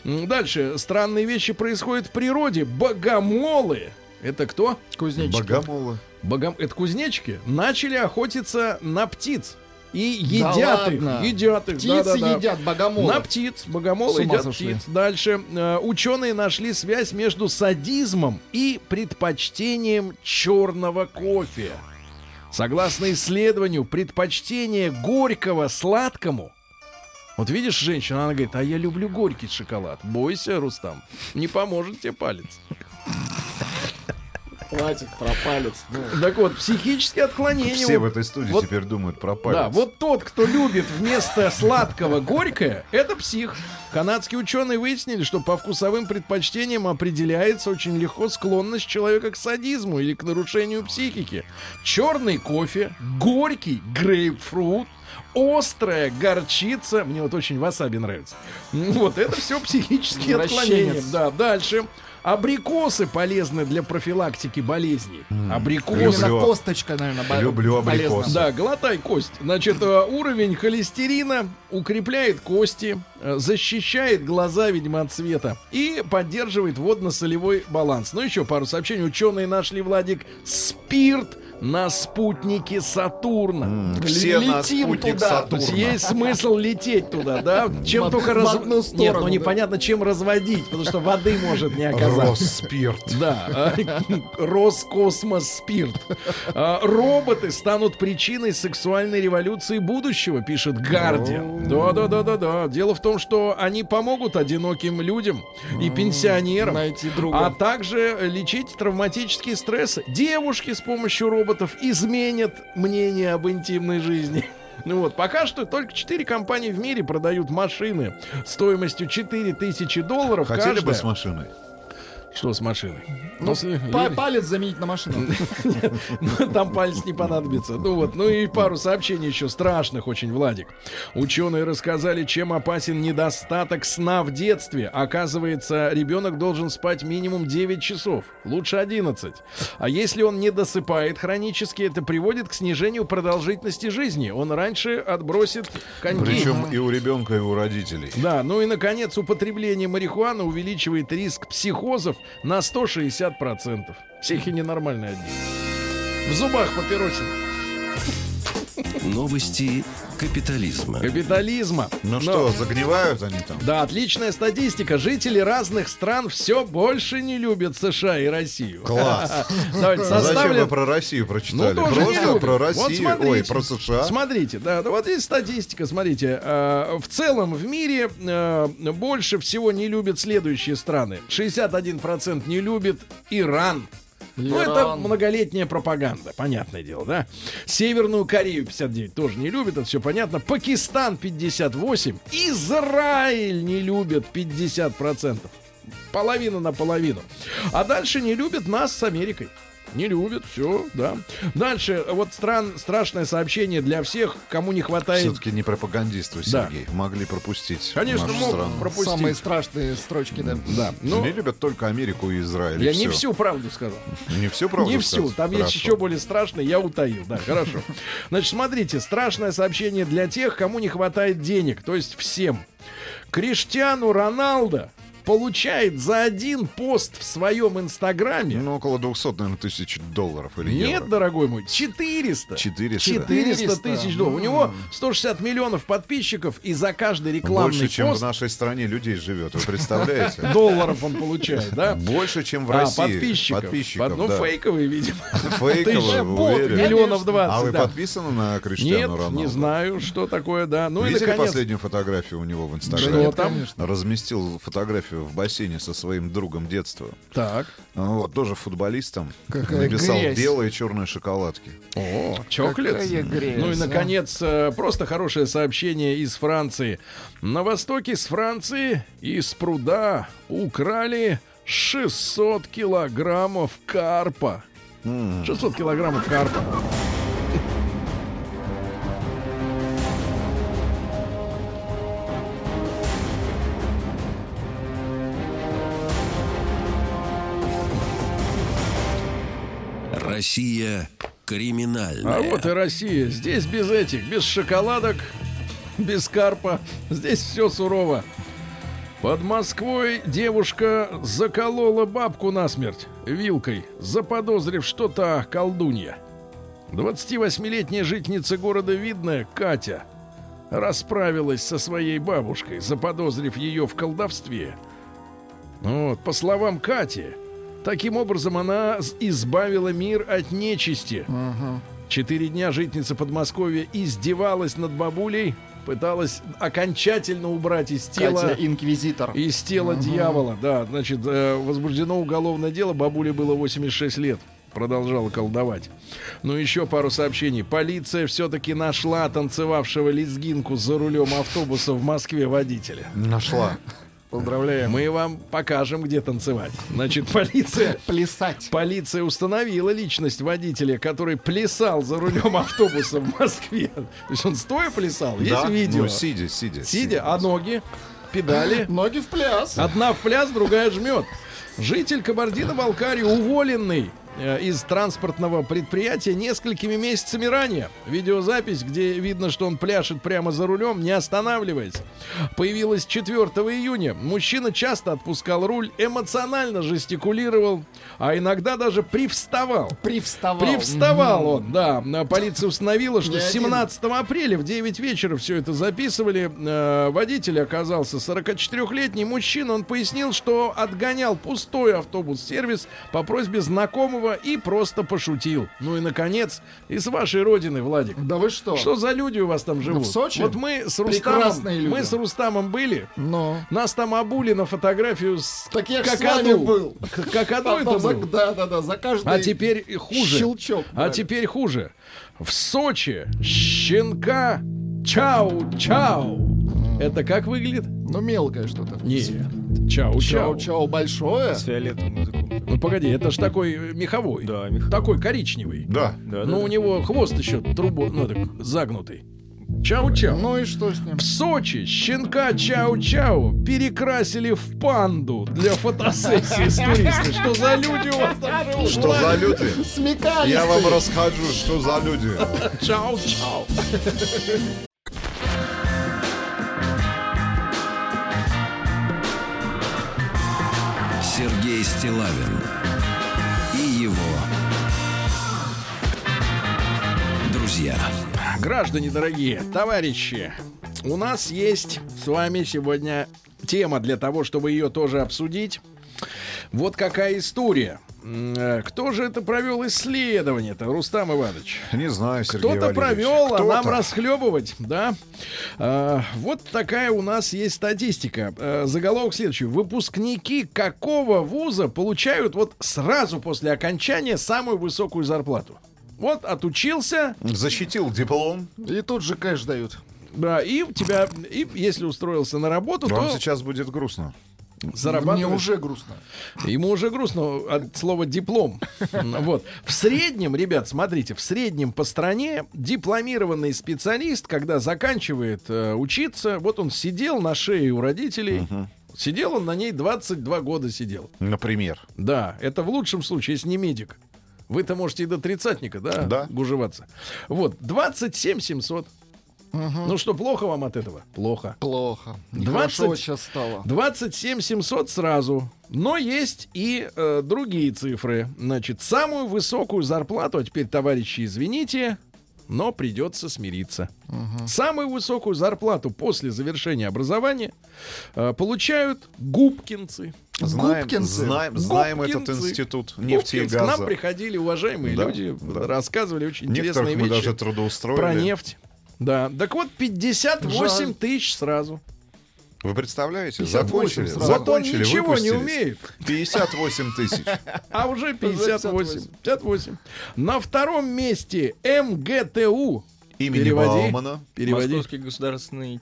S1: Дальше. Странные вещи происходят в природе. Богомолы. Это кто?
S4: Кузнечики.
S2: Богомолы.
S1: Богом... Это кузнечики. Начали охотиться на птиц. И
S4: Да
S1: едят
S4: ладно?
S1: их. Едят их.
S4: Птицы
S1: да-да-да.
S4: едят богомолов.
S1: На птиц. Богомолы едят
S4: сошли.
S1: птиц. Дальше. Э, ученые нашли связь между садизмом и предпочтением черного кофе. Согласно исследованию, предпочтение горького сладкому вот видишь, женщина, она говорит, а я люблю горький шоколад. Бойся, Рустам, не поможет тебе палец.
S4: Хватит про палец. Ну,
S1: Так вот, психические отклонения.
S2: Все в этой студии
S1: вот-
S2: теперь думают про палец.
S1: Да, вот тот, кто любит вместо сладкого горькое, это псих. Канадские ученые выяснили, что по вкусовым предпочтениям определяется очень легко склонность человека к садизму или к нарушению психики. Черный кофе, горький грейпфрут, острая горчица. Мне вот очень васаби нравится. Вот это все психические отклонения. Да, дальше. Абрикосы полезны для профилактики болезней. Абрикосы.
S2: Люблю.
S4: косточка, наверное, бо-
S2: Люблю
S4: полезна.
S2: абрикосы.
S1: Да, глотай кость. Значит, э, уровень холестерина укрепляет кости, э, защищает глаза, видимо, от света и поддерживает водно-солевой баланс. Ну, еще пару сообщений. Ученые нашли, Владик, спирт на спутнике Сатурна.
S2: М, Все на
S4: Летим
S2: спутник
S4: туда.
S1: То есть
S2: Сатурна.
S1: есть смысл лететь туда, да? Чем только раз... Нет, ну непонятно, чем разводить, потому что воды может не оказаться.
S2: Росспирт.
S1: Да, а, Роскосмос спирт. А, Роботы станут причиной сексуальной революции будущего, пишет Гардиан. Да, да, да, да, да. Дело в том, что они помогут одиноким людям и пенсионерам.
S4: Найти друга.
S1: А также лечить травматические стрессы. Девушки с помощью роботов изменят мнение об интимной жизни. [LAUGHS] Ну вот, пока что только 4 компании в мире продают машины стоимостью 4000 долларов
S2: Хотели бы
S1: каждая.
S2: с машиной?
S1: Что с машиной?
S4: Ну, па- палец заменить на машину. [LAUGHS]
S1: Ну, Там палец не понадобится. Ну вот, ну и пару сообщений еще страшных очень, Владик. Ученые рассказали, чем опасен недостаток сна в детстве. Оказывается, ребенок должен спать минимум 9 часов, лучше 11. А если он не досыпает хронически, это приводит к снижению продолжительности жизни. Он раньше отбросит коньки.
S2: Причем и у ребенка, и у родителей.
S1: Да, ну и, наконец, употребление марихуаны увеличивает риск психозов на 160%. Психи ненормальные одни. В зубах папиросин.
S5: Новости капитализма.
S1: Капитализма.
S2: Ну
S1: Но-
S2: что, загнивают они там?
S1: Да, отличная статистика. Жители разных стран все больше не любят США и Россию.
S2: Класс. [LAUGHS]
S1: Давайте
S2: Зачем
S1: составлен...
S2: вы про Россию прочитали?
S1: Ну,
S2: Просто про
S1: Вот
S2: Россию,
S1: смотрите.
S2: ой, про США.
S1: Смотрите, да, да, вот есть статистика, смотрите. э, в целом в мире э, больше всего не любят следующие страны. 61% не любит Иран. Ну, это многолетняя пропаганда, понятное дело, да? Северную Корею 59 тоже не любит, это все понятно. Пакистан 58. Израиль не любит 50%. Половина на половину. А дальше не любят нас с Америкой. Не любят, все, да. Дальше, вот стран, страшное сообщение для всех, кому не хватает...
S2: Все-таки не пропагандист вы,
S1: Да.
S2: Сергей. Могли пропустить
S1: Конечно,
S2: нашу
S1: могут
S2: страну.
S1: пропустить.
S4: Самые страшные строчки, да.
S1: Да, ну,
S2: Они любят только Америку и Израиль. и
S1: я не
S2: всё.
S1: всю правду сказал.
S2: Не всю правду
S1: не всю,
S2: сказать?
S1: там есть
S2: Хорошо.
S1: еще более страшное, я утаил, да, хорошо. Значит, смотрите, страшное сообщение для тех, кому не хватает денег, то есть всем. Криштиану Роналдо получает за один пост в своем инстаграме.
S2: Ну, около 200, наверное, тысяч долларов или
S1: Нет,
S2: евро.
S1: дорогой мой, 400.
S2: 400.
S1: 400 тысяч долларов. У него 160 миллионов подписчиков, и за каждый рекламный
S2: Больше, чем
S1: пост
S2: в нашей стране людей живет, вы представляете? [LAUGHS]
S1: долларов он получает, да?
S2: Больше, чем в
S1: А,
S2: России.
S1: подписчиков.
S2: Подписчиков,
S1: ну,
S2: да.
S1: фейковые, видимо.
S2: Фейковые, уверены?
S1: Миллионов 20.
S2: А вы подписаны на
S1: Нет,
S2: Криштиану Роналду?
S1: не знаю, что такое, да. Ну
S2: Видели последнюю фотографию у него в
S1: Что
S2: Инстаграме?
S1: там?
S2: Разместил фотографию в бассейне со своим другом детства.
S1: Так.
S2: Ну Вот, тоже футболистом.
S4: Какая
S2: Написал
S4: грязь.
S2: белые и черные шоколадки.
S1: О, чоклет.
S4: Какая грязь,
S1: Ну и,
S4: а.
S1: наконец, э, просто хорошее сообщение из Франции. На востоке с Франции из пруда украли 600 килограммов карпа. 600 килограммов карпа.
S5: Россия криминальная.
S1: А вот и Россия. Здесь без этих, без шоколадок, без карпа. Здесь все сурово. Под Москвой девушка заколола бабку насмерть вилкой, заподозрив, что та колдунья. 28-летняя жительница города Видное, Катя, расправилась со своей бабушкой, заподозрив ее в колдовстве. Вот, по словам Кати, таким образом она избавила мир от нечисти. Четыре дня жительница Подмосковья издевалась над бабулей, пыталась окончательно убрать из тела...
S4: Катя инквизитор.
S1: Из тела
S4: Мгм.
S1: дьявола, да. Значит, э, возбуждено уголовное дело. Бабуле было 86 лет. Продолжала колдовать. Ну, еще пару сообщений. Полиция все-таки нашла танцевавшего лезгинку за рулем автобуса в Москве водителя.
S2: Нашла.
S1: Поздравляем. Мы вам покажем, где танцевать. Значит, полиция... [LAUGHS]
S4: Плясать.
S1: Полиция установила личность водителя, который плясал за рулем [LAUGHS] автобуса в Москве. То есть он стоя плясал? Есть
S2: Да?
S1: видео?
S2: Ну, сидя, сидя.
S1: Сидя, а ноги? Педали? [LAUGHS]
S4: Ноги в пляс.
S1: Одна в пляс, другая жмет. Житель Кабардино-Балкарии, уволенный из транспортного предприятия несколькими месяцами ранее. Видеозапись, где видно, что он пляшет прямо за рулем, не останавливается. Появилась 4 июня. Мужчина часто отпускал руль, эмоционально жестикулировал, а иногда даже привставал.
S4: Привставал.
S1: Привставал он, да. Полиция установила, что
S4: Не
S1: с
S4: один.
S1: 17 апреля в 9 вечера все это записывали. Э, Водитель оказался 44-летний мужчина. Он пояснил, что отгонял пустой автобус-сервис по просьбе знакомого и просто пошутил. Ну и, наконец, из вашей родины, Владик.
S4: Да вы что?
S1: Что за люди у вас там живут?
S4: в Сочи?
S1: Вот мы с Рустамом,
S4: люди.
S1: мы с Рустамом были.
S4: Но.
S1: Нас там обули на фотографию с
S4: Так я ж с вами был.
S1: К- Какаду
S4: Там-
S1: это был?
S4: Да, да, да, за каждый
S1: А теперь хуже.
S4: щелчок.
S1: А
S4: да.
S1: теперь хуже. В Сочи щенка чау-чау. Это как выглядит?
S4: Ну, мелкое что-то.
S1: Не, чау-чау.
S4: Чау-чау большое.
S3: С фиолетовым языком.
S1: Ну погоди, это ж такой э, меховой.
S3: Да, меховой.
S1: Такой коричневый.
S2: Да.
S3: Да,
S1: Но
S3: да,
S1: у него хвост еще трубу, ну так, загнутый. Чау-чау.
S4: Ну и что с ним?
S1: В Сочи щенка Чау-Чау перекрасили в панду для фотосессии с туристами. Что за люди у вас там живут?
S2: Что за люди?
S4: Смекалистый.
S2: Я вам расскажу, что за люди.
S1: Чау-Чау.
S5: Стилавин и его друзья.
S1: Граждане дорогие, товарищи, у нас есть с вами сегодня тема для того, чтобы ее тоже обсудить. Вот какая история. Э, Кто же это провел исследование-то, Рустам Иванович?
S2: Не знаю, Сергей
S1: Кто-то
S2: Валерьевич.
S1: провел, а нам расхлебывать, да? А, вот такая у нас есть статистика. А, заголовок следующий. Выпускники какого вуза получают вот сразу после окончания самую высокую зарплату? Вот отучился,
S2: Защитил диплом.
S4: И тут же кэш дают.
S1: да, и у тебя, и если устроился на работу,
S2: Вам
S1: то
S2: сейчас будет грустно.
S1: Зарабатываешь.
S4: Мне уже грустно.
S1: Ему уже грустно от слова диплом. [LAUGHS] Вот. В среднем, ребят, смотрите, в среднем по стране дипломированный специалист, когда заканчивает э, учиться, вот он сидел на шее у родителей, сидел он на ней 22 года сидел.
S2: Например.
S1: Да, это в лучшем случае, если не медик. Вы-то можете и до тридцатника, да,
S2: Да.
S1: гужеваться. Вот, 27 700. Ну что, плохо вам от этого? Плохо.
S4: Плохо.
S1: 20
S4: Нехорошо сейчас стало.
S1: 27 700 сразу. Но есть и э, другие цифры. Значит, самую высокую зарплату, а теперь, товарищи, извините, но придется смириться. Самую высокую зарплату после завершения образования э, получают губкинцы.
S2: Знаем,
S1: Губкинцы.
S2: знаем, знаем этот
S1: Губкинцы.
S2: институт нефти и
S1: Губкинцы. К нам
S2: газа.
S1: приходили уважаемые
S2: Да,
S1: люди,
S2: да.
S1: рассказывали очень
S2: Некоторых
S1: интересные
S2: мы
S1: вещи
S2: даже трудоустроили.
S1: про нефть. Да, так вот 58
S2: Жаль.
S1: тысяч сразу.
S2: Вы представляете?
S1: 58
S2: Закончили,
S1: сразу. Вот он
S2: закончили,
S1: ничего не умеет.
S2: 58 тысяч.
S1: А уже 58. 58. На втором месте МГТУ.
S2: Имени
S1: Переводи.
S2: Баумана.
S1: Переводи.
S3: Московский государственный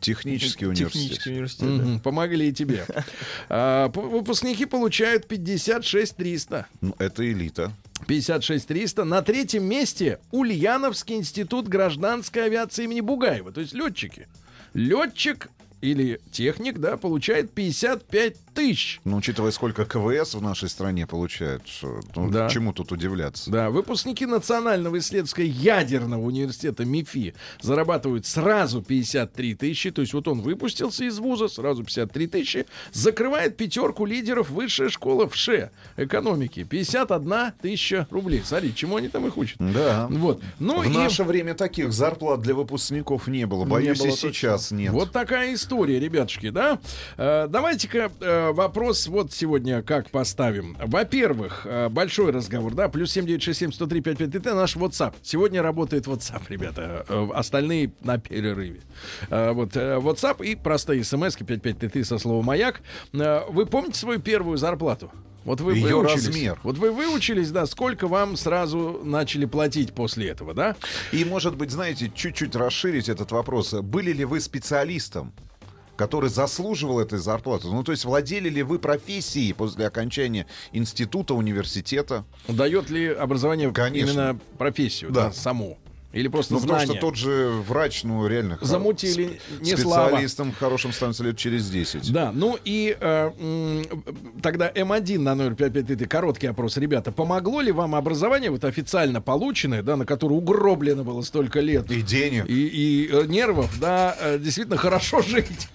S2: Технический университет.
S3: технический университет. да.
S1: Мгм, Помогли и тебе. [LAUGHS] А, выпускники получают 56 300.
S2: Ну, это элита.
S1: 56 300. На третьем месте Ульяновский институт гражданской авиации имени Бугаева. То есть летчики. Летчик или техник, да, получает 55 тысяч.
S2: Ну, учитывая, сколько КВС в нашей стране получают, ну,
S1: Да.
S2: чему тут удивляться?
S1: Да, выпускники Национального исследовательского ядерного университета МИФИ зарабатывают сразу 53 тысячи. То есть вот он выпустился из вуза, сразу 53 тысячи. Закрывает пятерку лидеров высшая школа ВШЭ экономики. 51 тысяча рублей. Смотри, чему они там их учат.
S2: Да.
S1: Вот. Ну
S2: в
S1: и...
S2: наше время таких зарплат для выпускников не было. Боюсь,
S1: Не было
S2: и сейчас нет.
S1: Вот такая история, ребятушки, да? Э, давайте-ка э, вопрос вот сегодня как поставим. Во-первых, э, большой разговор, да, плюс 7967 103 55 это наш WhatsApp. Сегодня работает WhatsApp, ребята. Э, остальные на перерыве. Э, вот э, WhatsApp и простые смс 5533 со словом «Маяк». Э, вы помните свою первую зарплату? Вот вы
S2: Её
S1: выучились.
S2: размер.
S1: Вот вы выучились, да, сколько вам сразу начали платить после этого, да?
S2: И, может быть, знаете, чуть-чуть расширить этот вопрос. Были ли вы специалистом? Который заслуживал этой зарплаты? Ну, то есть владели ли вы профессией после окончания института, университета?
S1: Дает ли образование
S2: Конечно.
S1: именно профессию,
S2: Да.
S1: да, саму? Или просто
S2: Ну, потому
S1: знания?
S2: что тот же врач, ну, реально...
S1: Замутили
S2: сп-
S1: не.
S2: Специалистом хорошим становится лет через 10.
S1: Да, ну и э, м, тогда М1 на номер 5533, короткий опрос. Ребята, помогло ли вам образование, вот официально полученное, да, на которое угроблено было столько лет?
S2: И денег.
S1: И, и, э, нервов, да, э, действительно хорошо жить.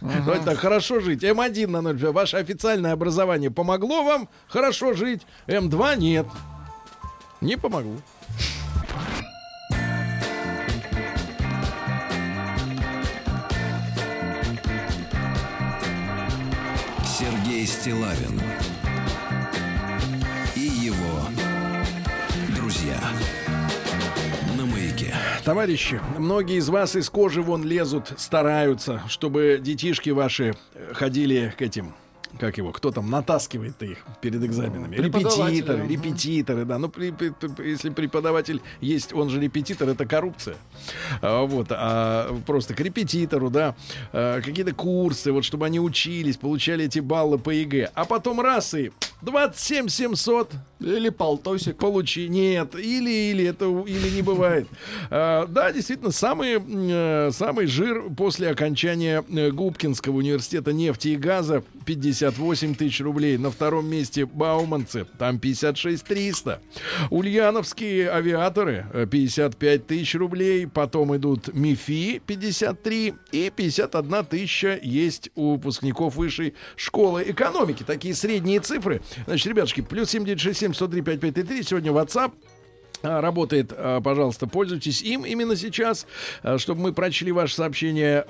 S1: Давайте так, хорошо жить. М1 на 0. Ваше официальное образование помогло вам хорошо жить? М2 нет. Не помогло.
S5: Сергей Стилавин
S1: Товарищи, многие из вас из кожи вон лезут, стараются, чтобы детишки ваши ходили к этим как его, кто там натаскивает их перед экзаменами? Репетиторы, репетиторы, да. Ну, при- при- если преподаватель есть, он же репетитор, это коррупция. А, вот, а просто к репетитору, да, а, какие-то курсы, вот, чтобы они учились, получали эти баллы по ЕГЭ. А потом раз и 27 700
S4: Или полтосик.
S1: получи. Нет, или, или это или не бывает. А, да, действительно, самый, э, самый жир после окончания э, Губкинского университета нефти и газа 58 тысяч рублей. На втором месте Бауманцы, там 56 300. Ульяновские авиаторы э, 55 тысяч рублей. Потом идут МИФИ 53 и 51 тысяча есть у выпускников высшей школы экономики. Такие средние цифры. Значит, ребятушки, плюс 7967 103 5533. Сегодня WhatsApp. А, Работает, а, пожалуйста, пользуйтесь им именно сейчас, а, чтобы мы прочли ваше сообщение.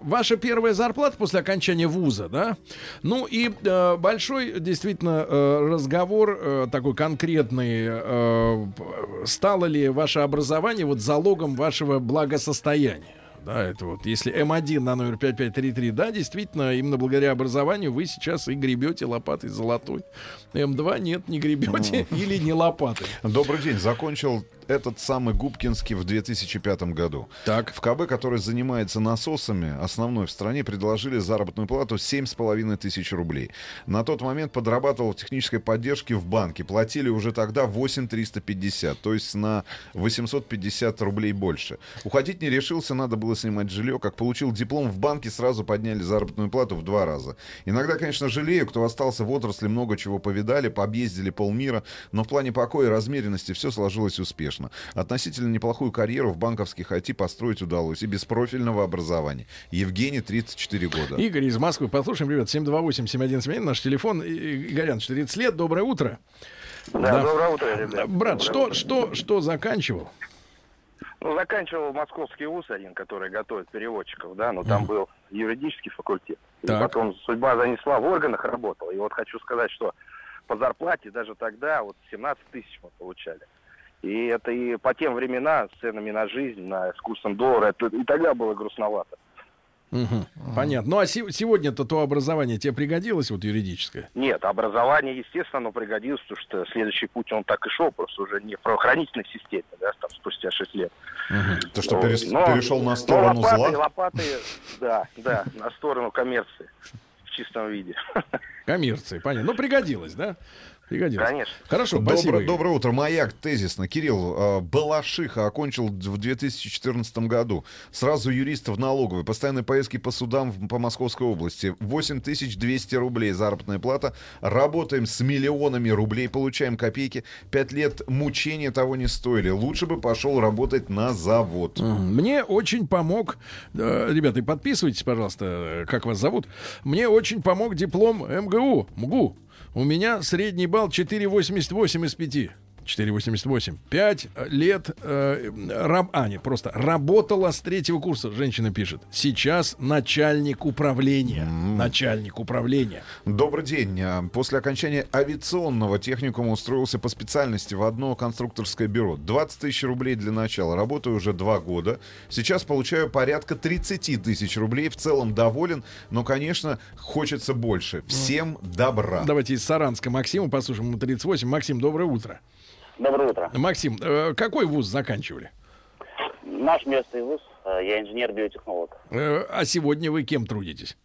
S1: Ваша первая зарплата после окончания вуза, да? Ну и большой, действительно, разговор такой конкретный. Стало ли ваше образование вот залогом вашего благосостояния? Да, это вот, если М1 на номер 5533, да, действительно, именно благодаря образованию вы сейчас и гребете лопатой золотой. М2 нет, не гребете или не лопатой.
S2: Добрый день. Закончил этот самый Губкинский в 2005 году.
S1: Так.
S2: В КБ, который занимается насосами, основной в стране, предложили заработную плату 7,5 тысяч рублей. На тот момент подрабатывал в технической поддержке в банке. Платили уже тогда 8 350, то есть на 850 рублей больше. Уходить не решился, надо было снимать жилье. Как получил диплом в банке, сразу подняли заработную плату в два раза. Иногда, конечно, жалею, кто остался в отрасли, много чего повидали, пообъездили полмира, но в плане покоя и размеренности все сложилось успешно. Относительно неплохую карьеру в банковских IT построить удалось и без профильного образования. Евгений, 34 года.
S1: Игорь из Москвы. Послушаем, ребят, 728-7171, наш телефон. И- Игорян, 30 лет, доброе утро.
S8: Да, доброе утро, ребят.
S1: Брат,
S8: Доброе
S1: что,
S8: утро.
S1: что, что заканчивал?
S8: Ну, заканчивал московский вуз один, который готовит переводчиков, да, но там был юридический факультет. И
S1: Так.
S8: потом судьба занесла, в органах работал. И вот хочу сказать, что по зарплате даже тогда вот 17 тысяч мы получали. И это и по тем времена с ценами на жизнь, на, с курсом доллара, это и тогда было грустновато.
S1: Мгм. Понятно. Ну а се- сегодня-то то образование тебе пригодилось, вот юридическое?
S8: Нет, образование, естественно, оно пригодилось, потому что следующий путь, он так и шел, просто уже не в правоохранительной системе, да, там, спустя 6 лет.
S2: Ты что,
S8: Вот.
S2: перес-
S8: Но-
S2: перешел на
S8: но
S2: сторону
S8: лопаты,
S2: зла?
S8: Лопаты, да, да, на сторону коммерции чистом виде.
S1: Коммерции, понятно. Ну, пригодилось, да? Пригодилось.
S8: Конечно.
S1: Хорошо,
S2: Добро-
S1: спасибо.
S2: Доброе утро. Маяк, тезисно. Кирилл, э, Балашиха окончил в 2014 году. Сразу юрист в налоговой. Постоянные поездки по судам в- по Московской области. 8200 рублей заработная плата. Работаем с миллионами рублей, получаем копейки. Пять лет мучения того не стоили. Лучше бы пошел работать на завод.
S1: Мне очень помог, э, ребята, и подписывайтесь, пожалуйста, э, как вас зовут. Мне очень помог диплом МГУ, МГУ. У меня средний балл 4,88 из 5. 4,88. Пять лет, э, раб, а, нет, просто работала с третьего курса, женщина пишет. Сейчас начальник управления. Начальник управления.
S2: Добрый день. А, После окончания авиационного техникума устроился по специальности в одно конструкторское бюро. 20 тысяч рублей для начала. Работаю уже два года. Сейчас получаю порядка 30 тысяч рублей. В целом доволен, но, конечно, хочется больше. Всем добра.
S1: Давайте из Саранска Максиму послушаем, ему 38. Максим, доброе утро.
S14: Доброе утро.
S1: Максим, э, какой вуз заканчивали?
S14: Наш местный вуз, э, я инженер-биотехнолог.
S1: Э, а сегодня вы кем трудитесь?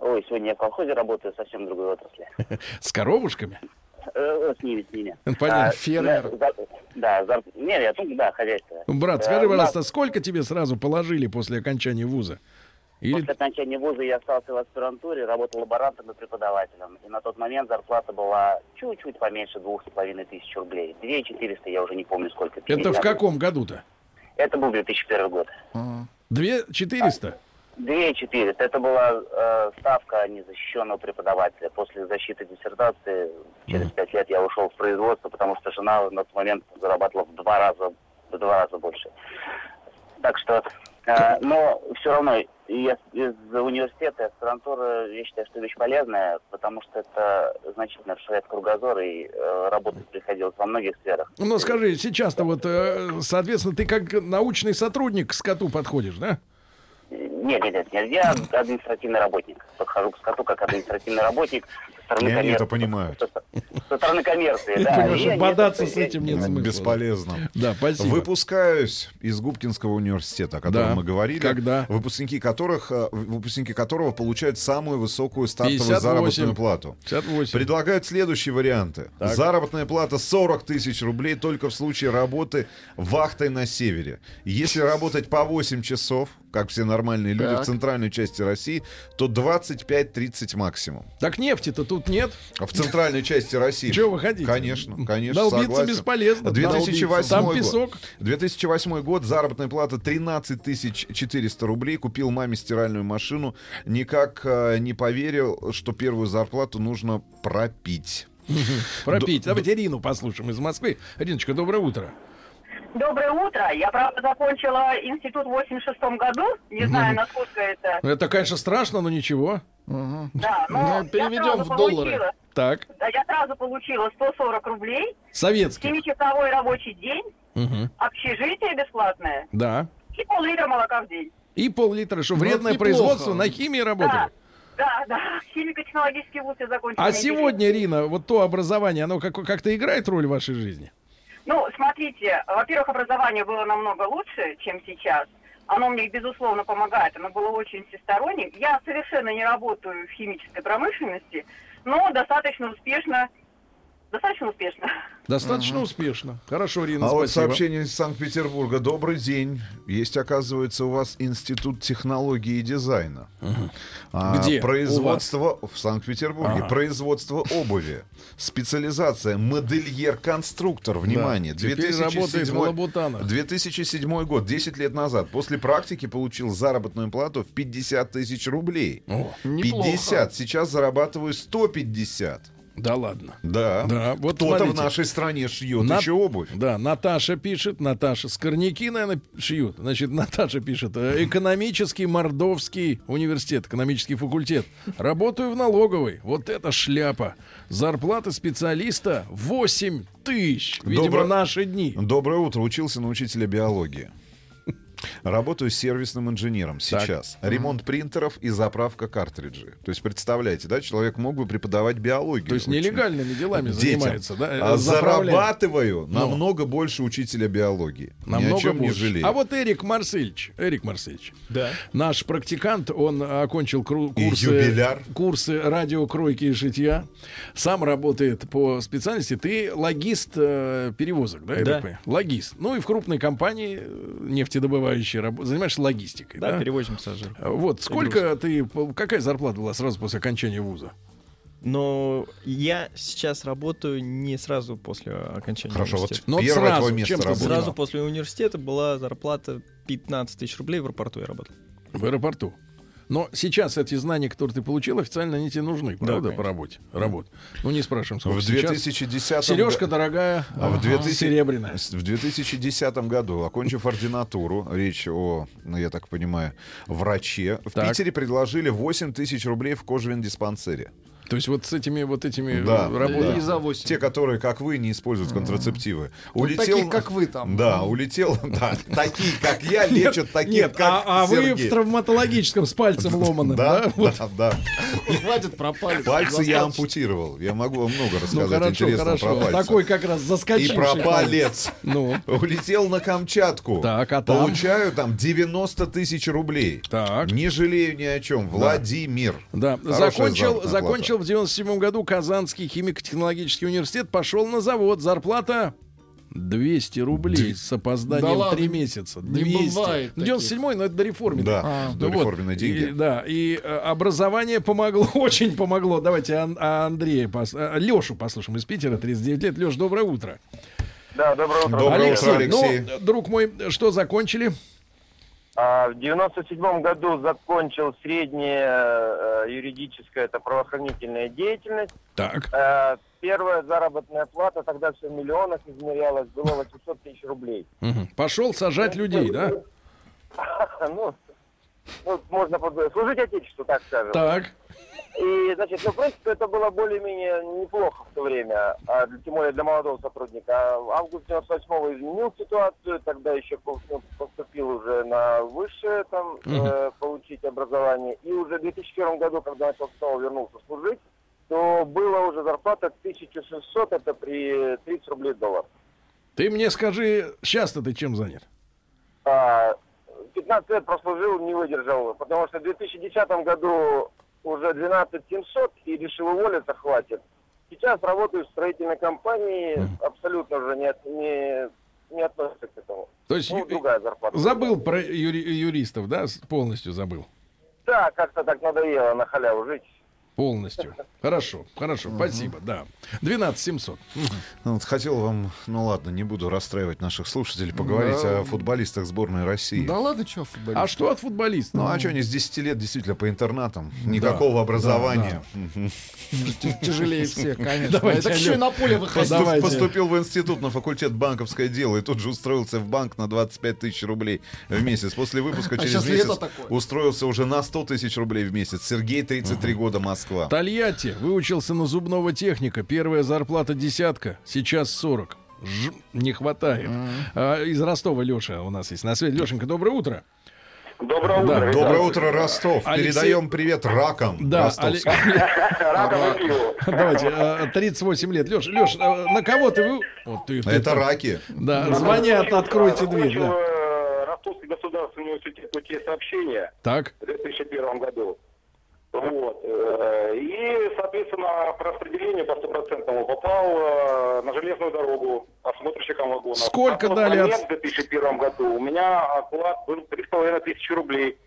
S14: Ой, сегодня я в колхозе работаю, совсем другой отрасли. [LAUGHS]
S1: С коровушками?
S14: С ними, с ними. [LAUGHS]
S1: Понятно.
S14: А,
S1: Фермер.
S14: да, за- Да, зар- не, я тут, да, хозяйство.
S1: Брат, скажи, пожалуйста, сколько тебе сразу положили после окончания вуза? Или
S14: После окончания вуза я остался в аспирантуре, работал лаборантом и преподавателем. И на тот момент зарплата была чуть-чуть поменьше двух с половиной тысяч рублей. Две четыреста, я уже не помню сколько.
S1: это в каком году-то?
S14: Это был 2001 год.
S1: Две четыреста?
S14: Две четыреста. Это была э, ставка незащищенного преподавателя. После защиты диссертации через пять лет я ушел в производство, потому что жена на тот момент зарабатывала в два раза, в два раза больше. Так что, э, но все равно и из, из университета, из аспирантуры, я считаю, что вещь полезная, потому что это значительно расширяет кругозор и э, работать приходилось во многих сферах.
S1: Ну, скажи, сейчас-то вот, э, соответственно, ты как научный сотрудник к скоту подходишь, да?
S14: Нет, нет, нет, нет, я административный работник. Подхожу к скоту как административный работник стороны,
S2: они это понимают.
S14: со стороны коммерции.
S1: Я
S14: да.
S1: понимаю, бодаться с этим нет смысла.
S2: Бесполезно.
S1: Да, спасибо.
S2: Выпускаюсь из Губкинского университета, о котором мы говорили.
S1: Когда?
S2: Выпускники которых, э, выпускники которого получают самую высокую стартовую
S1: 58.
S2: заработную плату.
S1: 58.
S2: Предлагают следующие варианты. Заработная плата 40 тысяч рублей только в случае работы вахтой на севере. Если работать по 8 часов, как все нормальные люди
S1: Так.
S2: в центральной части России, то 25-30 максимум.
S1: Так нефти-то тут нет.
S2: А в центральной части России.
S1: Чего вы хотите?
S2: Конечно, конечно,
S1: Долбиться
S2: согласен.
S1: бесполезно.
S2: 2008
S1: Там
S2: год.
S1: песок.
S2: 2008 год, заработная плата 13 тысяч 400 рублей. Купил маме стиральную машину. Никак э, не поверил, что первую зарплату нужно пропить.
S1: Пропить. Давайте Ирину послушаем из Москвы. Риночка, доброе утро.
S15: Доброе утро. Я, правда, закончила институт в 86 году. Не знаю, насколько это...
S1: Это, конечно, страшно, но ничего.
S15: Да, но
S1: Ну,
S15: я
S1: переведем
S15: сразу
S1: в доллары.
S15: получила-
S1: Так,
S15: Да, я сразу получила 140 рублей,
S1: советский.
S15: семичасовой рабочий день,
S1: Мгм.
S15: общежитие бесплатное
S1: Да.
S15: и пол-литра молока в день.
S1: И пол-литра, что
S15: Ну,
S1: вредное
S15: неплохо.
S1: производство на химии работали.
S15: Да, да, химико-технологический вуз я закончила.
S1: А сегодня, Ирина, вот то образование, оно как- как-то играет роль в вашей жизни?
S15: Ну, смотрите, во-первых, образование было намного лучше, чем сейчас. Оно мне, безусловно, помогает. Оно было очень всесторонним. Я совершенно не работаю в химической промышленности, но достаточно успешно Достаточно успешно.
S1: Достаточно успешно. Хорошо, Рина,
S2: А вот
S1: спасибо.
S2: сообщение из Санкт-Петербурга. Добрый день. Есть, оказывается, у вас Институт технологии и дизайна. А,
S1: Где?
S2: Производство в Санкт-Петербурге.
S1: Ага.
S2: Производство обуви. Специализация модельер-конструктор. Внимание.
S1: Да, теперь работает в Лабутанах.
S2: 2007 год, 10 лет назад. После практики получил заработную плату в 50 тысяч рублей.
S1: О,
S2: 50. Сейчас зарабатываю 150.
S1: Да ладно.
S2: Да.
S1: Да, вот
S2: Кто-то в нашей стране шьет
S1: На-
S2: еще обувь.
S1: Да, Наташа пишет, Наташа, скорняки, наверное, шьют. Значит, [LAUGHS] Наташа пишет, э, экономический Мордовский университет, экономический факультет. Работаю в налоговой. Вот это шляпа. Зарплата специалиста 8 тысяч. Видимо,
S2: Добро-
S1: наши дни.
S2: Доброе утро. Учился на учителя биологии. Работаю сервисным инженером сейчас. Ремонт принтеров и заправка картриджей. То есть, представляете, да, человек мог бы преподавать биологию.
S1: То есть
S2: Очень.
S1: нелегальными делами
S2: Детям.
S1: занимается, да? э,
S2: А
S1: заправляет.
S2: зарабатываю
S1: Ну.
S2: намного больше учителя биологии. Ни
S1: Намного
S2: о чем
S1: больше.
S2: не жалею.
S1: А вот Эрик Марсельевич, Эрик Марсельевич,
S3: Да.
S1: наш практикант, он окончил кру- курсы, курсы радиокройки и шитья, сам работает по специальности. Ты логист э, перевозок, да? я
S3: Да.
S1: так? Логист. Ну и в крупной компании э, нефтедобывающей раб- занимаешься логистикой, да?
S3: Да, перевозим пассажиров.
S1: Вот сколько ты, какая зарплата была сразу после окончания вуза?
S3: Но я сейчас работаю не сразу после окончания
S2: Хорошо,
S3: университета.
S1: Ну, вот
S2: первое
S1: сразу,
S2: твое место работы.
S3: Сразу после университета была зарплата 15 тысяч рублей в аэропорту я работал.
S1: В аэропорту. Но сейчас эти знания, которые ты получил, официально они тебе нужны, правда, по
S3: конечно.
S1: работе? Работ. Ну, не спрашиваем, сколько
S2: В
S1: сейчас.
S2: 2010
S1: Сережка дорогая,
S2: А в 2000
S1: серебряная.
S2: В 2010 году, окончив ординатуру, речь о, ну, я так понимаю, враче, в
S1: Так.
S2: Питере предложили 8 тысяч рублей в кожевен-диспансере.
S1: То есть вот с этими вот этими
S2: Да,
S1: э, работами.
S4: И за 8.
S2: Те, которые, как вы, не используют контрацептивы.
S4: Вот таких, как вы там.
S2: Да, улетел, [LAUGHS] да, такие, как я, лечат таких,
S1: Нет,
S2: как
S1: а, а вы в травматологическом с пальцем ломаным, да?
S2: Да, да, да.
S4: Хватит про палец.
S2: Пальцы я ампутировал. Я могу вам много
S1: Ну
S2: рассказать
S1: хорошо,
S2: интересного
S1: хорошо.
S2: про пальцы.
S1: Такой как раз
S2: И
S1: заскочивший
S2: про
S1: палец. Ну,
S2: Улетел на Камчатку.
S1: Так, а там?
S2: Получаю там 90 тысяч рублей.
S1: так.
S2: Не жалею ни о чем. Владимир.
S1: Да,
S2: Хорошая
S1: закончил, закончил в 97 году Казанский химико-технологический университет, пошел на завод, зарплата 200 рублей с опозданием
S4: Да ладно,
S1: 3 месяца.
S4: не
S1: 200.
S4: бывает
S1: Ну, 97 но это до реформы.
S2: Да,
S4: А,
S2: до
S1: Ну вот,
S2: реформенной деньги.
S1: И, да, и э, образование помогло, [LAUGHS] очень помогло. Давайте а Андрея, пос... Лешу послушаем из Питера, 39 лет. Леш, доброе утро.
S7: Да, доброе утро.
S2: Доброе
S1: Алексей,
S2: утро, Алексей.
S1: ну, друг мой, что закончили?
S7: А, в 97 году закончил средняя э, юридическая, это правоохранительная деятельность.
S1: Так.
S7: Э, первая заработная плата, тогда все в миллионах измерялась, было 800 тысяч рублей.
S1: Пошел сажать людей, да? [LAUGHS]
S7: ну, ну, можно служить Отечеству, так скажем.
S1: Так.
S7: И, значит, ну, в принципе, это было более-менее неплохо в то время, а, для- тем более для молодого сотрудника. А Август 98-го изменил ситуацию, тогда еще ну, поступил уже на высшее, там, э, получить образование. И уже в 2001 году, когда начал снова вернулся служить, то была уже зарплата 1600, это при 30 рублей доллар.
S1: Ты мне скажи, сейчас-то ты чем занят?
S7: А, 15 лет прослужил, не выдержал, потому что в 2010 году уже 12 700 и решил уволиться, хватит. Сейчас работаю в строительной компании, абсолютно уже не, не, не относится к этому.
S1: То есть
S7: Ну,
S1: ю-
S7: другая зарплата.
S1: забыл про юри- юристов, да? Полностью забыл.
S7: Да, как-то так надоело на халяву жить.
S1: Полностью. Хорошо, хорошо, спасибо, да. 12 700.
S2: Ну, вот хотел вам, ну ладно, не буду расстраивать наших слушателей, поговорить
S4: Да.
S2: о футболистах сборной России.
S4: Да ладно, что футболист?
S1: А что от футболиста?
S2: Ну, а что, они с 10 лет действительно по интернатам? Никакого образования. Мгм.
S4: Т- Тяжелее [LAUGHS] всех, конечно.
S1: Давайте,
S4: Это еще и на поле
S1: Давайте.
S2: Поступил в институт на факультет банковское дело и тут же устроился в банк на 25 тысяч рублей в месяц. После выпуска
S4: А
S2: через месяц устроился уже на 100 тысяч рублей в месяц. Сергей, 33 года, Москва.
S1: Тольятти выучился на зубного техника. Первая зарплата десятка, сейчас 40. Ж- не хватает. А, из Ростова Леша у нас есть на связи. Лешенька, доброе утро.
S7: Доброе
S1: Да.
S7: утро.
S2: Доброе утро, Ростов.
S1: Алексей-
S2: Передаем привет ракам.
S1: Да,
S2: ростовским. [LAUGHS]
S1: Давайте, а, 38 лет. Леш, Леш, а, на кого ты вы... Вот ты, ты-
S2: Это раки.
S1: Да, звонят, откройте дверь. Да.
S16: э, Ростовский государственный университет путей сообщения
S1: Так.
S16: в 2001 году. Вот. э, И, соответственно, по распределению по стопроцентному попал э, на железную дорогу осмотрщиком вагонов.
S1: Сколько
S16: На
S1: дали от-
S16: момент, в 2001 году у меня оклад был 3,5 тысячи рублей.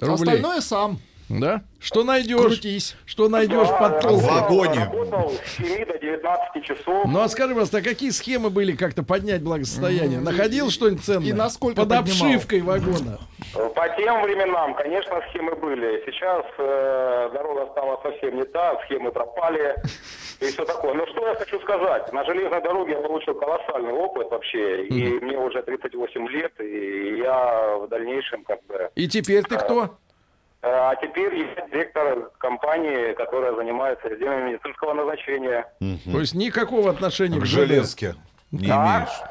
S1: Рублей.
S4: Остальное сам.
S1: Да? Что найдешь?
S4: Крутись.
S1: Что найдешь
S16: Да,
S1: под
S16: работал-
S1: толкой?
S16: Работал с 7 до 19 часов.
S1: Ну а скажи, пожалуйста, а какие схемы были как-то поднять благосостояние? Находил что-нибудь ценное?
S4: и насколько
S1: Под
S4: поднимал?
S1: обшивкой вагона.
S16: По тем временам, конечно, схемы были. Сейчас э, дорога стала совсем не та, схемы пропали и все такое. Но что я хочу сказать? На железной дороге я получил колоссальный опыт вообще. И мне уже 38 лет, и я в дальнейшем как бы...
S1: И теперь ты кто?
S16: Э, А теперь я директор компании, которая занимается изделиями медицинского назначения.
S1: То есть никакого отношения
S2: К
S1: к
S2: железке не
S16: Да.
S2: имеешь.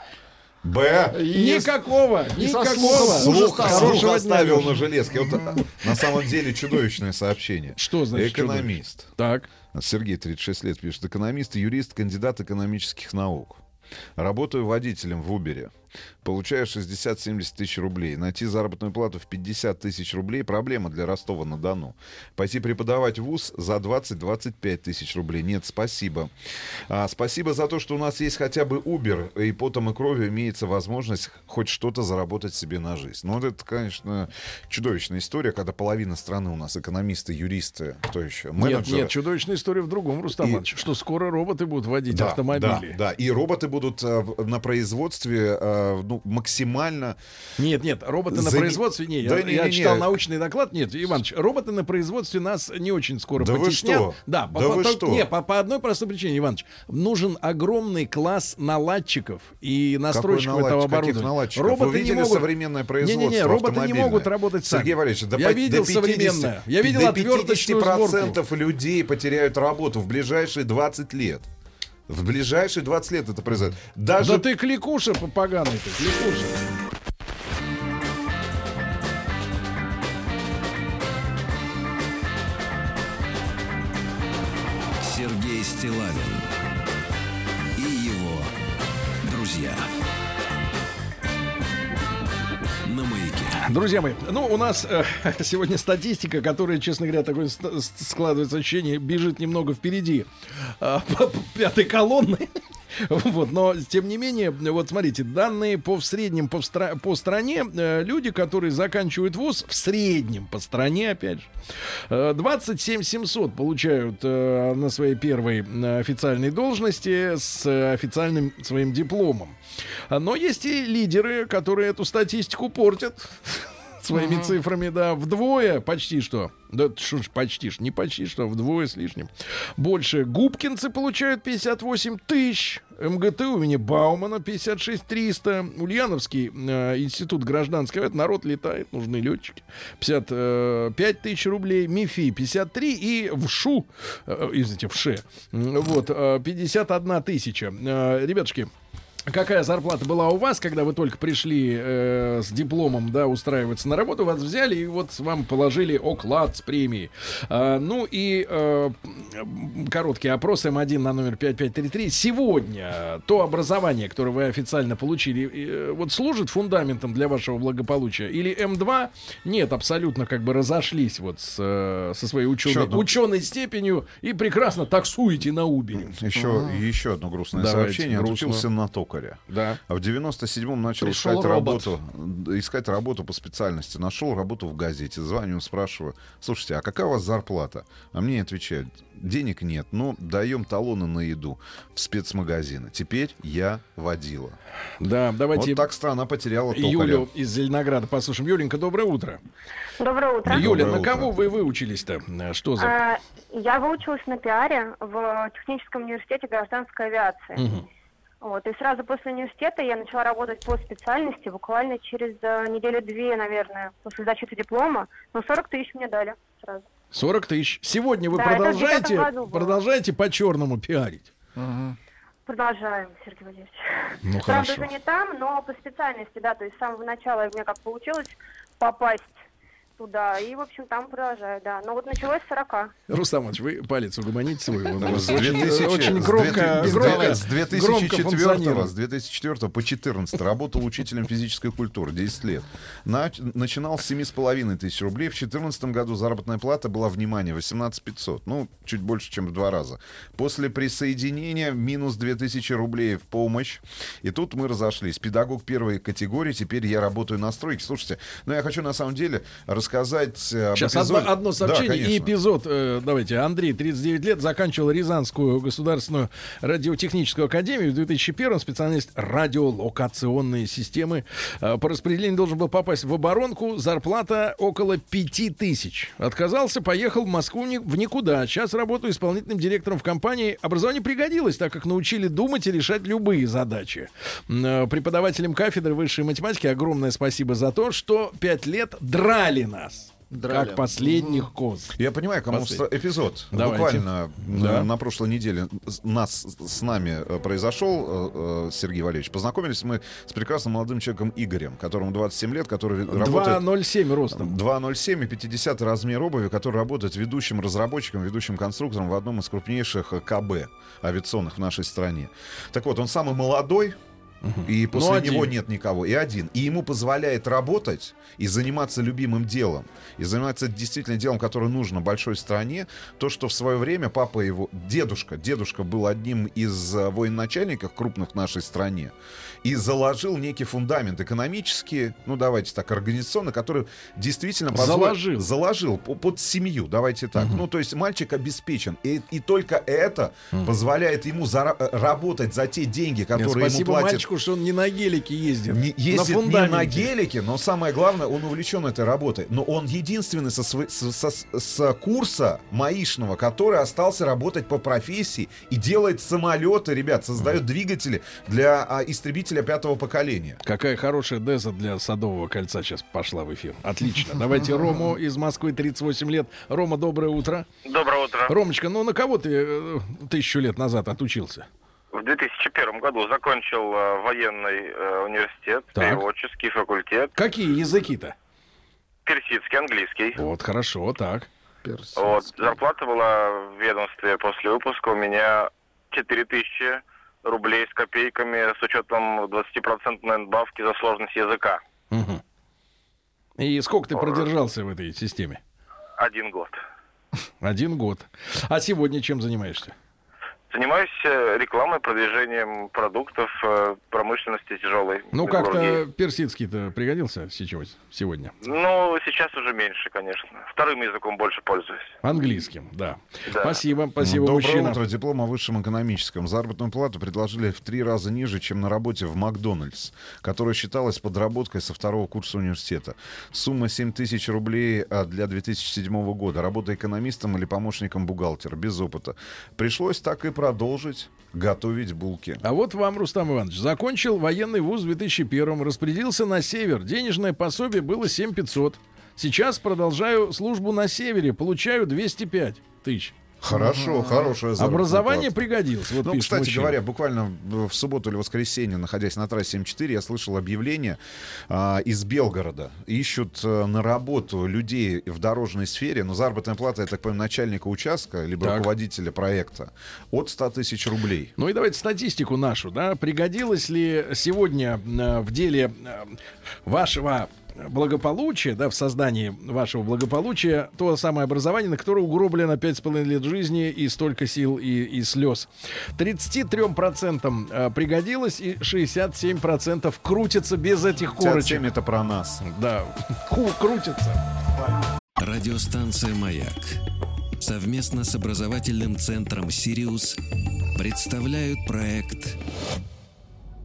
S2: Б.
S1: Никакого,
S4: И
S1: никакого.
S2: Слух, слух оставил на железке. Вот, а, на самом деле чудовищное сообщение.
S1: Что значит
S2: Экономист.
S1: Так.
S2: Сергей, 36 лет, пишет. Экономист, юрист, кандидат экономических наук. Работаю водителем в Убере. Получаю 60-70 тысяч рублей. Найти заработную плату в 50 тысяч рублей – проблема для Ростова-на-Дону. Пойти преподавать в ВУЗ за 20-25 тысяч рублей. Нет, спасибо. А, спасибо за то, что у нас есть хотя бы Uber, и потом и кровью имеется возможность хоть что-то заработать себе на жизнь. Ну, вот это, конечно, чудовищная история, когда половина страны у нас экономисты, юристы, кто еще?
S1: Нет,
S2: Менеджеры.
S1: нет, чудовищная история в другом, Рустам
S2: И-
S1: что скоро роботы будут водить
S2: Да,
S1: автомобили.
S2: Да, да, и роботы будут э, на производстве э, ну, максимально...
S1: Нет, нет, роботы на
S2: За-
S1: производстве, не, я,
S2: Да не,
S1: я
S2: не, не.
S1: читал научный доклад, нет, Иванович, роботы на производстве нас не очень скоро
S2: Да вы
S1: потеснят.
S2: что?
S1: Да,
S2: Да вы
S1: по,
S2: что?
S1: Не, по, по одной простой причине, Иванович, нужен огромный класс наладчиков и настройщиков этого
S2: наладчик? Каких
S1: оборудования.
S2: наладчиков?
S1: Роботы
S2: Вы
S1: не
S2: видели
S1: могут...
S2: современное производство
S1: Не-не-не, роботы не могут работать сами.
S2: Сергей Валерьевич, до,
S1: я
S2: по-
S1: видел
S2: до 50,
S1: современное. Я видел
S2: до
S1: отверточную сборку.
S2: 50% людей потеряют работу в ближайшие 20 лет. В ближайшие 20 лет это произойдет. Даже
S1: Да ты кликуша по- поганый ты, кликуша.
S5: Друзья
S1: мои, ну, у нас э, [LAUGHS] сегодня статистика, которая, честно говоря, такое складывается ощущение, бежит немного впереди [LAUGHS] э, пятой колонны. [LAUGHS] Вот, но тем не менее, вот смотрите, данные по в среднем по, стра- по стране э, люди, которые заканчивают вуз в среднем по стране, опять же, э, 27 700 получают э, на своей первой э, официальной должности с э, официальным своим дипломом. Но есть и лидеры, которые эту статистику портят [LAUGHS] своими цифрами, да, вдвое почти что. Да что ж, почти что, не почти что, а вдвое с лишним. Больше губкинцы получают 58 тысяч, МГТУ имени Баумана 56 300, Ульяновский э, институт гражданской авиации, народ летает, нужны летчики, 55 тысяч рублей, МИФИ 53 и ВШУ, э, извините, ВШЕ, м, вот, э, 51 тысяча. Э, ребятушки, Какая зарплата была у вас, когда вы только пришли э, с дипломом, да, устраиваться на работу, вас взяли и вот вам положили оклад с премией. А, ну и э, короткий опрос М1 на номер 5533. Сегодня то образование, которое вы официально получили, э, вот служит фундаментом для вашего благополучия? Или М2 нет, абсолютно как бы разошлись вот с, э, со своей ученой, ученой степенью и прекрасно таксуете на Убере?
S2: еще, еще одно грустное
S1: Давайте,
S2: сообщение.
S1: грустно.
S2: Отучился на токаря.
S1: Да.
S2: А в 97-м начал
S4: Пришел
S2: искать
S4: робот.
S2: работу, искать работу по специальности. Нашел работу в газете. Звоню, спрашиваю, слушайте, а какая у вас зарплата? А мне отвечают, денег нет, но даем талоны на еду в спецмагазины. Теперь я водила.
S1: Да, давайте
S2: Вот так страна потеряла токаря.
S1: Юлю из Зеленограда послушаем. Юленька, доброе утро.
S11: Доброе утро.
S1: Юля,
S2: Доброе
S1: на
S2: утро.
S1: кого вы выучились-то? Что за...
S11: А, Я выучилась на пиаре в Техническом университете гражданской авиации.
S1: Мгм.
S11: Вот, и сразу после университета я начала работать по специальности, буквально через э, недели-две, наверное, после защиты диплома. Ну, 40 тысяч мне дали сразу.
S1: 40 тысяч. Сегодня вы
S11: Да,
S1: продолжаете,
S11: 10 году было.
S1: продолжаете по-черному пиарить?
S11: Продолжаем, Сергей Валерьевич.
S1: Ну,
S11: Правда,
S1: хорошо.
S11: уже не там, но по специальности, да, то есть с самого начала у меня как получилось попасть туда, и, в общем, там продолжаю, да. Но вот началось с 40.
S1: Рустам вы палец угомоните свой.
S2: Ну, С
S1: очень,
S2: 2000
S1: очень
S2: с
S1: громко,
S2: 2000
S1: громко,
S2: с
S1: громко
S2: 2004,
S1: функционирует.
S2: с 2004 по 14 работал учителем физической культуры 10 лет. На- начинал с 7,5 тысяч рублей. В 2014 году заработная плата была, внимание, 18 500. Ну, чуть больше, чем в два раза. После присоединения минус 2000 рублей в помощь. И тут мы разошлись. Педагог первой категории, теперь я работаю на стройке. Слушайте, ну я хочу на самом деле рассказать э, об
S1: Сейчас одно,
S2: эпизоде-
S1: одно
S2: Да,
S1: сообщение и
S2: конечно.
S1: эпизод. э, давайте. Андрей, 39 лет, заканчивал Рязанскую государственную радиотехническую академию. В 2001 специалист радиолокационные системы. Э, по распределению должен был попасть в оборонку. Зарплата около 5 тысяч. Отказался, поехал в Москву в никуда. Сейчас работаю исполнительным директором в компании. Образование пригодилось, так как научили думать и решать любые задачи. Э, Преподавателям кафедры высшей математики огромное спасибо за то, что 5 лет драли нас.
S4: Драли.
S1: Как последних коз.
S2: Я понимаю, кому
S1: Послед-
S2: эпизод.
S1: Давайте.
S2: Буквально
S1: Да.
S2: э, на прошлой неделе с- нас с нами э, произошел э, Сергей Валерьевич. Познакомились мы с прекрасным молодым человеком Игорем, которому 27 лет, который работает
S1: 2,07 ростом.
S2: 2,07 и 50 размер обуви, который работает ведущим разработчиком, ведущим конструктором в одном из крупнейших КБ авиационных в нашей стране. Так вот, он самый молодой, и после
S1: Ну, один.
S2: него нет никого. И один. И ему позволяет работать и заниматься любимым делом. И заниматься действительно делом, которое нужно большой стране. То, что в свое время папа его, дедушка, дедушка был одним из э, военачальников крупных в нашей стране. И заложил некий фундамент экономический, ну давайте так, организационно, который действительно позволил-
S1: Заложил.
S2: заложил по- под семью, давайте так. Ну, то есть мальчик обеспечен. И, и только это позволяет ему э, работать за те деньги,
S1: Нет,
S2: которые ему
S1: спасибо
S2: платят
S1: мальчику, что он не на гелике ездит.
S2: не,
S1: на
S2: ездит не
S1: фундаменте.
S2: на гелике, но самое главное, он увлечен этой работой. Но он единственный со, сво- со- со- с курса маишного, который остался работать по профессии и делает самолеты, ребят, создает двигатели для а, истребителя пятого поколения.
S1: Какая хорошая деза для Садового кольца сейчас пошла в эфир. Отлично. Давайте Рому из Москвы, 38 лет. Рома, доброе утро.
S17: Доброе утро.
S1: Ромочка, ну на кого ты э, тысячу лет назад отучился?
S17: В 2001 году закончил э, военный э, университет,
S1: Так.
S17: переводческий факультет,
S1: Какие языки-то?
S17: персидский, английский.
S1: Вот, хорошо, так.
S17: Вот, зарплата была в ведомстве после выпуска у меня 4000 рублей с копейками с учетом 20% надбавки за сложность языка.
S1: Мгм. И сколько ты продержался в этой системе?
S17: Один год.
S1: Один год. А сегодня чем занимаешься?
S17: Занимаюсь э, рекламой, продвижением продуктов э, промышленности тяжелой.
S1: Ну, как-то персидский-то пригодился сейчас, сегодня?
S17: Ну, сейчас уже меньше, конечно. Вторым языком больше пользуюсь.
S1: Английским, да.
S17: Да.
S1: Спасибо, спасибо,
S2: Доброе
S1: мужчина.
S2: утро. Диплом о высшем экономическом. Заработную плату предложили в три раза ниже, чем на работе в Макдональдс, которая считалась подработкой со второго курса университета. Сумма 7 тысяч рублей а, для 2007 года. Работа экономистом или помощником бухгалтера, без опыта. Пришлось так и продолжить готовить булки.
S1: А вот вам, Рустам Иванович, закончил военный вуз в 2001 распределился на север. Денежное пособие было 7500. Сейчас продолжаю службу на севере, получаю 205 тысяч.
S2: Хорошо, хорошая заработная
S1: Образование
S2: плата.
S1: пригодилось. Вот
S2: ну, кстати
S1: мужчина.
S2: говоря, буквально в субботу или воскресенье, находясь на трассе М4, я слышал объявление а, из Белгорода. Ищут а, на работу людей в дорожной сфере, но заработная плата, я так понимаю, начальника участка, либо
S1: Так.
S2: руководителя проекта, от 100 тысяч рублей.
S1: Ну и давайте статистику нашу, да, пригодилось ли сегодня э, в деле э, вашего благополучия, да, в создании вашего благополучия, то самое образование, на которое угроблено 5,5 лет жизни и столько сил и, и слез. 33% э, пригодилось и 67% крутится без этих корочек.
S2: 57 это про нас.
S1: Да, [LAUGHS] ку- крутится.
S5: Радиостанция «Маяк» совместно с образовательным центром «Сириус» представляют проект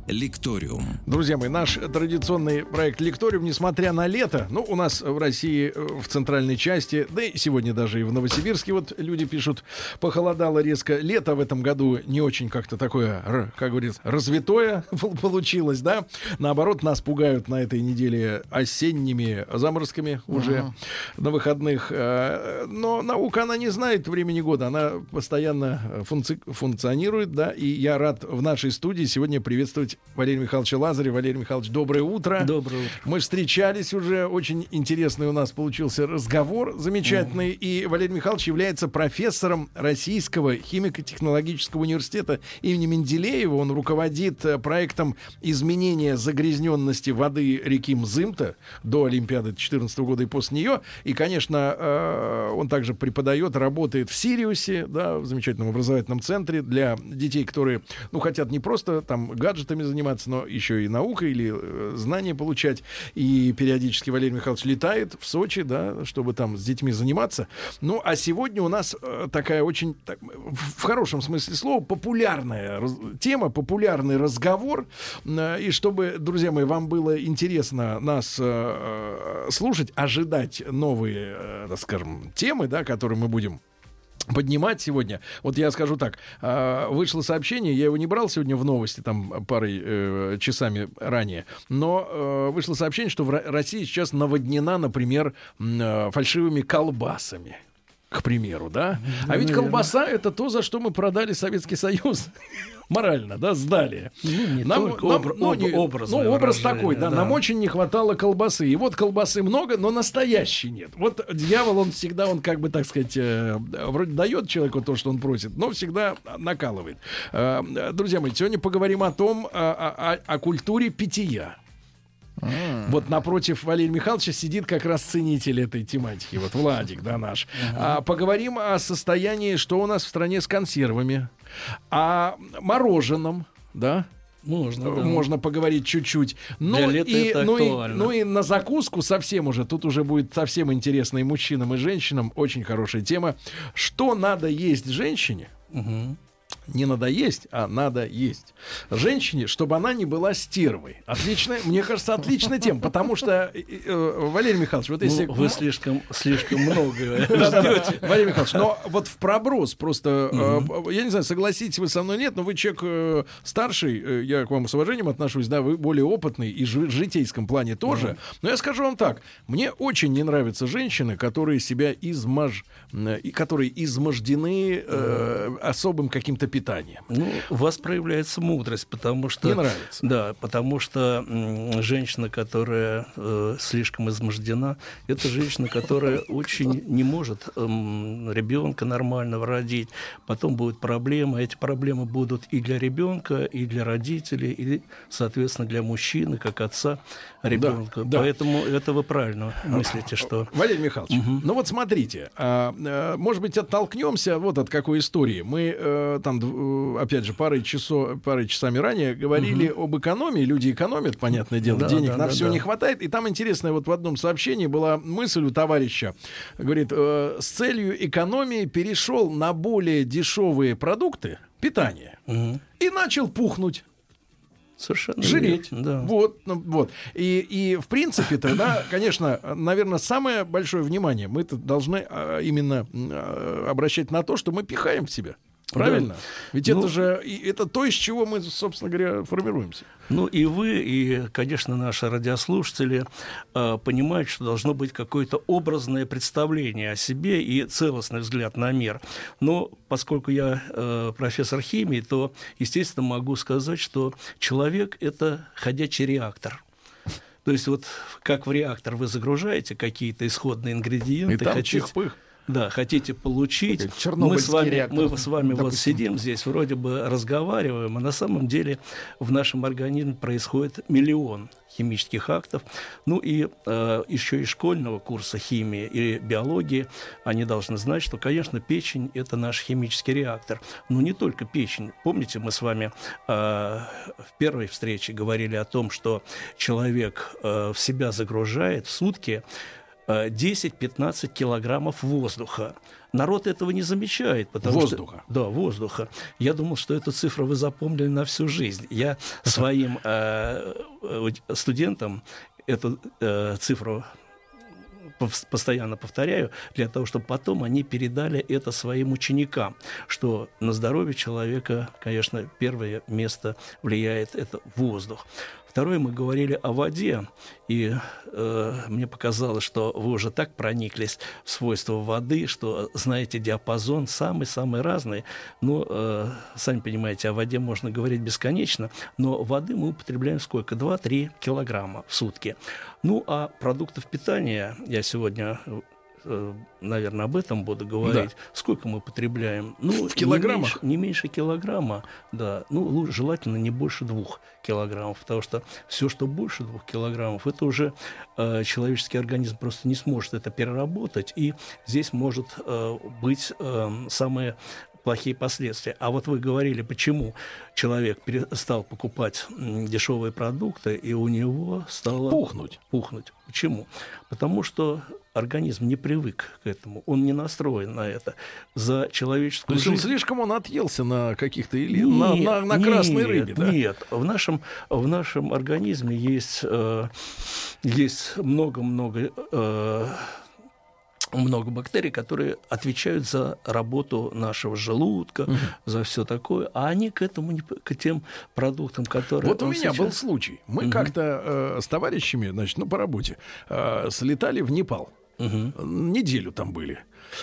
S5: «Лекториум».
S1: Друзья мои, наш традиционный проект «Лекториум», несмотря на лето, ну, у нас в России, э, в центральной части, да и сегодня даже и в Новосибирске, вот люди пишут, похолодало резко. Лето в этом году не очень как-то такое, как говорится, развитое [LAUGHS] пол- получилось, да? Наоборот, нас пугают на этой неделе осенними заморозками уже
S4: Мгм.
S1: на выходных. Э, Но наука, она не знает времени года, она постоянно функци- функционирует, да, и я рад в нашей студии сегодня приветствовать приветствовать Валерия Михайловича Лазарева. Валерий Михайлович, доброе утро.
S18: Доброе утро.
S1: Мы встречались уже, очень интересный у нас получился разговор, замечательный. И Валерий Михайлович является профессором Российского химико-технологического университета имени Менделеева. Он руководит э, проектом изменения загрязненности воды реки Мзымта до Олимпиады 2014 года и после нее. И, конечно, э, он также преподает, работает в Сириусе, да, в замечательном образовательном центре для детей, которые, ну, хотят не просто там гаджетами заниматься, но еще и наукой или э, знания получать. И периодически Валерий Михайлович летает в Сочи, да, чтобы там с детьми заниматься. Ну, а сегодня у нас э, такая очень, так, в хорошем смысле слова, популярная тема, популярный разговор. Э, И чтобы, друзья мои, вам было интересно нас слушать, ожидать новые, так скажем, темы, да, которые мы будем поднимать сегодня. Вот я скажу так, а, вышло сообщение, я его не брал сегодня в новости, там парой э, часами ранее, но э, вышло сообщение, что в Ро- России сейчас наводнена, например, э, фальшивыми колбасами. К примеру, да? А ведь
S18: наверное.
S1: колбаса это то, за что мы продали Советский Союз. [LAUGHS] Морально, да, сдали.
S18: Ну, не только, обра-
S1: ну,
S18: об-
S1: не- ну, образ
S18: выражение,
S1: такой, да,
S18: да.
S1: нам очень не хватало колбасы. И вот колбасы много, но настоящей нет. Вот дьявол, он всегда, он как бы, так сказать, э, вроде дает человеку то, что он просит, но всегда накалывает. Э, друзья мои, сегодня поговорим о том, о, о- о культуре питья. Вот напротив Валерия Михайловича сидит как раз ценитель этой тематики. Вот Владик, да, наш. А, поговорим о состоянии, что у нас в стране с консервами, о мороженом, да?
S18: Можно, да.
S1: Можно поговорить чуть-чуть. Ну,
S18: Для лета
S1: и,
S18: это
S1: ну, и, ну и на закуску совсем уже. Тут уже будет совсем интересно и мужчинам, и женщинам. Очень хорошая тема. Что надо есть женщине? Не надо есть, а надо есть. Женщине, чтобы она не была стервой. Отличная, мне кажется, отличная тема, потому что, э, э, Валерий Михайлович, вот
S18: Ну,
S1: если...
S18: вы слишком, слишком много ждете.
S1: Валерий Михайлович, но вот в проброс просто, э, я не знаю, согласитесь вы со мной, нет, но вы человек э, старший, э, я к вам с уважением отношусь, да, вы более опытный и в житейском плане тоже. Но я скажу вам так, мне очень не нравятся женщины, которые себя измаж... э, и которые измождены э, особым каким-то питанием.
S18: Ну, у вас проявляется мудрость, потому что...
S1: Не нравится.
S18: Да, потому что женщина, которая э, слишком измождена, это женщина, которая [LAUGHS] очень не может ребенка нормального родить. Потом будут проблемы. Эти проблемы будут и для ребенка, и для родителей, и, соответственно, для мужчины, как отца ребенка.
S1: да.
S18: Поэтому это вы правильно мыслите, что...
S1: Валерий Михайлович, ну вот смотрите, а, а, может быть, оттолкнемся вот от какой истории. Мы э, там, э, опять же, парой, часов, парой часами ранее говорили об экономии. Люди экономят, понятное дело,
S18: Да,
S1: денег
S18: да,
S1: на
S18: да,
S1: все
S18: да.
S1: не хватает. И там интересная вот в одном сообщении была мысль у товарища. Говорит, э, с целью экономии перешел на более дешевые продукты питания и начал пухнуть.
S18: Совершенно
S1: Жреть.
S18: верно, да.
S1: Вот, ну, вот. И, и в принципе-то, да, конечно, наверное, самое большое внимание мы-то должны а, именно а, обращать на то, что мы пихаем в себя. Правильно?
S18: Да.
S1: Ведь
S18: Ну,
S1: это же это то, из чего мы, собственно говоря, формируемся.
S18: Ну и вы, и, конечно, наши радиослушатели э, понимают, что должно быть какое-то образное представление о себе и целостный взгляд на мир. Но поскольку я э, профессор химии, то, естественно, могу сказать, что человек – это ходячий реактор. То есть вот как в реактор вы загружаете какие-то исходные ингредиенты,
S1: И там
S18: хотите-
S1: чих-пых.
S18: Да, хотите получить. Мы с вами,
S4: реактор,
S18: мы с вами вот
S4: допустим.
S18: сидим здесь, вроде бы разговариваем, а на самом деле в нашем организме происходит миллион химических актов. Ну и э, еще из школьного курса химии и биологии они должны знать, что, конечно, печень – это наш химический реактор. Но не только печень. Помните, мы с вами э, в первой встрече говорили о том, что человек э, в себя загружает в сутки 10-15 килограммов воздуха. Народ этого не замечает. Потому
S1: Воздуха.
S18: Что, да, воздуха. Я думал, что эту цифру вы запомнили на всю жизнь. Я своим э, э, студентам эту э, цифру постоянно повторяю, для того, чтобы потом они передали это своим ученикам, что на здоровье человека, конечно, первое место влияет это воздух. Второе, мы говорили о воде, и э, мне показалось, что вы уже так прониклись в свойства воды, что знаете диапазон самый-самый разный. Ну, э, сами понимаете, о воде можно говорить бесконечно, но воды мы употребляем сколько? 2-3 килограмма в сутки. Ну, а продуктов питания я сегодня наверное, об этом буду говорить.
S1: Да.
S18: Сколько мы потребляем? Ну,
S1: В килограммах?
S18: Не меньше, не меньше килограмма, да. Ну, желательно не больше двух килограммов, потому что все, что больше двух килограммов, это уже э, человеческий организм просто не сможет это переработать, и здесь может э, быть э, самое плохие последствия. А вот вы говорили, почему человек перестал покупать дешевые продукты, и у него стало...
S1: Пухнуть.
S18: Пухнуть. Почему? Потому что организм не привык к этому, он не настроен на это. За
S1: То
S18: человеческую
S1: есть он
S18: жизнь...
S1: слишком он отъелся на каких-то или на, на, на красной
S18: нет,
S1: рыбе, да?
S18: Нет, в нашем, в нашем организме есть, э, есть много-много э, много бактерий, которые отвечают за работу нашего желудка, за все такое, а они к этому не, к тем продуктам, которые
S1: Вот у меня
S18: сейчас-
S1: был случай. Мы
S18: Мгм.
S1: как-то э, с товарищами, значит, ну, по работе, э, слетали в Непал. Неделю там были.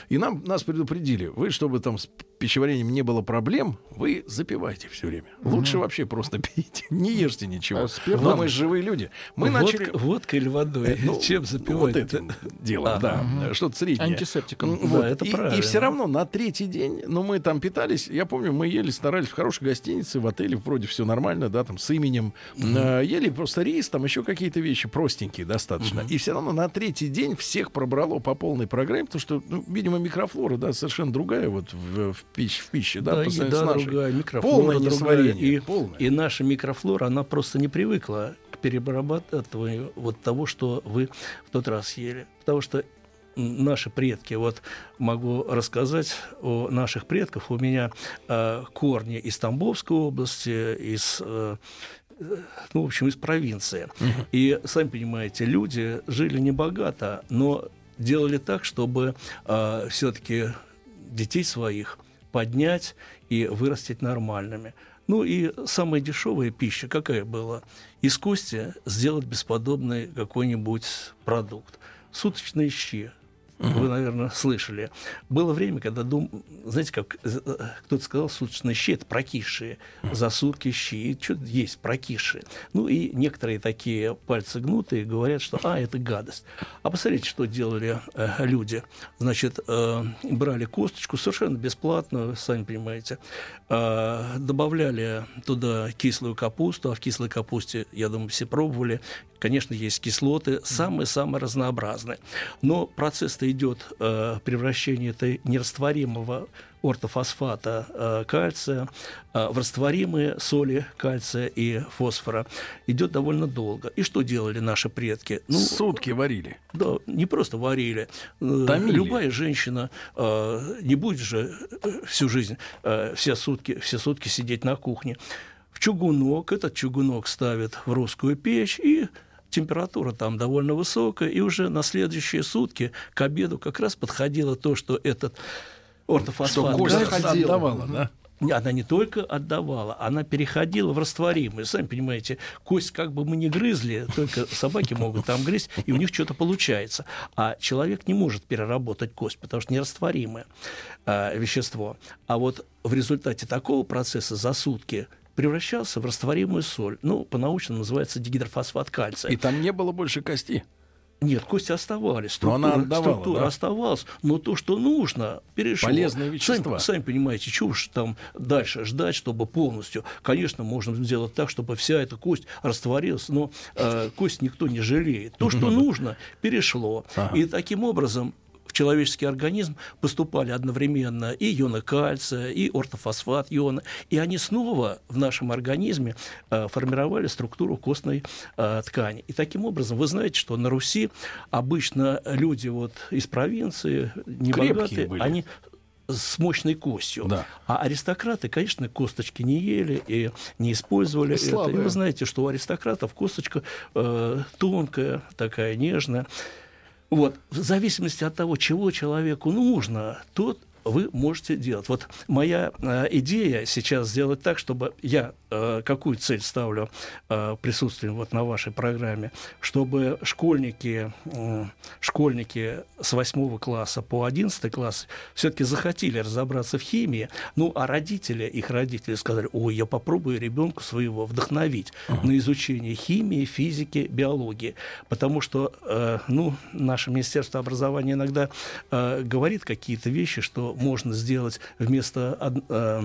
S1: И нам, нас предупредили, вы, чтобы там с пищеварением не было проблем, вы запивайте все время. Лучше вообще просто [LAUGHS] пейте, не ешьте ничего.
S18: А?
S1: Но мы живые люди. Мы
S18: Водка-
S1: начали...
S18: водкой или водой?
S1: Э, ну,
S18: Чем
S1: Вот
S18: запивать?
S1: этим делом,
S18: А,
S1: да. Что-то среднее.
S4: Антисептиком.
S1: М,
S18: Да,
S1: вот.
S18: это
S1: и,
S18: правильно.
S1: И все равно на третий день, ну, мы там питались, я помню, мы ели, старались в хорошей гостинице, в отеле, вроде все нормально, да, там, с именем. Э, ели просто рис, там еще какие-то вещи простенькие достаточно. И все равно на третий день всех пробрало по полной программе, потому что, ну, видимо, микрофлора, да, совершенно другая вот в, в, пищ- в пище, да,
S18: Да,
S1: по сравнению с нашей.
S18: другая, микрофлора
S1: Полное
S18: другая. И,
S1: полное.
S18: и наша микрофлора, она просто не привыкла к перерабатыванию вот того, что вы в тот раз ели. Потому что наши предки, вот могу рассказать о наших предках. У меня э, корни из Тамбовской области, из э, ну, в общем, из провинции. И, сами понимаете, люди жили небогато, но делали так, чтобы все-таки детей своих поднять и вырастить нормальными. Ну и самая дешевая пища какая была? Из кости сделать бесподобный какой-нибудь продукт. Суточные щи. Вы, наверное, слышали. Было время, когда дум... знаете, как э, кто-то сказал, суточные щи это прокисшие. За сутки щи. Что-то есть прокисшие. Ну и некоторые такие пальцы гнутые говорят, что а, это гадость. А посмотрите, что делали э, люди. Значит, э, брали косточку совершенно бесплатно, вы сами понимаете, э, добавляли туда кислую капусту, а в кислой капусте, я думаю, все пробовали, Конечно, есть кислоты, самые-самые разнообразные. Но процесс-то идет э, превращение этой нерастворимого ортофосфата э, кальция э, в растворимые соли кальция и фосфора идет довольно долго. И что делали наши предки? Ну,
S1: Сутки варили.
S18: Да, не просто варили. Э,
S1: Томили.
S18: Любая женщина э, не будет же э, всю жизнь, э, все, сутки, все сутки сидеть на кухне. В чугунок, этот чугунок ставят в русскую печь и температура там довольно высокая, и уже на следующие сутки к обеду как раз подходило то, что этот ортофосфат...
S1: Что
S18: кальция-
S1: отдавала, да?
S18: не, Она не только отдавала, она переходила в растворимые. Сами понимаете, кость как бы мы не грызли, только собаки могут там грызть, и у них что-то получается. А человек не может переработать кость, потому что нерастворимое а, вещество. А вот в результате такого процесса за сутки превращался в растворимую соль. Ну, по-научному называется дигидрофосфат кальция.
S1: И там не было больше кости.
S18: Нет, кости оставались.
S1: Но она
S18: Структура,
S1: отдавала,
S18: структура
S1: да?
S18: оставалась, но то, что нужно, перешло.
S1: Полезные вещества.
S18: Сами, сами понимаете, чего уж там дальше ждать, чтобы полностью. Конечно, можно сделать так, чтобы вся эта кость растворилась, но э, кость никто не жалеет. То, что [LAUGHS] нужно, перешло. И таким образом в человеческий организм поступали одновременно и ионы кальция, и ортофосфат ионы, и они снова в нашем организме э, формировали структуру костной э, ткани. И таким образом, вы знаете, что на Руси обычно люди вот из провинции, небогатые,
S1: были.
S18: они с мощной костью.
S1: Да.
S18: А аристократы, конечно, косточки не ели и не использовали это. И
S4: Слабые.
S18: вы знаете, что у аристократов косточка э, тонкая, такая нежная. Вот, в зависимости от того, чего человеку нужно, тот вы можете делать. Вот моя э, идея сейчас сделать так, чтобы я э, какую цель ставлю э, присутствием вот на вашей программе, чтобы школьники, э, школьники с 8 класса по 11 класс все-таки захотели разобраться в химии, ну а родители, их родители сказали, ой, я попробую ребенку своего вдохновить uh-huh. на изучение химии, физики, биологии, потому что, э, ну, наше Министерство образования иногда э, говорит какие-то вещи, что можно сделать вместо э,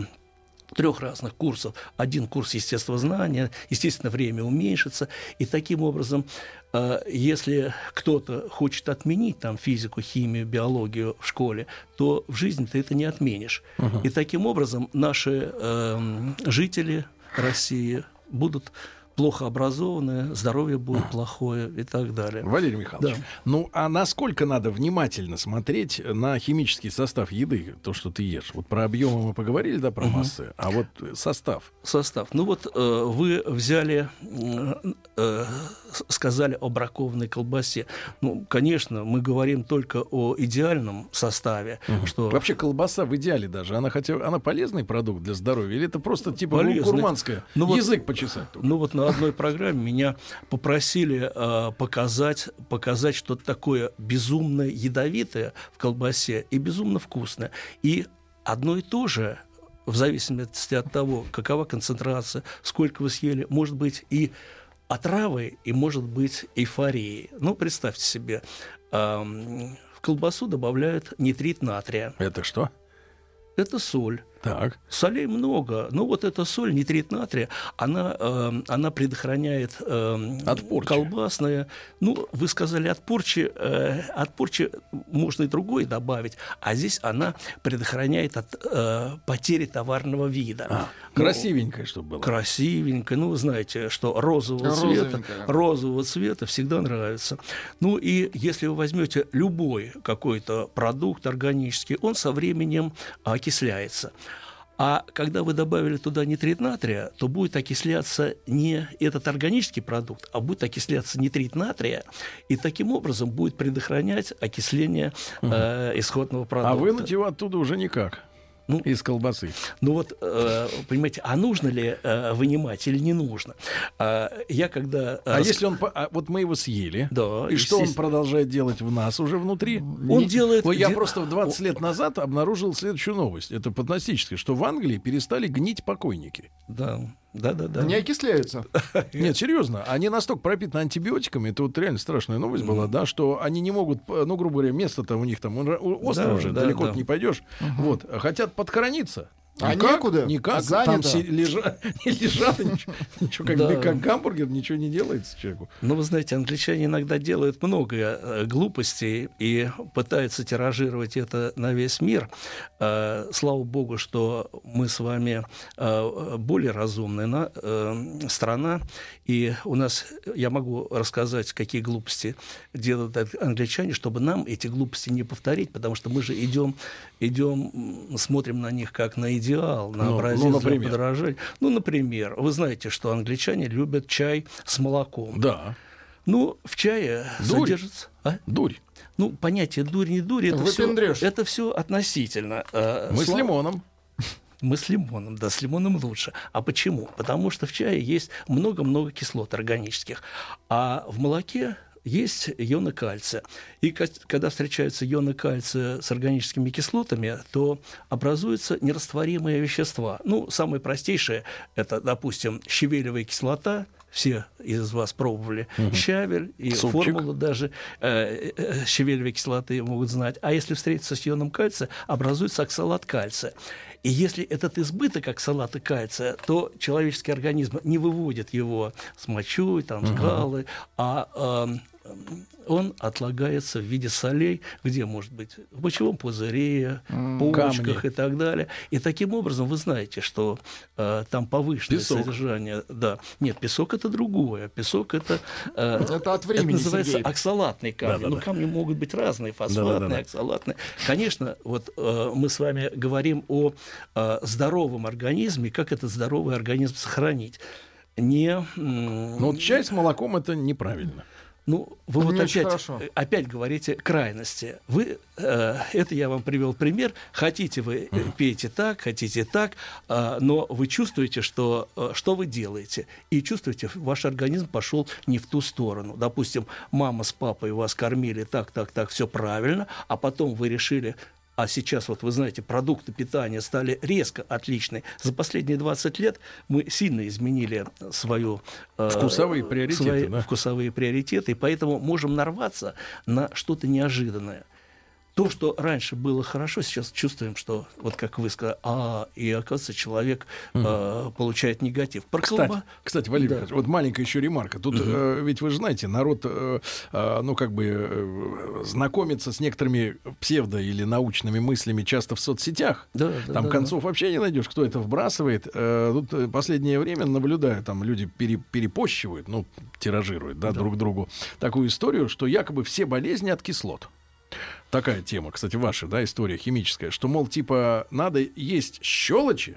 S18: трех разных курсов. Один курс естествознания, естественно, время уменьшится. И таким образом, э, если кто-то хочет отменить там физику, химию, биологию в школе, то в жизни ты это не отменишь. Uh-huh. И таким образом наши э, жители России будут плохо образованные, здоровье будет плохое и так далее.
S1: Валерий Михайлович, да. ну а насколько надо внимательно смотреть на химический состав еды, то, что ты ешь? Вот про объемы мы поговорили, да, про угу. массы, а вот состав?
S18: Состав. Ну вот э, вы взяли, э, сказали о бракованной колбасе. Ну, конечно, мы говорим только о идеальном составе.
S1: Угу. Что... Вообще колбаса в идеале даже, она хотя она полезный продукт для здоровья или это просто типа полезный. гурманская? Ну, Язык вот, почесать?
S18: Только? Ну вот на одной программе меня попросили э, показать, показать что-то такое безумно ядовитое в колбасе и безумно вкусное. И одно и то же в зависимости от того, какова концентрация, сколько вы съели, может быть и отравой, и может быть эйфорией. Ну, представьте себе, э, в колбасу добавляют нитрит натрия.
S1: Это что?
S18: Это соль.
S1: Так.
S18: Солей много. Но вот эта соль, нитрит натрия, она, э, она предохраняет э,
S1: от порчи.
S18: колбасное. Ну, вы сказали от порчи. Э, от порчи можно и другой добавить. А здесь она предохраняет от э, потери товарного вида. А,
S1: ну, красивенькая, чтобы было.
S18: Красивенькая. Ну, вы знаете, что розового цвета, розового цвета всегда нравится. Ну, и если вы возьмете любой какой-то продукт органический, он со временем окисляется. А когда вы добавили туда нитрит натрия, то будет окисляться не этот органический продукт, а будет окисляться нитрит натрия, и таким образом будет предохранять окисление э, исходного продукта.
S1: А вынуть его оттуда уже никак. Ну, из колбасы.
S18: Ну вот, э, понимаете, а нужно ли э, вынимать или не нужно? А, я когда...
S1: А рас... если он... А, вот мы его съели. Да. И что он продолжает делать в нас уже внутри?
S18: Он не... делает...
S1: Я просто в 20 лет назад обнаружил следующую новость. Это фантастическое, что в Англии перестали гнить покойники.
S18: Да. Да, да, да.
S4: Не окисляются. [LAUGHS]
S1: Нет, серьезно, они настолько пропитаны антибиотиками, это вот реально страшная новость была, да, что они не могут, ну, грубо говоря, место-то у них там остров же, далеко не пойдешь. Вот, хотят подхорониться.
S4: А никак, некуда?
S1: Никак. Занято. Там си- лежа, [LAUGHS] не лежат, ничего, ничего как, да. как гамбургер, ничего не делается человеку.
S18: Ну, вы знаете, англичане иногда делают много э, глупостей и пытаются тиражировать это на весь мир. Э, слава богу, что мы с вами э, более разумная на, э, страна, и у нас, я могу рассказать, какие глупости делают англичане, чтобы нам эти глупости не повторить, потому что мы же идем, идем смотрим на них как на идеал, на ну, образец ну, например. для подражания. Ну, например, вы знаете, что англичане любят чай с молоком.
S1: Да.
S18: Ну, в чае дурь. содержится...
S1: А? Дурь.
S18: Ну, понятие дурь, не дурь, это все, это все относительно.
S1: А, Мы Слав... с лимоном.
S18: Мы с лимоном, да, с лимоном лучше. А почему? Потому что в чае есть много-много кислот органических, а в молоке есть ионы кальция. И когда встречаются ионы кальция с органическими кислотами, то образуются нерастворимые вещества. Ну, самое простейшее – это, допустим, щавелевая кислота, все из вас пробовали угу. щавель и Супчик. формулу даже э, э, щавелевой кислоты могут знать. А если встретиться с ионом кальция, образуется оксалат кальция. И если этот избыток оксалата кальция, то человеческий организм не выводит его с мочой, там, с галы, угу. а э, он отлагается в виде солей, где может быть в мочевом пузыре, mm, почках камни. и так далее. И таким образом вы знаете, что э, там повышенное песок. содержание. Да. Нет, песок это другое. Песок это,
S4: э, это от времени.
S18: Это называется Сергей. оксалатный камни. Да, да, ну, камни могут быть разные, фосфатные, да, да, да. оксалатные. Конечно, вот э, мы с вами говорим о э, здоровом организме, как этот здоровый организм сохранить. Не,
S1: Но вот чай с молоком это неправильно.
S18: Ну, вы
S4: Это
S18: вот опять,
S4: хорошо.
S18: э, опять говорите крайности. Вы, э, это я вам привел пример. Хотите вы э, пейте так, хотите так, а, но вы чувствуете, что э, что вы делаете, и чувствуете, ваш организм пошел не в ту сторону. Допустим, мама с папой вас кормили так, так, так, все правильно, а потом вы решили а сейчас, вот вы знаете, продукты питания стали резко отличны. За последние 20 лет мы сильно изменили свою... э,
S1: Вкусовые приоритеты,
S18: свои
S1: да.
S18: вкусовые приоритеты, и поэтому можем нарваться на что-то неожиданное. То, что раньше было хорошо, сейчас чувствуем, что, вот как вы сказали, а, и оказывается, человек э, получает негатив. Про
S1: Кстати,
S18: колба-
S1: кстати, Валерий
S18: Да.
S1: Михайлович, вот маленькая еще ремарка. Тут э, ведь вы же знаете, народ, э, э, ну как бы э, знакомится с некоторыми псевдо или научными мыслями часто в соцсетях.
S18: Да, да,
S1: там
S18: да,
S1: концов вообще не найдешь, кто это вбрасывает. Э, тут э, последнее время наблюдаю, там люди пере- перепощивают, ну тиражируют, да, друг другу такую историю, что якобы все болезни от кислот. Такая тема, кстати, ваша, да, история химическая, что, мол, типа, надо есть щелочи,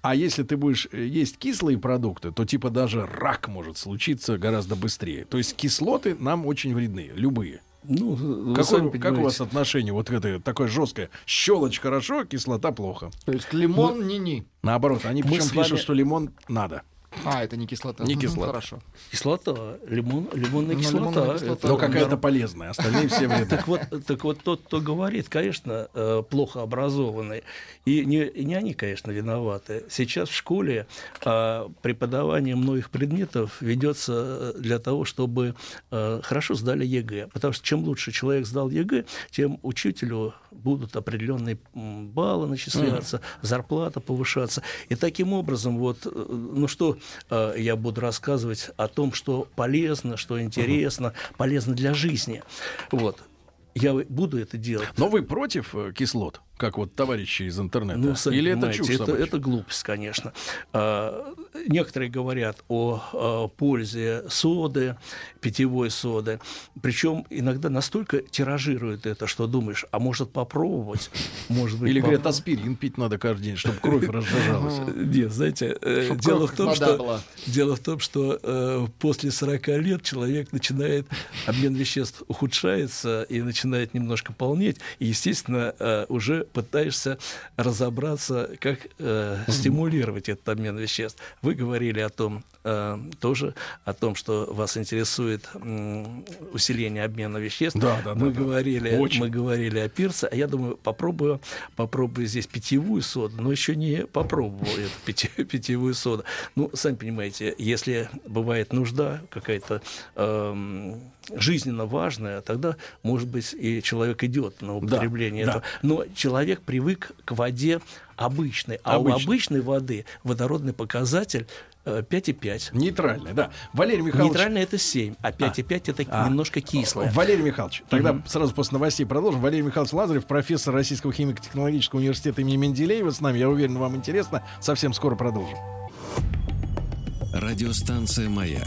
S1: а если ты будешь э, есть кислые продукты, то типа даже рак может случиться гораздо быстрее. То есть кислоты нам очень вредны, любые.
S18: Ну,
S1: Какое- как у вас отношение вот к этой такое жесткое? Щелочь хорошо, кислота плохо.
S4: То есть лимон не-не.
S1: Наоборот, они причем
S18: с
S1: пишут,
S18: вами-
S1: что лимон надо.
S4: А, это не кислота.
S1: Не кислота.
S4: Хорошо.
S18: Кислота, лимон, лимонная
S4: Ну,
S18: кислота.
S4: лимонная кислота.
S18: это
S1: Но какая-то полезная, остальные все вредны.
S18: Так вот, так вот тот, кто говорит, конечно, э, плохо образованный, и не, не они, конечно, виноваты. Сейчас в школе э, преподавание многих предметов ведется для того, чтобы э, хорошо сдали ЕГЭ. Потому что чем лучше человек сдал ЕГЭ, тем учителю будут определенные баллы начисляться, зарплата повышаться. И таким образом, вот, э, ну что э, я буду рассказывать о том, что полезно, что интересно, полезно для жизни. Вот. Я буду это делать.
S1: Но вы против э, кислот, как вот товарищи из интернета?
S18: Ну, сами
S1: Или это чушь
S18: это,
S1: собачья?
S18: это глупость, конечно. А, некоторые говорят о, а, пользе соды, питьевой соды. Причем иногда настолько тиражируют это, что думаешь, а может попробовать? Может быть,
S1: Или говорят, аспирин пить надо каждый день, чтобы кровь [LAUGHS] разжижалась.
S18: Нет, знаете, э, дело в, том, что, дело в том, что после 40 лет человек начинает, обмен веществ ухудшается и начинает немножко полнеть, и, естественно, э, уже пытаешься разобраться, как э, стимулировать этот обмен веществ. Вы говорили о том, э, тоже о том, что вас интересует м, усиление обмена веществ.
S1: Да, да,
S18: мы
S1: да, да.
S18: говорили,
S1: Очень.
S18: мы говорили о пирсе, а я думаю, попробую, попробую здесь питьевую соду, но еще не попробовал эту питье- [LAUGHS] питьевую соду. Ну, сами понимаете, если бывает нужда какая-то эм, жизненно важная, тогда, может быть, и человек идет на употребление
S1: да.
S18: этого. Но человек привык к воде обычной, а
S1: Обычной.
S18: у обычной воды водородный показатель э, 5,5.
S1: Нейтральная, да. Валерий Михайлович...
S18: Нейтральная это 7, а 5,5 это
S1: А.
S18: немножко кислое.
S1: Валерий Михайлович, тогда сразу после новостей продолжим. Валерий Михайлович Лазарев, профессор Российского химико-технологического университета имени Менделеева с нами. Я уверен, вам интересно. Совсем скоро продолжим.
S5: Радиостанция «Маяк»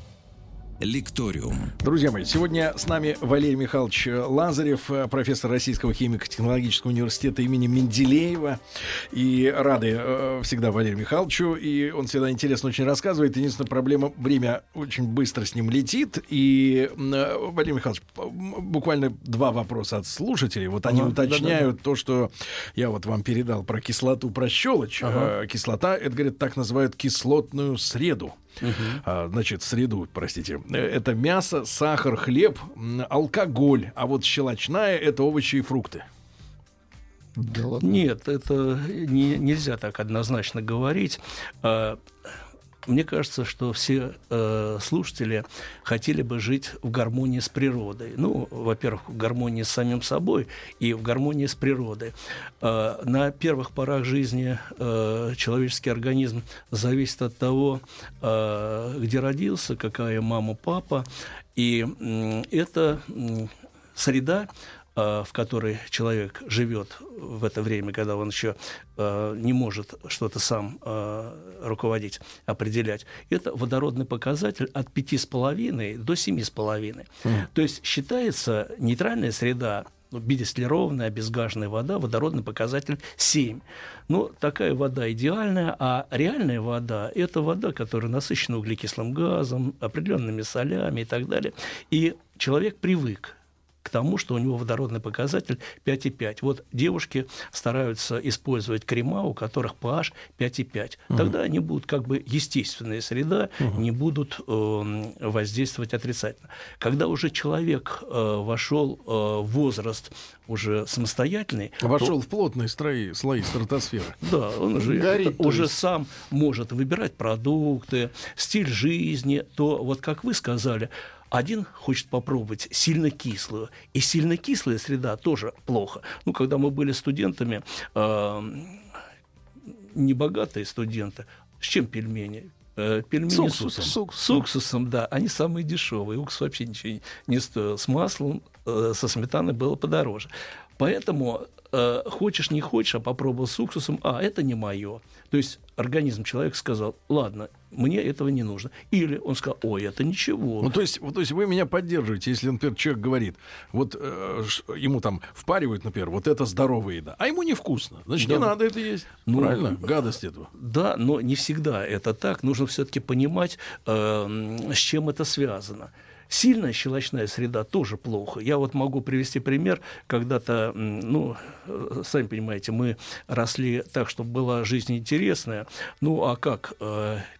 S5: «Лекториум».
S1: Друзья мои, сегодня с нами Валерий Михайлович Лазарев, э, профессор Российского химико-технологического университета имени Менделеева. И рады э, всегда Валерию Михайловичу. И он всегда интересно очень рассказывает. Единственная проблема, время очень быстро с ним летит. И, э, Валерий Михайлович, буквально два вопроса от слушателей. Вот они
S18: Ага,
S1: уточняют то, что я вот вам передал про кислоту, про щелочь.
S18: Ага.
S1: Э, Кислота, это, говорят, так называют кислотную среду. А, значит, среду, простите. Это мясо, сахар, хлеб, алкоголь. А вот щелочная — это овощи и фрукты.
S4: Да ладно.
S18: Нет, это не- нельзя так однозначно говорить. А, Мне кажется, что все э, слушатели хотели бы жить в гармонии с природой. Ну, во-первых, в гармонии с самим собой и в гармонии с природой. А, на первых порах жизни э, человеческий организм зависит от того, э, где родился, какая мама, папа. И м, это среда, э, в которой человек живет в это время, когда он еще э, не может что-то сам э, руководить, определять, это водородный показатель от 5,5 до 7,5. То есть считается нейтральная среда ну, бидистилированная, обезгаженная вода, водородный показатель 7. Ну, такая вода идеальная, а реальная вода – это вода, которая насыщена углекислым газом, определенными солями и так далее. И человек привык к тому, что у него водородный показатель 5,5. Вот девушки стараются использовать крема, у которых pH 5,5. Угу. Тогда они будут как бы естественная среда, угу. не будут э, воздействовать отрицательно. Когда уже человек э, вошел э, в возраст уже самостоятельный...
S1: Вошел то... в плотные слои, слои стратосферы.
S18: Да, он уже, Горит, уже сам может выбирать продукты, стиль жизни, то вот как вы сказали, один хочет попробовать сильно кислую, и сильно кислая среда тоже плохо. Ну, когда мы были студентами, э, небогатые студенты, с чем пельмени? Э, пельмени с уксусом. С, уксусом. с уксусом, да, они самые дешевые. Уксус вообще ничего не стоил. С маслом, э, со сметаной было подороже. Поэтому э, хочешь не хочешь, а попробовал с уксусом, а это не мое. То есть организм человека сказал, ладно, мне этого не нужно. Или он сказал, ой, это ничего.
S1: Ну, то есть, то есть вы меня поддерживаете, если, например, человек говорит, вот э, ему там впаривают, например, вот это здоровая еда, а ему невкусно. Значит, да. не надо это есть. Ну, Правильно? Гадость этого.
S18: Да, но не всегда это так. Нужно все-таки понимать, э, с чем это связано. Сильная щелочная среда тоже плохо. Я вот могу привести пример. Когда-то, ну, э, сами понимаете, мы росли так, чтобы была жизнь интересная. Ну, а как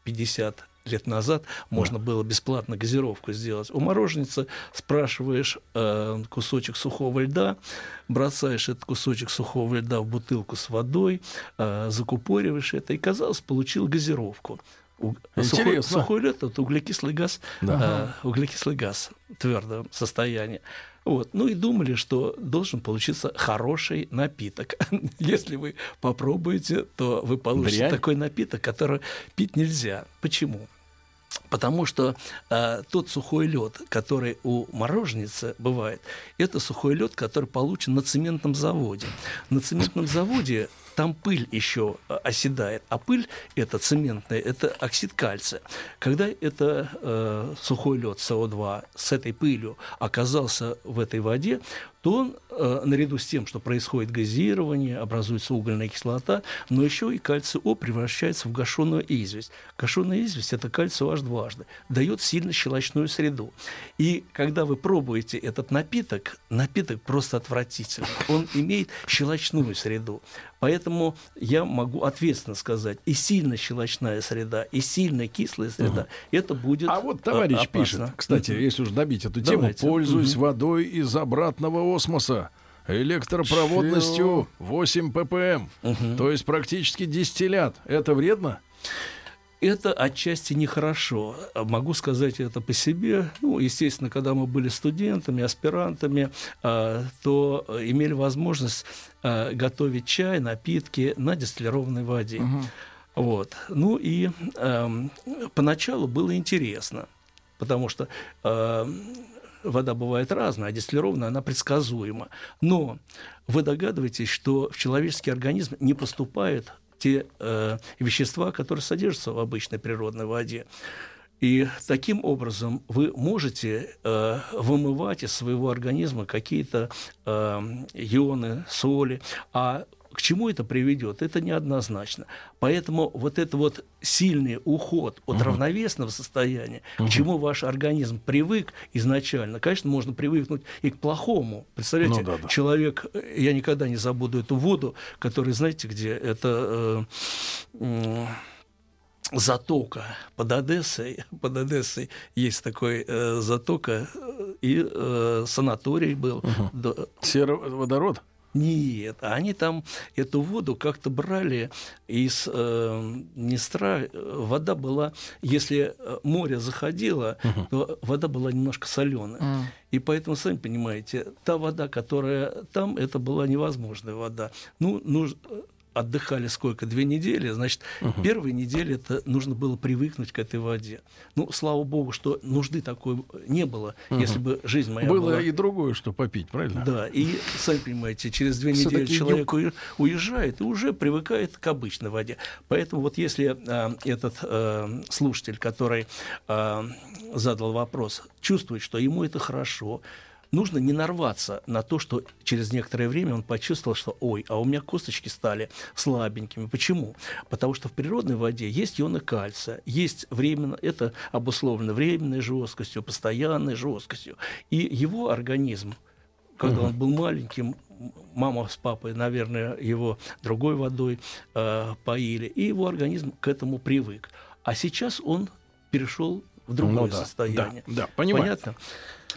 S18: 50 э, лет назад можно да. было бесплатно газировку сделать. У мороженицы спрашиваешь э, кусочек сухого льда, бросаешь этот кусочек сухого льда в бутылку с водой, э, закупориваешь это, и, казалось, получил газировку. Сухой, сухой лед это углекислый газ, да. э, углекислый газ в твердом состоянии. Вот. Ну и думали, что должен получиться хороший напиток. [LAUGHS] Если вы попробуете, то вы получите Дрянь. такой напиток, который пить нельзя. Почему? Потому что э, тот сухой лед, который у мороженицы бывает, это сухой лед, который получен на цементном заводе. На цементном заводе там пыль еще э, оседает, а пыль это цементная, это оксид кальция. Когда это э, сухой лед СО2 с этой пылью оказался в этой воде, то он, э, наряду с тем, что происходит газирование, образуется угольная кислота, но еще и кальций О превращается в гашеную известь. Гашеная известь – это кальций OH дважды, дает сильно щелочную среду. И когда вы пробуете этот напиток, напиток просто отвратительный. Он имеет щелочную среду. Поэтому я могу ответственно сказать, и сильно щелочная среда, и сильно кислая среда, угу. это будет
S1: А вот товарищ опасно. пишет, кстати, если уж добить эту Давайте. тему, пользуюсь угу. водой из обратного осмоса электропроводностью 8 ppm, угу. то есть практически дистиллят. Это вредно?
S18: Это отчасти нехорошо. Могу сказать это по себе. Ну, естественно, когда мы были студентами, аспирантами, а, то имели возможность а, готовить чай, напитки на дистиллированной воде. Угу. Вот. Ну и э, поначалу было интересно, потому что э, вода бывает разная, а дистиллированная она предсказуема. Но вы догадываетесь, что в человеческий организм не поступают те э, вещества, которые содержатся в обычной природной воде. И таким образом вы можете э, вымывать из своего организма какие-то э, ионы, соли, а к чему это приведет, это неоднозначно. Поэтому вот это вот сильный уход от угу. равновесного состояния, угу. к чему ваш организм привык изначально, конечно, можно привыкнуть и к плохому. Представляете, ну, да, да. человек, я никогда не забуду эту воду, которая, знаете, где это... Э, э, затока под Одессой. [LAUGHS] Под Одессой есть такой э, затока, э, и э, санаторий был. Угу.
S1: Да. Сероводород?
S18: Нет, они там эту воду как-то брали из э, Днестра. Вода была, если э, море заходило, то вода была немножко соленая. И поэтому, сами понимаете, та вода, которая там, это была невозможная вода. Ну, нужно отдыхали сколько? Две недели. Значит, угу. первые недели это нужно было привыкнуть к этой воде. Ну, слава богу, что нужды такой не было, угу. если бы жизнь моя
S1: было
S18: была...
S1: и другое, что попить, правильно?
S18: Да, и, сами понимаете, через две недели человек юг. уезжает и уже привыкает к обычной воде. Поэтому вот если а, этот а, слушатель, который а, задал вопрос, чувствует, что ему это хорошо, нужно не нарваться на то, что через некоторое время он почувствовал, что ой, а у меня косточки стали слабенькими. Почему? Потому что в природной воде есть ионы кальция, есть временно, это обусловлено временной жесткостью, постоянной жесткостью. И его организм, когда он был маленьким, мама с папой, наверное, его другой водой э, поили, и его организм к этому привык. А сейчас он перешел в другое
S1: Ну да,
S18: состояние.
S1: Да, да, понимаю.
S18: Понятно?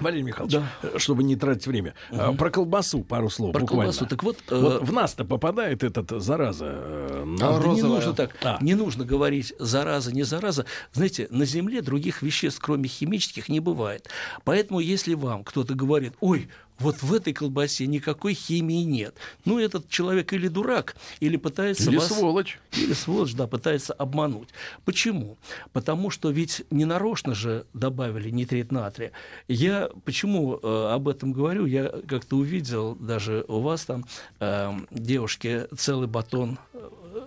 S1: Валерий Михайлович, э, чтобы не тратить время, а, про колбасу пару слов
S18: Про
S1: буквально.
S18: колбасу. Так вот, э,
S1: вот в нас-то попадает этот зараза э,
S18: А, да не нужно так.
S1: А.
S18: Не нужно говорить зараза, не зараза. Знаете, на Земле других веществ, кроме химических, не бывает. Поэтому, если вам кто-то говорит, ой, вот в этой колбасе никакой химии нет. Ну, этот человек или дурак, или пытается
S1: Или
S18: вас...
S1: сволочь.
S18: Или сволочь, да, пытается обмануть. Почему? Потому что ведь не нарочно же добавили нитрит натрия. Я почему э, об этом говорю? Я как-то увидел даже у вас там э, девушки целый батон.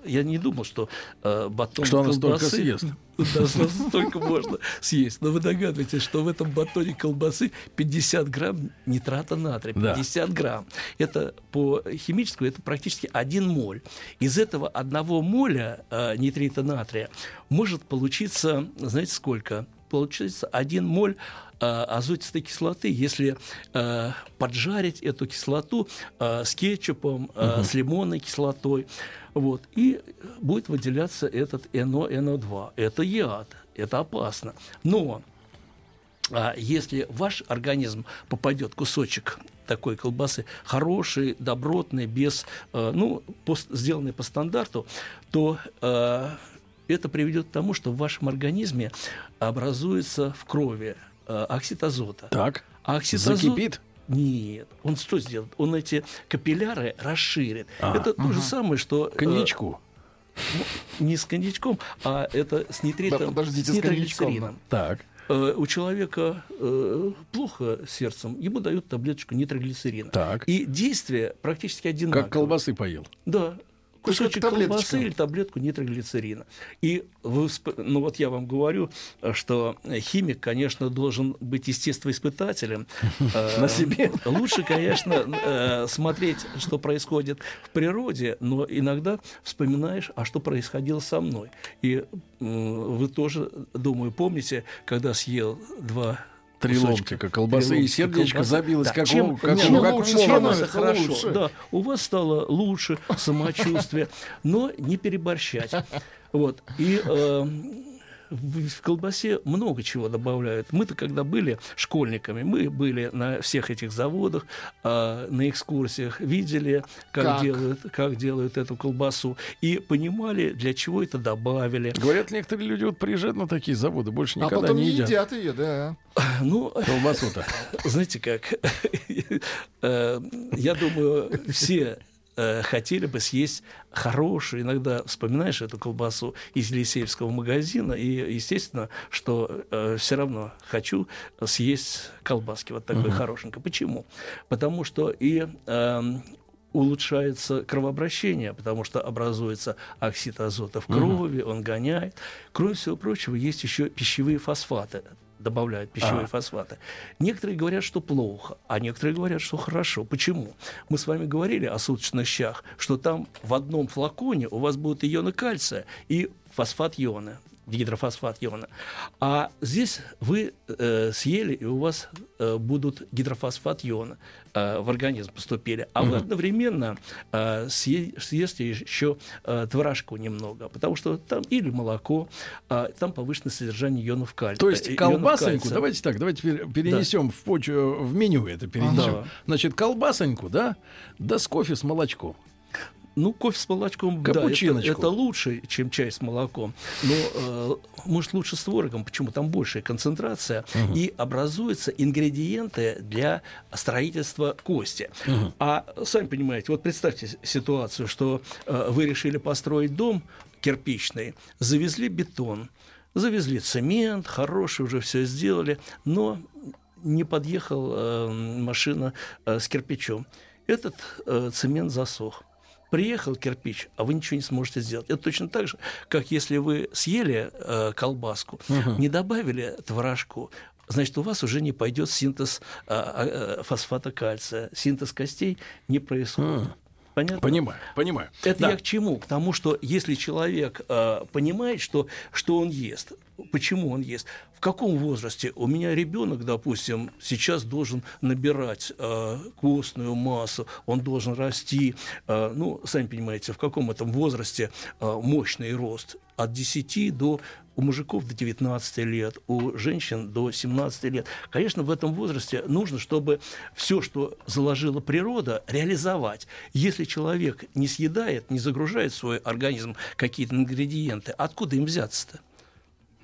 S18: Я не думал, что э, батон
S1: Что
S18: колбасы-
S1: съест. [LAUGHS]
S18: Да, столько можно съесть. Но вы догадываетесь, что в этом батоне колбасы 50 грамм нитрата натрия.
S1: Да.
S18: 50 грамм. Это по химическому, это практически 1 моль. Из этого одного моля э, нитрита натрия может получиться, знаете, сколько? Получится 1 моль э, азотистой кислоты, если э, поджарить эту кислоту э, с кетчупом, э,
S1: Мгм.
S18: с лимонной кислотой, вот, и будет выделяться этот НО, НО2. Это яд, это опасно. Но а если в ваш организм попадет кусочек такой колбасы хороший, добротный, без, э, ну, по, сделанный по стандарту, то э, это приведет к тому, что в вашем организме образуется в крови э, оксид азота.
S1: Так.
S18: А оксид азота-
S1: Закипит?
S18: Нет. Он что сделает? Он эти капилляры расширит.
S1: А,
S18: это то же самое, что... э,
S1: Коньячку.
S18: ну, не с коньячком, а это с нитритом,
S4: Да, подождите,
S18: с
S4: с коньячком,
S18: нитроглицерином.
S1: Так.
S18: Э, У человека э, плохо сердцем, ему дают таблеточку нитроглицерина.
S1: Так.
S18: И действие практически одинаковое.
S1: Как колбасы поел.
S18: Да. Кусочек
S4: таблеточка.
S18: колбасы или таблетку нитроглицерина. И вы, ну вот я вам говорю, что химик, конечно, должен быть естествоиспытателем. [LAUGHS]
S1: На себе.
S18: Лучше, конечно, [LAUGHS] э, смотреть, что происходит в природе, но иногда вспоминаешь, а что происходило со мной. И вы тоже, думаю, помните, когда съел два
S1: Три
S18: кусочка,
S1: ломтика колбасы,
S18: три
S1: и сердечко
S18: колбасы.
S1: забилось,
S18: Да,
S1: как
S18: чем,
S1: у- как
S18: чем
S1: у- как у
S18: лучше становится
S4: Лучше,
S18: хорошо,
S4: лучше.
S18: да, у вас стало лучше самочувствие, но не переборщать. [LAUGHS] Вот. И э, в колбасе много чего добавляют. Мы-то, когда были школьниками, мы были на всех этих заводах, э, на экскурсиях, видели, как,
S4: Как?
S18: Делают, как делают эту колбасу, и понимали, для чего это добавили.
S1: Говорят, некоторые люди вот приезжают на такие заводы, больше
S4: А
S1: никогда
S4: потом
S1: не
S4: не
S1: едят.
S4: едят ее, да.
S18: Ну,
S1: Колбасу-то. [LAUGHS]
S18: знаете как, [LAUGHS] э, я думаю, все э, хотели бы съесть хорошую, иногда вспоминаешь эту колбасу из Елисеевского магазина, и естественно, что все равно хочу съесть колбаски вот такой
S1: Мгм.
S18: хорошенькой. Почему? Потому что и эм, улучшается кровообращение, потому что образуется оксид азота в крови, он гоняет. Кроме всего прочего, есть еще пищевые фосфаты добавляют пищевые
S1: А.
S18: фосфаты. Некоторые говорят, что плохо, а некоторые говорят, что хорошо. Почему? Мы с вами говорили о суточных щах, что там в одном флаконе у вас будут ионы кальция и фосфат иона гидрофосфат иона. А здесь вы э, съели, и у вас э, будут гидрофосфат иона э, в организм поступили. А вы
S1: Мгм.
S18: одновременно э, съе- съешьте еще э, творожку немного, потому что там или молоко, а там повышенное содержание ионов кальция.
S1: То есть
S18: э,
S1: колбасоньку, давайте так, давайте пере- перенесем в почву, в меню это перенесем.
S18: Да.
S1: Значит, колбасоньку, да, да с кофе с молочком.
S18: Ну, кофе с молочком, да, это, это лучше, чем чай с молоком. Но, э, может, лучше с творогом. Почему? Там большая концентрация.
S1: Мгм.
S18: И образуются ингредиенты для строительства кости.
S1: Мгм.
S18: А сами понимаете, вот представьте ситуацию, что э, вы решили построить дом кирпичный, завезли бетон, завезли цемент, хороший, уже все сделали, но не подъехал э, машина э, с кирпичом. Этот э, цемент засох. Приехал кирпич, а вы ничего не сможете сделать. Это точно так же, как если вы съели э, колбаску,
S1: Мгм.
S18: не добавили творожку, значит, у вас уже не пойдет синтез а, а, фосфата кальция, синтез костей не происходит. Понятно?
S1: Понимаю, понимаю.
S18: Это
S1: Да.
S18: я к чему? К тому, что если человек э, понимает, что, что он ест, почему он ест, в каком возрасте у меня ребенок, допустим, сейчас должен набирать э, костную массу, он должен расти, э, ну, сами понимаете, в каком этом возрасте э, мощный рост от 10 до у мужиков до 19 лет, у женщин до 17 лет. Конечно, в этом возрасте нужно, чтобы все, что заложила природа, реализовать. Если человек не съедает, не загружает в свой организм какие-то ингредиенты, откуда им взяться-то?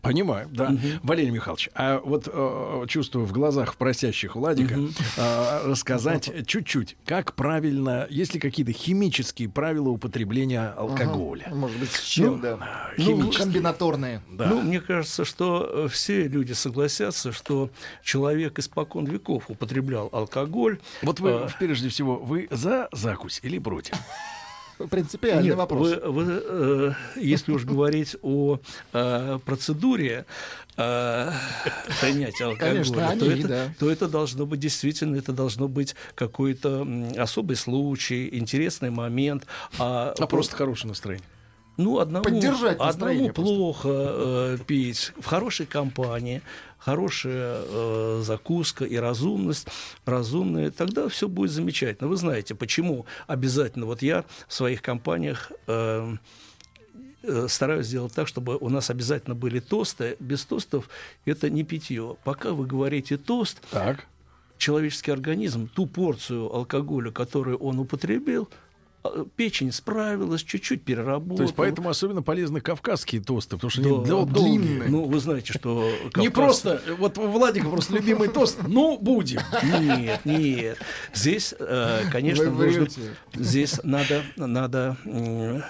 S1: Понимаю, да. Валерий Михайлович, а вот э, чувствую в глазах просящих Владика э, рассказать чуть-чуть, как правильно, есть ли какие-то химические правила употребления алкоголя?
S4: Ага, Может быть, с чем,
S18: Ну,
S4: да.
S1: химические.
S4: комбинаторные.
S1: Да.
S18: Ну, мне кажется, что э, все люди согласятся, что человек испокон веков употреблял алкоголь.
S1: Вот вы,
S18: Э,
S1: прежде всего, вы за закусь или против?
S4: Принципиальный
S18: Нет,
S4: вопрос.
S18: Вы, вы, э, если уж говорить о э, процедуре э, принятия алкоголя,
S4: Конечно, о
S18: то, это,
S4: да.
S18: то это должно быть действительно, это должно быть какой-то особый случай, интересный момент. А,
S1: А просто хорошее настроение.
S18: ну, одному,
S4: Поддержать
S18: одному плохо э, пить в хорошей компании, хорошая э, закуска и разумность, разумная, тогда все будет замечательно. Вы знаете, почему обязательно, вот я в своих компаниях э, э, стараюсь сделать так, чтобы у нас обязательно были тосты. Без тостов это не питье. Пока вы говорите тост,
S1: Так.
S18: человеческий организм ту порцию алкоголя, которую он употребил, печень справилась, чуть-чуть переработала.
S1: То есть поэтому особенно полезны кавказские тосты, потому что
S18: Да,
S1: они дол- долгие.
S18: Ну, вы знаете, что... [LAUGHS]
S1: Не
S18: Кавказ-
S1: просто, вот у Владика просто любимый тост, ну, будем.
S18: Нет, нет. Здесь, э, конечно, нужно... Здесь надо... надо э,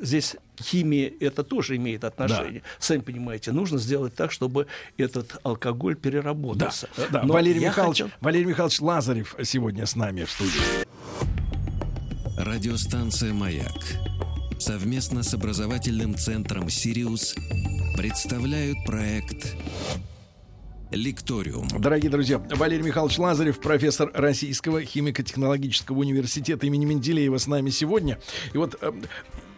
S18: здесь химия это тоже имеет отношение. Сами понимаете, нужно сделать так, чтобы этот алкоголь
S1: Да,
S18: переработался.
S1: да.
S18: Но
S1: Валерий Михайлович,
S18: хотел-
S1: Валерий Михайлович Лазарев сегодня с нами в студии.
S5: Радиостанция «Маяк» совместно с образовательным центром «Сириус» представляют проект «Лекториум».
S1: Дорогие друзья, Валерий Михайлович Лазарев, профессор Российского химико-технологического университета имени Менделеева с нами сегодня. И вот э,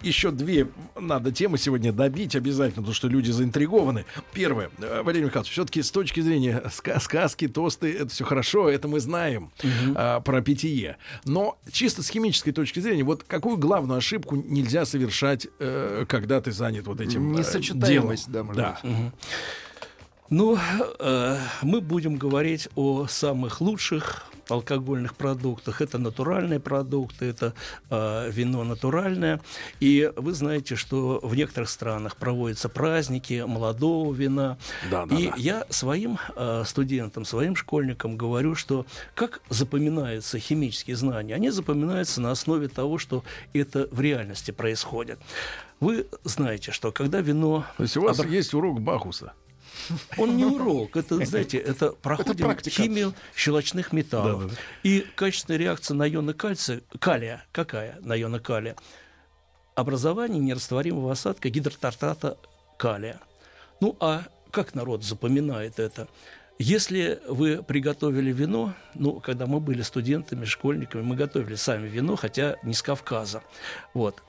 S1: еще две надо темы сегодня добить обязательно, потому что люди заинтригованы. Первое, э, Валерий Михайлович, все-таки с точки зрения ска- сказки, тосты, это все хорошо, это мы знаем а, про питье. Но чисто с химической точки зрения, вот какую главную ошибку нельзя совершать, э, когда ты занят вот этим э, делом?
S4: Несочетаемость, да, может
S1: Да.
S18: Мгм. Ну, э, мы будем говорить о самых лучших алкогольных продуктах. Это натуральные продукты, это э, вино натуральное. И вы знаете, что в некоторых странах проводятся праздники молодого вина.
S1: Да, да,
S18: И
S1: да.
S18: я своим э, студентам, своим школьникам говорю, что как запоминаются химические знания? Они запоминаются на основе того, что это в реальности происходит. Вы знаете, что когда вино...
S1: То есть у вас
S18: обра-
S1: есть урок Бахуса.
S18: Он не урок, это, знаете, это проходим
S4: практика.
S18: химию щелочных металлов.
S1: Да-да-да.
S18: И качественная реакция на ионы кальция, калия, какая на ионы калия? Образование нерастворимого осадка гидротартата калия. Ну, а как народ запоминает это? Если вы приготовили вино, ну, когда мы были студентами, школьниками, мы готовили сами вино, хотя не с Кавказа. Вот.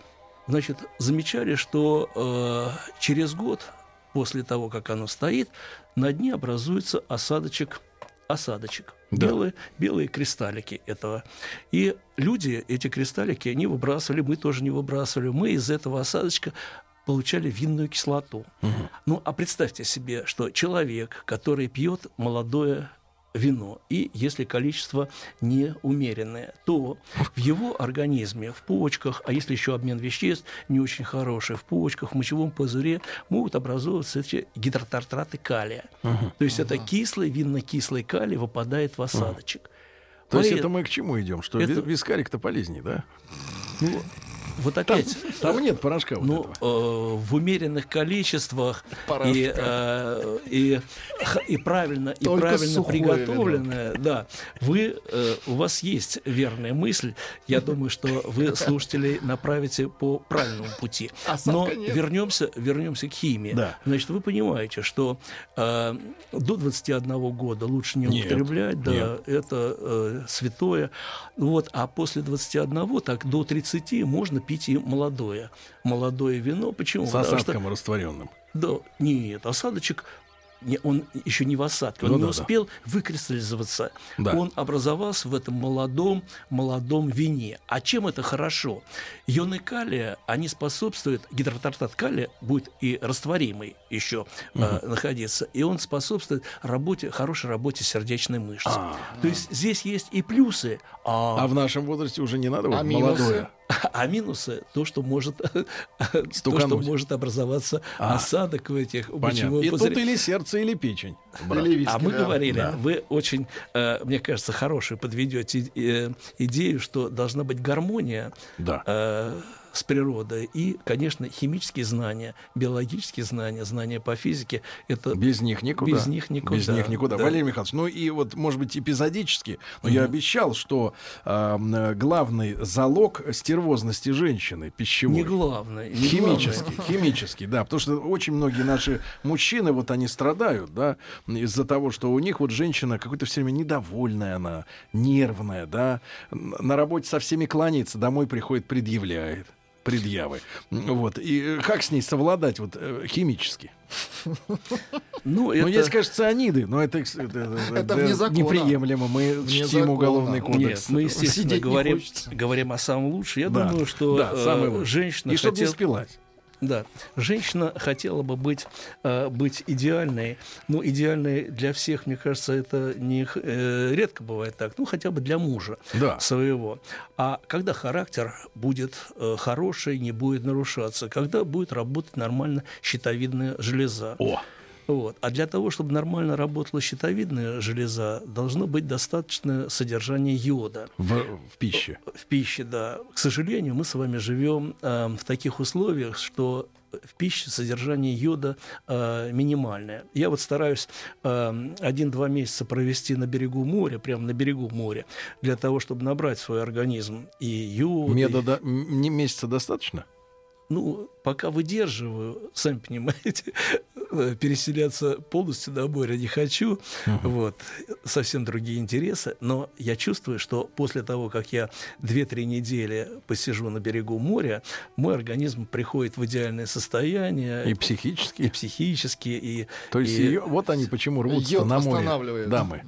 S18: Значит, замечали, что э, через год после того, как оно стоит, на дне образуется осадочек, осадочек.
S1: Да.
S18: Белые, белые кристаллики этого. И люди эти кристаллики не выбрасывали, мы тоже не выбрасывали. Мы из этого осадочка получали винную кислоту. Ну, а представьте себе, что человек, который пьет молодое вино, и если количество неумеренное, то в его организме, в почках, а если еще обмен веществ не очень хороший, в почках, в мочевом пузыре могут образовываться эти гидротартраты калия. То есть это кислый, винно-кислый калий выпадает в осадочек.
S1: То есть
S18: Поэт-
S1: это мы к чему идем? Что
S18: Это-
S1: ви- вискарик-то полезнее, да?
S18: ну, вот опять...
S1: Там, там нет порошка вот
S18: ну,
S1: этого.
S18: э, в умеренных количествах
S4: Порошка.
S18: и, э, и, и правильно, и
S4: Только
S18: правильно приготовленное, да, вы, э, у вас есть верная мысль. Я думаю, что вы слушателей направите по правильному пути.
S4: Осадка
S18: Но вернемся, вернемся к химии.
S1: Да.
S18: Значит, вы понимаете, что э, до 21 года лучше не
S1: Нет,
S18: употреблять, да,
S1: нет.
S18: это э, святое. Вот, а после 21, так до 30 можно пить и молодое. Молодое вино. Почему?
S1: С
S18: Потому что-
S1: осадком растворенным.
S18: да, нет, осадочек, не, он еще не в осадке, он
S1: Ну
S18: не
S1: да, да.
S18: успел выкристаллизоваться.
S1: Да.
S18: Он образовался в этом молодом, молодом вине. А чем это хорошо? Ионы калия, они способствуют, гидротартат калия будет и растворимый еще э, находиться, и он способствует работе, хорошей работе сердечной мышцы. То есть здесь есть и плюсы,
S1: А в нашем возрасте уже не надо вот
S4: А минусы? [LAUGHS]
S18: а минусы то, что может, [LAUGHS] то, что может образоваться
S1: А.
S18: осадок в этих
S1: Понятно. И тут
S18: пузыре.
S1: или сердце, или печень. брат.
S4: Или виски,
S18: А мы
S4: да.
S18: говорили,
S1: Да.
S18: вы очень, э, мне кажется, хорошую подведете э, идею, что должна быть гармония
S1: Да.
S18: э, с природой и, конечно, химические знания, биологические знания, знания по физике. Это
S1: Без них никуда.
S18: Без них никуда.
S1: Без них никуда.
S18: Да.
S1: Валерий Михайлович, ну и вот, может быть, эпизодически, но я обещал, что э, главный залог стервозности женщины пищевой.
S18: не главное. не
S1: Химический,
S18: главное.
S1: химический, да, потому что очень многие наши мужчины, вот они страдают, да, из-за того, что у них вот женщина какой-то все время недовольная она, нервная, да, на работе со всеми кланяется, домой приходит, предъявляет предъявы. Вот. И э, как с ней совладать вот э, химически?
S18: Ну,
S1: Ну,
S18: это...
S1: есть, конечно, цианиды, но это, это, это-
S4: Это
S1: неприемлемо. Мы
S4: Вне
S1: чтим
S4: закона.
S1: уголовный кодекс.
S18: Нет, мы, естественно,
S4: Сидеть не
S18: говорим,
S4: хочется.
S18: говорим о самом лучшем. Я
S1: Да.
S18: думаю, что
S1: Да,
S18: э, женщина
S1: И чтобы не
S18: хотела-
S1: спилась.
S18: Да, женщина хотела бы быть, э, быть идеальной. Ну, идеальной для всех, мне кажется, это не э, редко бывает так. Ну, хотя бы для мужа
S1: Да.
S18: своего. А когда характер будет э, хороший, не будет нарушаться, когда будет работать нормально щитовидная железа.
S1: О,
S18: Вот. А для того, чтобы нормально работала щитовидная железа, должно быть достаточное содержание йода
S1: в, в пище.
S18: в пище, да. К сожалению, мы с вами живем э, в таких условиях, что в пище содержание йода э, минимальное. Я вот стараюсь э, один-два месяца провести на берегу моря, прямо на берегу моря, для того, чтобы набрать свой организм и йод. и-
S1: Меда до- не месяца достаточно?
S18: Ну, пока выдерживаю, сами понимаете, э, переселяться полностью на море не хочу. Вот. Совсем другие интересы. Но я чувствую, что после того, как я 2-3 недели посижу на берегу моря, мой организм приходит в идеальное состояние.
S1: И психически.
S18: И психически, и...
S1: То есть
S18: и
S1: её- вот они почему рвутся
S4: Йод
S1: на море. Дамы.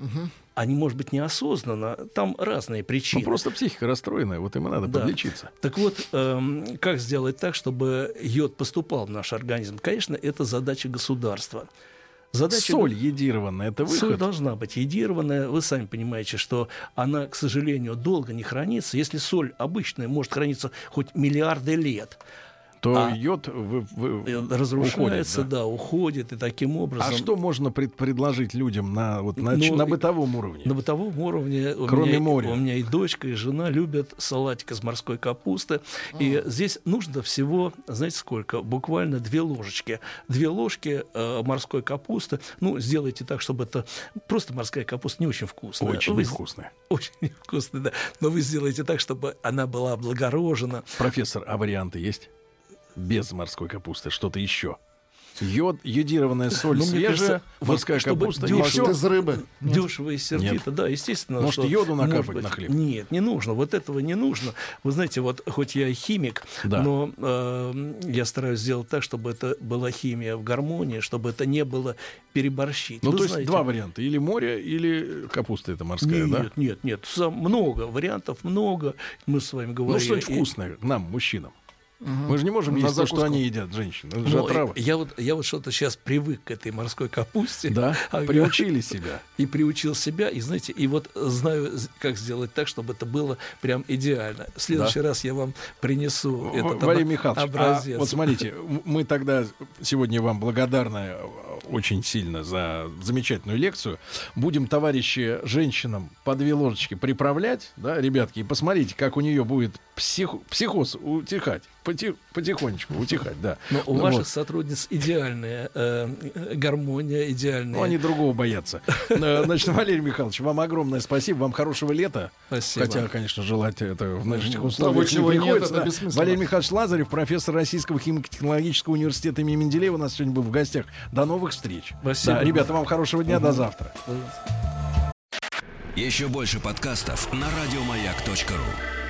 S18: Они, может быть, неосознанно. Там разные
S1: Ну,
S18: причины.
S1: просто психика расстроенная, вот им и надо
S18: Да.
S1: подлечиться.
S18: Так вот, эм, как сделать так, чтобы йод поступал в наш организм? Конечно, это задача государства. Задача
S1: Соль едированная, это выход.
S18: Соль должна быть едированная. Вы сами понимаете, что она, к сожалению, долго не хранится. Если соль обычная может храниться хоть миллиарды лет,
S1: То
S18: А-
S1: йод вы- вы-
S18: э,
S1: уходит,
S18: разрушается,
S1: да.
S18: да, уходит, и таким образом...
S1: А что можно пред- предложить людям на, вот, на,
S18: Ну,
S1: на бытовом уровне?
S18: На бытовом уровне у
S1: Кроме
S18: меня,
S1: моря.
S18: у меня и дочка, и жена любят салатик из морской капусты. И здесь нужно всего, знаете сколько? Буквально две ложечки. Две ложки э, морской капусты. Ну, сделайте так, чтобы это... Просто морская капуста не очень вкусная.
S1: Очень
S18: Вы-
S1: невкусная. [LAUGHS]
S18: Очень невкусная, да. Но вы сделаете так, чтобы она была облагорожена.
S1: Профессор, а варианты есть? Без морской капусты, что-то еще. Йод, йодированная соль
S18: Ну,
S1: свежая, морская
S18: чтобы
S1: капуста,
S18: дешево-
S1: ничего.
S4: Может, из рыбы?
S18: Дешево и сердито, да, естественно.
S1: Может,
S18: что-
S1: йоду
S18: может
S1: накапать
S18: быть,
S1: на хлеб?
S18: Нет, не нужно. Вот этого не нужно. Вы знаете, вот хоть я и химик,
S1: Да.
S18: но э, я стараюсь сделать так, чтобы это была химия в гармонии, чтобы это не было переборщить.
S1: Ну,
S18: Вы
S1: то есть
S18: знаете,
S1: два варианта. Или море, или капуста это морская,
S18: Нет,
S1: да?
S18: нет, нет, сам- много вариантов, много. Мы с вами
S1: Ну,
S18: говорили.
S1: что-нибудь
S18: И-
S1: вкусное нам, мужчинам. Мы же не можем
S4: На
S1: есть то, что они едят, женщины. Это же
S18: Ну,
S1: отрава.
S18: я вот, я вот что-то сейчас привык к этой морской капусте.
S1: Да, [LAUGHS]
S18: Ага.
S1: приучили себя.
S18: И приучил себя, и знаете, и вот знаю, как сделать так, чтобы это было прям идеально. В следующий
S1: Да.
S18: раз я вам принесу
S1: В-
S18: этот
S1: Валерий Михайлович, а
S18: образец.
S1: вот смотрите, [LAUGHS] мы тогда сегодня вам благодарны э, очень сильно за замечательную лекцию. Будем, товарищи, женщинам по две ложечки приправлять, да, ребятки, и посмотрите, как у нее будет псих- психоз утихать, поти- потихонечку утихать, да.
S18: Но у
S1: Ну
S18: ваших
S1: вот.
S18: сотрудниц идеальная э, гармония, идеальная.
S1: Ну, они другого боятся. Э, Значит, Валерий Михайлович, вам огромное спасибо, вам хорошего лета.
S18: Спасибо.
S1: Хотя, конечно, желать это в нынешних
S4: Того,
S1: условиях не
S4: нет,
S1: приходится. да. Валерий Михайлович Лазарев, профессор Российского химико-технологического университета имени Менделеева, у нас сегодня был в гостях. До новых встреч.
S18: Спасибо.
S1: Да, ребята, вам хорошего дня, до завтра.
S5: Еще больше подкастов на радиомаяк.ру.